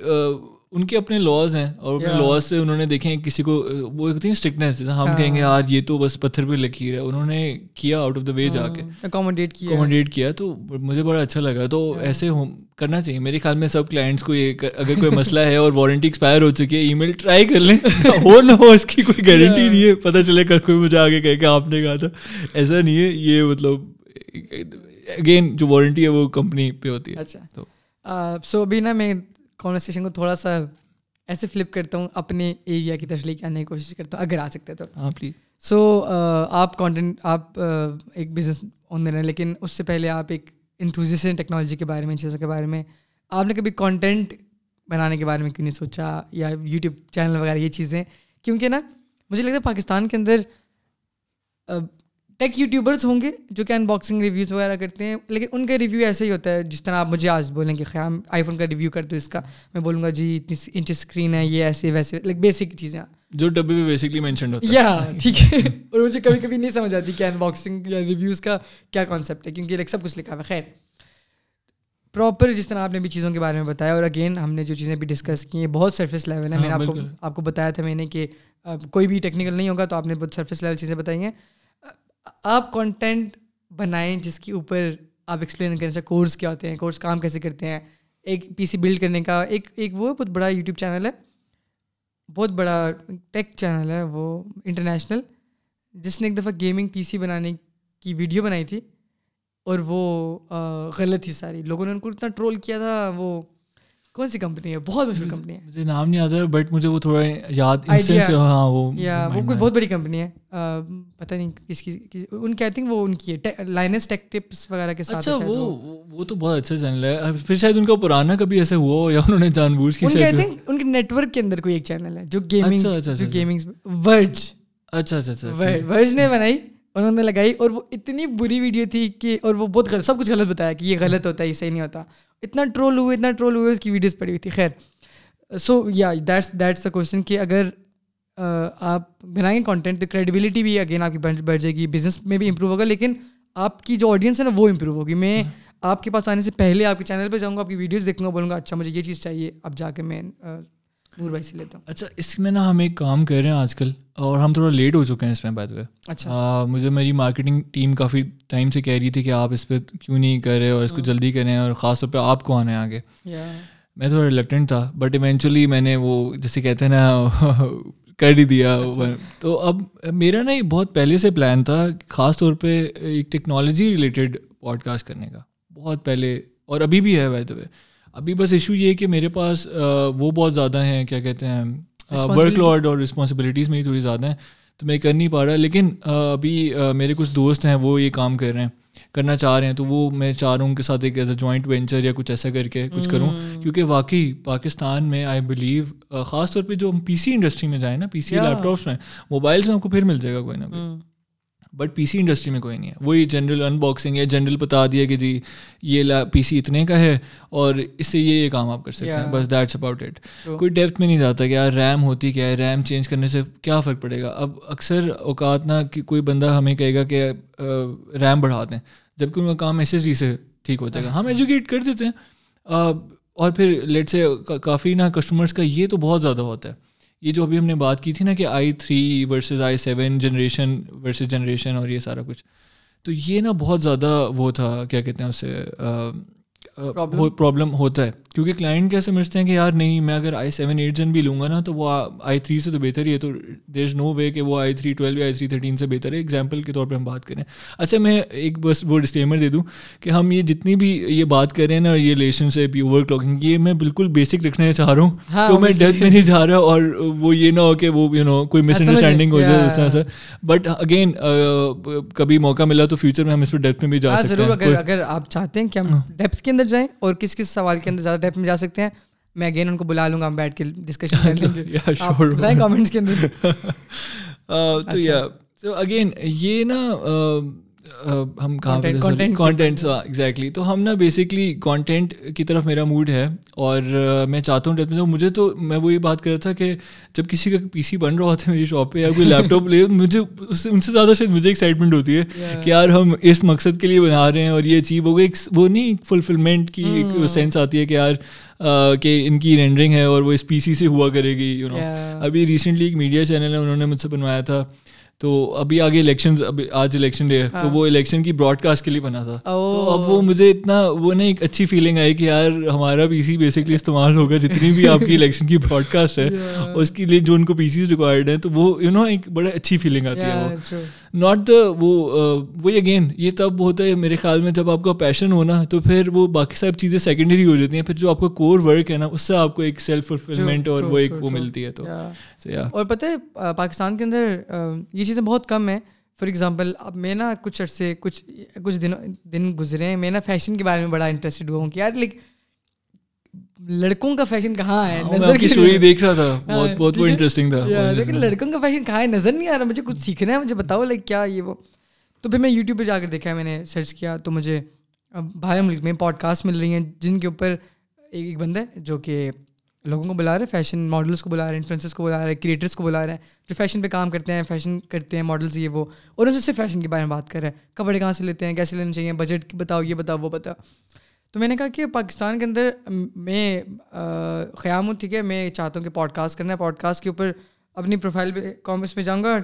ان کے اپنے لاز ہیں اور اپنے لاز سے انہوں نے دیکھیں کسی کو وہ ہوتی ہیں اسٹرکٹنیس جیسے ہم کہیں گے یار یہ تو بس پتھر پہ لکیر ہے. انہوں نے کیا آؤٹ آف دا وے جا کے۔ اکوموڈیٹ کیا۔ اکوموڈیٹ کیا تو مجھے بڑا اچھا لگا۔ تو ایسے کرنا چاہیے۔ میرے خیال میں سب کلائنٹس کو یہ اگر کوئی مسئلہ ہے اور وارنٹی ایکسپائر ہو چکی ہے ای میل ٹرائی کر لیں۔ ہو نہ ہو اس کی کوئی گارنٹی نہیں ہے۔ پتہ چلے کر کوئی مجھے آگے کہے کہ آپ نے کہا تھا۔ ایسا نہیں ہے۔ یہ مطلب اگین جو وارنٹی ہے وہ کمپنی پہ ہوتی ہے۔ اچھا۔ تو سو ابھی نا میں کانورسیشن کو تھوڑا سا ایسے فلپ کرتا ہوں اپنے ایریا کی لے کے آنے کی کوشش کرتا ہوں اگر آ سکتے تو۔ ہاں پلیز سو آپ کانٹینٹ آپ ایک بزنس اونر ہیں لیکن اس سے پہلے آپ ایک انتھوزیس ہیں ٹیکنالوجی کے بارے میں چیزوں کے بارے میں۔ آپ نے کبھی کانٹینٹ بنانے کے بارے میں کیوں نہیں سوچا؟ یا یوٹیوب چینل وغیرہ یہ چیزیں۔ کیونکہ نا مجھے لگتا ہے پاکستان کے اندر ٹیک یوٹیوبرس ہوں گے جو کہ ان باکسنگ ریویوز وغیرہ کرتے ہیں لیکن ان کا ریویو ایسا ہی ہوتا ہے جس طرح آپ مجھے آج بولیں کہ خیام آئی فون کا ریویو کرتے اس کا میں بولوں گا جی اتنی انچ اسکرین ہے یہ ایسے ویسے لائک بیسک چیزیں۔ جو ڈبے میں بیسکلی مینشن ہوتا ہے۔ یا ٹھیک ہے۔ اور مجھے کبھی کبھی نہیں سمجھ آتی کہ ان باکسنگ یا ریویوز کا کیا کانسیپٹ ہے کیونکہ لائک سب کچھ لکھا ہوا خیر پراپر جس طرح آپ نے بھی چیزوں کے بارے میں بتایا اور اگین ہم نے جو چیزیں بھی ڈسکس کی ہیں بہت سرفیس لیول ہے میں نے آپ کو آپ کو بتایا تھا میں نے کہ کوئی بھی ٹیکنیکل نہیں ہوگا تو آپ نے بہت سرفیس لیول چیزیں بتائی ہیں۔ آپ کانٹینٹ بنائیں جس کے اوپر آپ ایکسپلین کریں چاہے کورس کیا ہوتے ہیں کورس کام کیسے کرتے ہیں، ایک پی سی بلڈ کرنے کا، ایک ایک وہ بہت بڑا یوٹیوب چینل ہے، بہت بڑا ٹیک چینل ہے وہ انٹرنیشنل جس نے ایک دفعہ گیمنگ پی سی بنانے کی ویڈیو بنائی تھی اور وہ غلط تھی ساری۔ لوگوں نے ان کو اتنا ٹرول کیا تھا، وہ کون سی کمپنی ہے؟ بہت مشہور کمپنی ہے۔ مجھے نام نہیں آتا بٹ مجھے وہ تھوڑا یاد ہاں وہ یا وہ کوئی بہت بڑی کمپنی ہے۔ پتہ نہیں کس کی ان کی آئی تھنک وہ ان کی ہے۔ لائنس ٹیک ٹپس وغیرہ کے ساتھ اچھا وہ وہ۔ تو بہت اچھا چینل ہے۔ پھر شاید ان کا پرانا کبھی ایسے ہوا ہو یا انہوں نے جان بوجھ کے ان کے آئی تھنک ان کے نیٹ ورک کے اندر کوئی ایک چینل ہے جو گیمنگ جو گیمنگ ورج اچھا اچھا اچھا ورج نے بنائی۔ انہوں نے لگائی اور وہ اتنی بری ویڈیو تھی کہ اور وہ بہت غلط سب کچھ غلط بتایا کہ یہ غلط ہوتا ہے، یہ صحیح نہیں ہوتا۔ اتنا ٹرول ہوئے، اتنا ٹرول ہوئے، اس کی ویڈیوز پڑی ہوئی تھی، خیر۔ سو یا دیٹس دیٹس اے کوشچن کہ اگر آپ بنائیں گے کانٹینٹ تو کریڈیبلٹی بھی اگین آپ کی بڑھ جائے گی بزنس میں بھی امپروو ہوگا، لیکن آپ کی جو آڈینس ہے نا وہ امپروو ہوگی۔ میں آپ کے پاس آنے سے پہلے آپ کے چینل پہ جاؤں گا، آپ کی ویڈیوز دیکھوں گا، بولوں گا اچھا مجھے یہ چیز چاہیے، اب جا کے میں نور بھائی سے لیتا ہوں۔ اچھا اس میں نا ہم ایک کام کر رہے ہیں آج کل اور ہم تھوڑا لیٹ ہو چکے ہیں اس میں بات پہ اچھا۔ مجھے میری مارکیٹنگ ٹیم کافی ٹائم سے کہہ رہی تھی کہ آپ اس پہ کیوں نہیں کر رہے اور اس کو جلدی کریں اور خاص طور پہ آپ کو آنا ہے آگے میں تھوڑا ریلیکٹنٹ تھا بٹ ایونچولی میں نے وہ جیسے کہتے ہیں نا کر ہی دیا۔ اچھا۔ تو اب میرا نا بہت پہلے سے پلان تھا خاص طور پہ ایک ٹیکنالوجی ریلیٹڈ پوڈ کاسٹ کرنے کا۔ بہت پہلے اور ابھی بھی ہے ویسے ابھی بس ایشو یہ کہ میرے پاس وہ بہت زیادہ ہیں کیا کہتے ہیں ورک لوڈ اور رسپانسبلٹیز میری تھوڑی زیادہ ہیں تو میں کر نہیں پا رہا لیکن ابھی میرے کچھ دوست ہیں وہ یہ کام کر رہے ہیں کرنا چاہ رہے ہیں تو وہ میں چاہ رہا ہوں کے ساتھ ایک ایز اے جوائنٹ وینچر یا کچھ ایسا کر کے کچھ کروں کیونکہ واقعی پاکستان میں آئی بلیو خاص طور پہ جو ہم پی سی انڈسٹری میں جائیں نا پی سی لیپ ٹاپس میں موبائلس میں آپ کو پھر مل جائے گا کوئی نہ کوئی۔ بٹ پی سی انڈسٹری میں کوئی نہیں ہے۔ وہی جنرل ان باکسنگ ہے جنرل بتا دیا کہ جی یہ پی سی اتنے کا ہے اور اس سے یہ یہ کام آپ کر سکتے ہیں۔ بس دیٹس اباؤٹ اٹ کوئی ڈیپتھ میں نہیں جاتا کہ یار ریم ہوتی کیا ہے؟ ریم چینج کرنے سے کیا فرق پڑے گا؟ اب اکثر اوقات نہ کہ کوئی بندہ ہمیں کہے گا کہ ریم بڑھا دیں۔ جبکہ ان کا کام ایس ایس ڈی سے ٹھیک ہو جائے گا۔ ہم ایجوکیٹ کر دیتے ہیں۔ اور پھر لیٹ سے کافی نا کسٹمرس کا یہ تو بہت زیادہ ہوتا ہے۔ یہ جو ابھی ہم نے بات کی تھی نا کہ I three versus I seven generation versus generation اور یہ سارا کچھ تو یہ نا بہت زیادہ وہ تھا کیا کہتے ہیں اسے پرابلم ہوتا ہے۔ کیونکہ کلائنٹ کیا سمجھتے ہیں کہ یار نہیں میں اگر آئی سیون ایٹ جن بھی لوں گا نا تو وہ آئی تھری سے تو بہتر ہی ہے تو دیر از نو وے کہ وہ آئی تھری ٹویلو یا آئی تھری تھرٹین سے بہتر ہے۔ ایگزامپل کے طور پہ ہم بات کریں۔ اچھا میں ایک بس وہ ڈسکلیمر دے دوں کہ ہم یہ جتنی بھی یہ بات کر رہے ہیں نا یہ ریلیشن شپ یہ اوور کلاکنگ یہ میں بالکل بیسک رکھنا چاہ رہا ہوں۔ ہاں، تو میں ڈیپتھ میں نہیں جا رہا اور وہ یہ نہ ہو کہ وہ یو نو کوئی مس انڈرسٹینڈنگ ہو جائے اس طرح سے۔ بٹ اگین کبھی موقع ملا تو فیوچر میں ہم اس پہ ڈیپتھ میں بھی جا ہاں سکتے ہیں۔ اگر اگر آپ چاہتے ہیں کہ ہم ڈیپتھ کے اندر جائیں اور کس کس سوال کے اندر زیادہ ڈیپتھ میں جا سکتے ہیں۔ میں اگین ان کو بلا لوں گا ہم بیٹھ کے ڈسکشن کر لیں گے۔ بتائیں کامنٹس کے اندر۔ تو یا تو اگین یہ نا ہم کہاں پہ کانٹینٹ ایگزیکٹلی تو ہم نا بیسکلی کانٹینٹ کی طرف میرا موڈ ہے اور میں چاہتا ہوں مجھے تو میں وہی بات کر رہا تھا کہ جب کسی کا پی سی بن رہا ہوتا ہے میری شاپ پہ یا کوئی لیپ ٹاپ لے مجھے ان سے زیادہ شاید مجھے ایکسائٹمنٹ ہوتی ہے کہ یار ہم اس مقصد کے لیے بنا رہے ہیں اور یہ اچیو ہو گئی وہ نہیں فلفلمنٹ کی ایک سینس آتی ہے کہ یار کہ ان کی رینڈرنگ ہے اور وہ اس پی سی سے ہوا کرے گی یو نو ابھی ریسنٹلی ایک میڈیا چینل ہے انہوں نے مجھ سے بنوایا تھا۔ تو ابھی آگے الیکشن آج الیکشن ڈے ہے تو وہ الیکشن کی براڈ کاسٹ کے لیے بنا تھا۔ تو اب وہ مجھے اتنا وہ نا ایک اچھی فیلنگ آئی کہ یار ہمارا پی سی بیسکلی استعمال ہوگا جتنی بھی آپ کی الیکشن کی براڈ کاسٹ ہے اس کے لیے جو ان کو پی سی ریکوائرڈ ہے تو وہ یو نو ایک بڑا اچھی فیلنگ آتی ہے وہ۔ ناٹ دا وہ وہی اگین یہ تب ہوتا ہے میرے خیال میں جب آپ کا پیشن ہونا تو پھر وہ باقی سب چیزیں سیکنڈری ہو جاتی ہیں پھر جو آپ کا کور ورک ہے نا اس سے آپ کو ایک سیلف فلفلمنٹ اور وہ ایک وہ ملتی ہے تو۔ اور پتہ ہے پاکستان کے اندر یہ چیزیں بہت کم ہیں۔ فار ایگزامپل اب میں نا کچھ عرصے کچھ کچھ دنوں دن گزرے ہیں۔ میں نا فیشن کے بارے میں بڑا انٹرسٹڈ ہوا ہوں کہ یار لائک لڑکوں کا فیشن کہاں ہے؟ نظر کی اسٹوری دیکھ رہا تھا بہت بہت وہ انٹرسٹنگ تھا لیکن لڑکوں کا فیشن کہاں ہے؟ نظر نہیں آ رہا مجھے کچھ سیکھنا ہے مجھے بتاؤ لائک کیا یہ وہ؟ تو پھر میں یوٹیوب پہ جا کر دیکھا میں نے سرچ کیا تو مجھے باہر ملک میں پوڈ کاسٹ مل رہی ہیں جن کے اوپر ایک ایک بندہ ہے جو کہ لوگوں کو بلا رہے ہیں فیشن ماڈلس کو بلا رہے ہیں انفلوئنسز کو بلا رہے ہیں کریٹرس کو بلا رہے ہیں جو فیشن پہ کام کرتے ہیں فیشن کرتے ہیں ماڈلس یہ وہ اور ان سے صرف فیشن کے بارے میں بات کر رہے ہیں کپڑے کہاں سے لیتے ہیں کیسے لینے چاہیے بجٹ بتاؤ یہ بتاؤ وہ بتاؤ۔ تو میں نے کہا کہ پاکستان کے اندر میں خیام ہوں ٹھیک ہے، میں چاہتا ہوں کہ پوڈ کاسٹ کرنا ہے۔ پوڈ کاسٹ کے اوپر اپنی پروفائل پہ کامنٹس میں جاؤں گا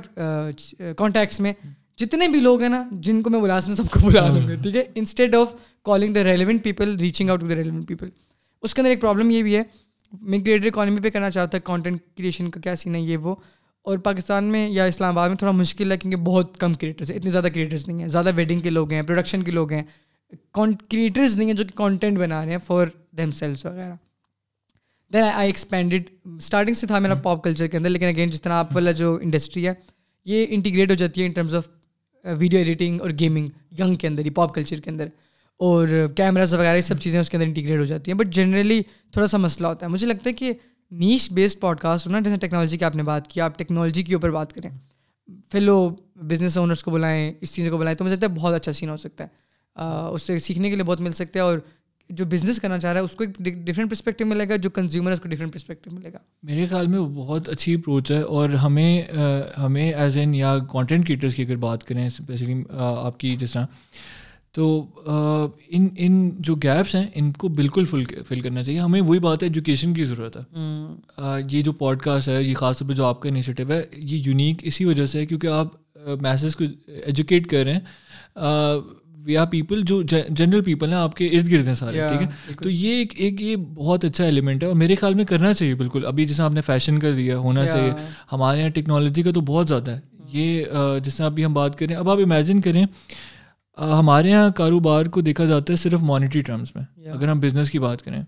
کانٹیکٹس میں۔ جتنے بھی لوگ ہیں نا، جن کو میں بلا سکوں سب کو بلا لوں گا، ٹھیک ہے؟ Instead of calling the relevant people reaching out to the relevant people اس کے اندر ایک پرابلم یہ بھی ہے، میں کریٹر اکانومی پہ کرنا چاہتا کانٹینٹ کریشن کا کیا سین ہے یہ وہ۔ اور پاکستان میں یا اسلام آباد میں تھوڑا مشکل ہے، کیونکہ بہت کم کریٹرس ہیں، اتنے زیادہ کریٹرس نہیں ہیں۔ زیادہ ویڈنگ کے لوگ ہیں پروڈکشن کے لوگ ہیں۔ کریٹرز نہیں ہیں جو کہ کانٹینٹ بنا رہے ہیں فار دیم سیلس وغیرہ دین آئی ایکسپینڈیڈ اسٹارٹنگ سے تھا میرا پاپ کلچر کے اندر، لیکن اگین جس طرح آپ والا جو انڈسٹری ہے، یہ انٹیگریٹ ہو جاتی ہے in terms of video editing اور گیمنگ ینگ کے اندر ہی پاپ کلچر کے اندر. اور کیمراز وغیرہ، یہ سب چیزیں اس کے اندر انٹیگریٹ ہو جاتی ہیں. بٹ جنرلی تھوڑا سا مسئلہ ہوتا ہے. مجھے لگتا ہے کہ نیش بیسڈ پوڈ کاسٹ ہونا جیسے ٹیکنالوجی کی آپ نے بات کی، آپ ٹیکنالوجی کے اوپر بات کریں. پھر لو بزنس اونرس کو بلائیں، اس چیزوں کو بلائیں، تو مجھے لگتا ہے بہت اچھا سین ہو سکتا ہے. اس سے سیکھنے کے لیے بہت مل سکتا ہے اور جو بزنس کرنا چاہ رہا ہے اس کو ایک ڈفرینٹ پرسپیکٹو ملے گا جو کنزیومر ہے اس کو ڈفرینٹ پرسپیکٹو ملے گا۔ میرے خیال میں وہ بہت اچھی اپروچ ہے اور ہمیں ہمیں ایز این یا کانٹینٹ کریٹرس کی اگر بات کریں اسپیشلی آپ کی جس طرح۔ تو ان ان جو گیپس ہیں ان کو بالکل فل فل کرنا چاہیے۔ ہمیں وہی بات ہے ایجوکیشن کی ضرورت ہے۔ یہ جو پوڈ کاسٹ ہے یہ خاص طور پہ جو آپ کا انیشیٹو ہے یہ یونیک اسی وجہ سے ہے کیونکہ آپ میسیج کو ایجوکیٹ کر رہے ہیں۔ وی آر پیپل جو جنرل پیپل ہیں آپ کے ارد گرد ہیں سارے ٹھیک ہے؟ تو یہ ایک ایک یہ بہت اچھا ایلیمنٹ ہے اور میرے خیال میں کرنا چاہیے بالکل۔ ابھی جیسے آپ نے فیشن کر دیا ہونا چاہیے۔ ہمارے یہاں ٹیکنالوجی کا تو بہت زیادہ ہے۔ یہ طرح ابھی ہم بات کریں اب آپ امیجن کریں ہمارے یہاں کاروبار کو دیکھا جاتا ہے صرف مانیٹری ٹرمس میں۔ اگر ہم بزنس کی بات کریں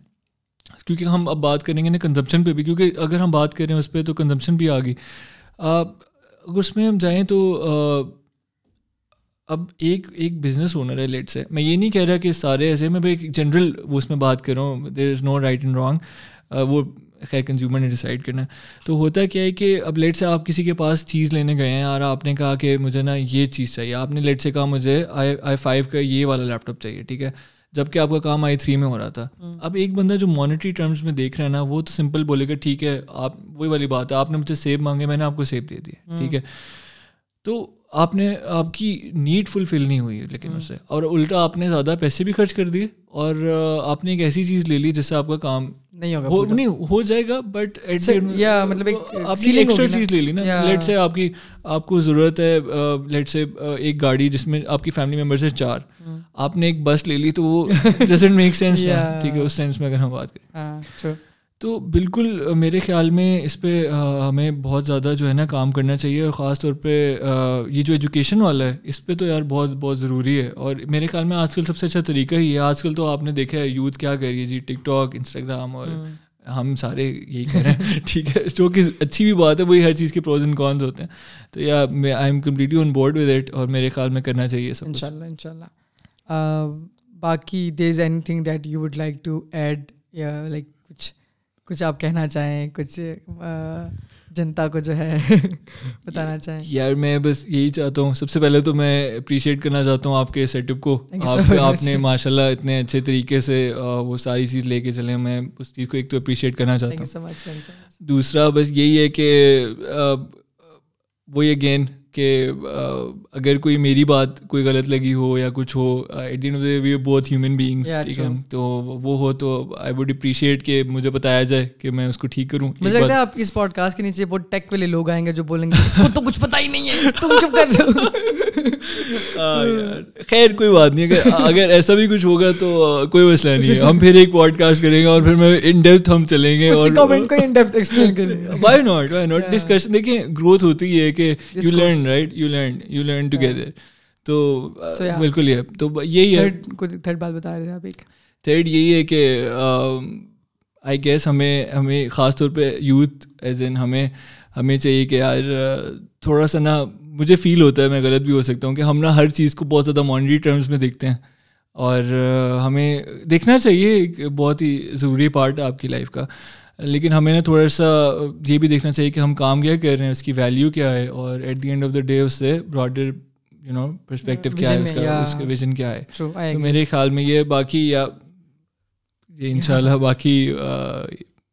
کیونکہ ہم اب بات کریں گے نا کنزمپشن پہ بھی کیونکہ اگر ہم بات کریں اس پہ تو کنزمپشن بھی آ گئی۔ اگر اس میں ہم جائیں تو اب ایک ایک بزنس اونر ہے لیٹ سے میں یہ نہیں کہہ رہا کہ سارے ایسے میں ایک جنرل وہ اس میں بات کر رہا ہوں there is no right and wrong وہ خیر کنزیومر نے ڈیسائڈ کرنا ہے۔ تو ہوتا کیا ہے کہ اب لیٹ سے آپ کسی کے پاس چیز لینے گئے ہیں اور آپ نے کہا کہ مجھے نا یہ چیز چاہیے۔ آپ نے لیٹ سے کہا مجھے آئی آئی فائیو کا یہ والا لیپ ٹاپ چاہیے ٹھیک ہے؟ جبکہ آپ کا کام آئی تھری میں ہو رہا تھا۔ اب ایک بندہ جو مانیٹری ٹرمز میں دیکھ رہا ہے نا وہ تو سمپل بولے گا ٹھیک ہے آپ وہی والی بات ہے۔ آپ نے مجھے سیب مانگے میں نے آپ کو سیب دے دیے ٹھیک ہے؟ تو آپ نے آپ کی نیڈ فلفل نہیں ہوئی لیکن اس سے۔ اور الٹا آپ نے زیادہ پیسے بھی خرچ کر دیے اور آپ نے ایک ایسی چیز لے لی جس سے آپ کا کام نہیں ہوگا نہیں ہو جائے گا بٹ مطلب آپ نے ایکسٹرا چیز لے لی نا۔ لیٹ سے آپ کی آپ کو ضرورت ہے لیٹ سے ایک گاڑی جس میں آپ کی فیملی ممبرس ہیں چار۔ آپ نے ایک بس لے لی تو وہ ڈزنٹ میک سینس ٹھیک ہے اس سینس میں اگر ہم بات کریں۔ تو بالکل میرے خیال میں اس پہ ہمیں بہت زیادہ جو ہے نا کام کرنا چاہیے اور خاص طور پہ یہ جو ایجوکیشن والا ہے اس پہ تو یار بہت بہت ضروری ہے۔ اور میرے خیال میں آج کل سب سے اچھا طریقہ ہی ہے۔ آج کل تو آپ نے دیکھا ہے یوتھ کیا کر رہی ہے جی؟ ٹک ٹاک انسٹاگرام اور ہم سارے یہی کر رہے ہیں۔ ٹھیک ہے جو کہ اچھی بھی بات ہے وہی ہر چیز کے پروز اینڈ کونس ہوتے ہیں۔ تو یا میں I am completely on board with it اور میرے خیال میں کرنا چاہیے سب ان شاء اللہ ان شاء اللہ باقی there is anything that you would like to add یا لائک کچھ کچھ آپ کہنا چاہیں کچھ جنتا کو جو ہے بتانا چاہیں۔ یار میں بس یہی چاہتا ہوں سب سے پہلے تو میں اپریشیٹ کرنا چاہتا ہوں آپ کے سیٹ اپ کو آپ آپ نے ماشاء اللہ اتنے اچھے طریقے سے وہ ساری چیز لے کے چلے میں اس چیز کو ایک تو اپریشیٹ کرنا چاہتا ہوں۔ دوسرا بس یہی ہے کہ وہی اگین کہ اگر کوئی میری بات کوئی غلط لگی ہو یا کچھ ہو ایٹ دی وی وی بہت ہیومن بینگس ٹھیک ہے تو وہ ہو تو آئی ووڈ اپریشیٹ کہ مجھے بتایا جائے کہ میں اس کو ٹھیک کروں. مجھے لگتا ہے آپ اس پوڈ کاسٹ کے نیچے بہت ٹیک والے لوگ آئیں گے جو بولیں گے اس کو تو کچھ پتا ہی نہیں ہے تم چپ کر جاؤ خیر کوئی بات نہیں اگر اگر ایسا بھی کچھ ہوگا تو کوئی مسئلہ نہیں ہے۔ ہم پھر ایک پوڈ کاسٹ کریں گے اور پھر میں ان ڈیپتھ ہم چلیں گے اور why not why not discussion دیکھیں گروتھ ہوتی ہے کہ you learn right you learn you learn together تو بالکل یہ تو یہی ہے. تھرڈ بات بتا رہے تھے آپ ایک؟ تھرڈ یہی ہے کہ آئی گیس ہمیں ہمیں خاص طور پہ یوتھ ایز این ہمیں ہمیں چاہیے کہ یار تھوڑا سا نا مجھے فیل ہوتا ہے میں غلط بھی ہو سکتا ہوں کہ ہم نا ہر چیز کو بہت زیادہ مانیٹری ٹرمز میں دیکھتے ہیں اور ہمیں دیکھنا چاہیے ایک بہت ہی ضروری پارٹ ہے آپ کی لائف کا۔ لیکن ہمیں نا تھوڑا سا یہ بھی دیکھنا چاہیے کہ ہم کام کیا کر رہے ہیں اس کی ویلیو کیا ہے اور at the end of the day اس سے براڈر یو نو پرسپیکٹیو کیا ہے اس کا اس کا ویژن کیا ہے۔ تو میرے خیال میں یہ باقی یا ان شاء اللہ باقی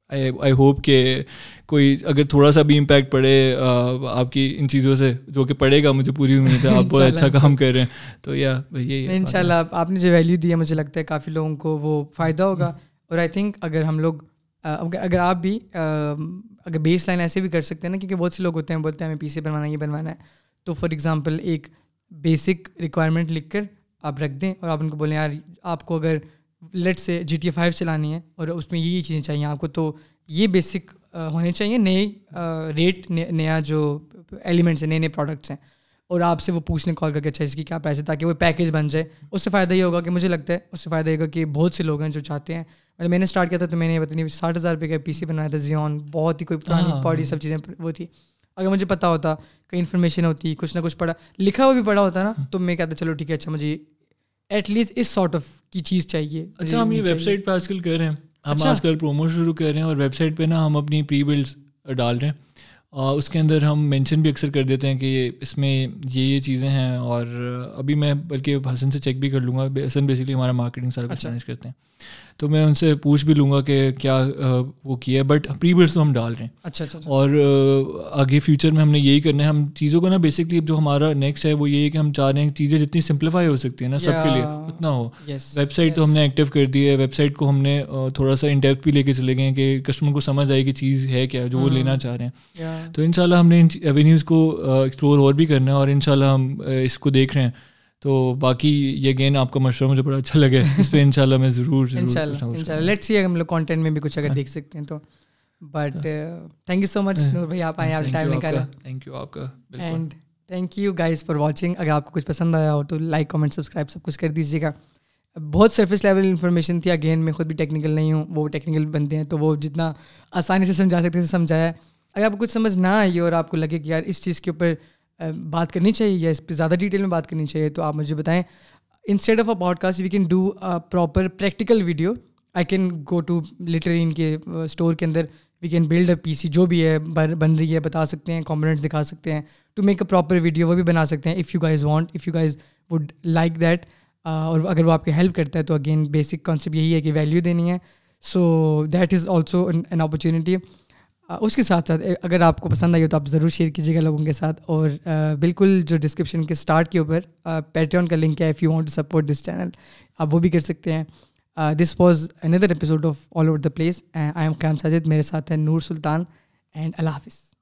آئی ہوپ کہ کوئی اگر تھوڑا سا بھی امپیکٹ پڑے آپ کی ان چیزوں سے جو کہ پڑے گا مجھے پوری امید ہے آپ بہت اچھا کام کر رہے ہیں۔ تو یا یہی ان شاء اللہ آپ نے جو ویلیو دی ہے مجھے لگتا ہے کافی لوگوں کو وہ فائدہ ہوگا۔ اور آئی تھنک اگر ہم لوگ اگر آپ بھی اگر بیس لائن ایسے بھی کر سکتے ہیں نا، کیونکہ بہت سے لوگ ہوتے ہیں، بولتے ہیں ہمیں پی سی بنوانا، یہ بنوانا ہے۔ تو فار ایگزامپل ایک بیسک ریکوائرمنٹ لکھ کر آپ رکھ دیں اور آپ ان کو بولیں، یار، آپ کو اگر لیٹ سے جی ٹی اے فائیو چلانی ہے اور اس میں یہی چیزیں چاہیے آپ کو، تو یہ بیسک ہونے چاہیے۔ نئے ریٹ نیا جو ایلیمنٹس ہیں، نئے نئے پروڈکٹس ہیں۔ اور آپ سے وہ پوچھنے کال کر کے اچھا اس کی کیا پیسے تاکہ وہ پیکیج بن جائے۔ اس سے فائدہ یہ ہوگا کہ مجھے لگتا ہے اس سے فائدہ یہ ہوگا کہ بہت سے لوگ ہیں جو چاہتے ہیں۔ مطلب میں نے اسٹارٹ کیا تھا تو میں نے پتہ نہیں ساٹھ ہزار روپے کا پی سی بنایا تھا زیون بہت ہی کوئی پرانی پاڑی سب چیزیں وہ تھی۔ اگر مجھے پتا ہوتا کہیں انفارمیشن ہوتی کچھ نہ کچھ پڑھا لکھا ہوا بھی پڑھا ہوتا نا تو میں کہتا چلو ٹھیک ہے اچھا مجھے ایٹ لیسٹ اس سارٹ آف کی چیز چاہیے۔ اچھا ہم یہ ویب سائٹ پہ آج کل کر رہے ہیں۔ ہم اچھا۔ آج کل پرومو شروع کر رہے ہیں اور ویب سائٹ پہ نا ہم اپنی پری بلڈس ڈال رہے ہیں۔ اس کے اندر ہم مینشن بھی اکثر کر دیتے ہیں کہ اس میں یہ یہ چیزیں ہیں اور ابھی میں بلکہ حسن سے چیک بھی کر لوں گا حسن بیسکلی ہمارا مارکیٹنگ سارا کچھ مینج کرتے ہیں۔ تو میں ان سے پوچھ بھی لوں گا کہ کیا وہ کیا ہے بٹ پری بلڈس تو ہم ڈال رہے ہیں۔ اچھا اچھا اور آگے فیوچر میں ہم نے یہی کرنا ہے۔ ہم چیزوں کو نا بیسکلی جو ہمارا نیکسٹ ہے وہ یہی ہے کہ ہم چاہ رہے ہیں چیزیں جتنی سمپلیفائی ہو سکتی ہیں نا سب کے لیے اتنا ہو۔ ویب سائٹ تو ہم نے ایکٹیو کر دی ہے۔ ویب سائٹ کو ہم نے تھوڑا سا انٹیکٹ بھی لے کے چلے گئے ہیں کہ کسٹمر کو سمجھ آئے کہ چیز ہے کیا جو وہ لینا چاہ رہے ہیں۔ تو ان شاء اللہ ہم نے ان ایوینیوز کو ایکسپلور اور بھی کرنا ہے اور ان شاء اللہ ہم اس کو دیکھ رہے ہیں۔ تو باقی یہ گین آپ کا مشورہ مجھے بڑا اچھا لگا اس پہ ان شاء اللہ میں ضرور ان شاء اللہ لیٹ سی ہم لوگ کانٹینٹ میں بھی کچھ اگر دیکھ سکتے ہیں تو۔ But thank you so much Noor بھائی آپ آئے آپ ٹائم نکالا۔ تھینک یو آپ کا and thank you guys for watching اگر آپ کو کچھ پسند آیا ہو تو لائک کامنٹ سبسکرائب سب کچھ کر دیجیے گا۔ بہت سرفیس لیول انفارمیشن تھی۔ اگین میں خود بھی ٹیکنیکل نہیں ہوں۔ وہ ٹیکنیکل بنتے ہیں تو وہ جتنا آسانی سے سمجھا سکتے تھے سمجھایا۔ اگر آپ کو کچھ سمجھ نہ آئی اور آپ کو لگے کہ یار اس چیز کے اوپر بات کرنی چاہیے یا اس پہ زیادہ ڈیٹیل میں بات کرنی چاہیے تو آپ مجھے بتائیں instead of a podcast we can do proper practical video I can go to literally ان کے اسٹور کے اندر we can build a P سی جو بھی ہے بن رہی ہے، بتا سکتے ہیں کمپوننٹس دکھا سکتے ہیں to make a proper video وہ بھی بنا سکتے ہیں if you guys want if you guys would like that اور اگر وہ آپ کی ہیلپ کرتا ہے تو اگین بیسک کانسیپٹ یہی ہے کہ ویلیو دینی ہے. So that is also an opportunity اس کے ساتھ ساتھ اگر آپ کو پسند آئی ہو تو آپ ضرور شیئر کیجیے گا لوگوں کے ساتھ۔ اور بالکل جو ڈسکرپشن کے اسٹارٹ کے اوپر پیٹریون کا لنک ہے if you want to support this channel آپ وہ بھی کر سکتے ہیں۔ This was another episode of all over the place I am Qayam Sajid میرے ساتھ ہیں نور سلطان اینڈ اللہ حافظ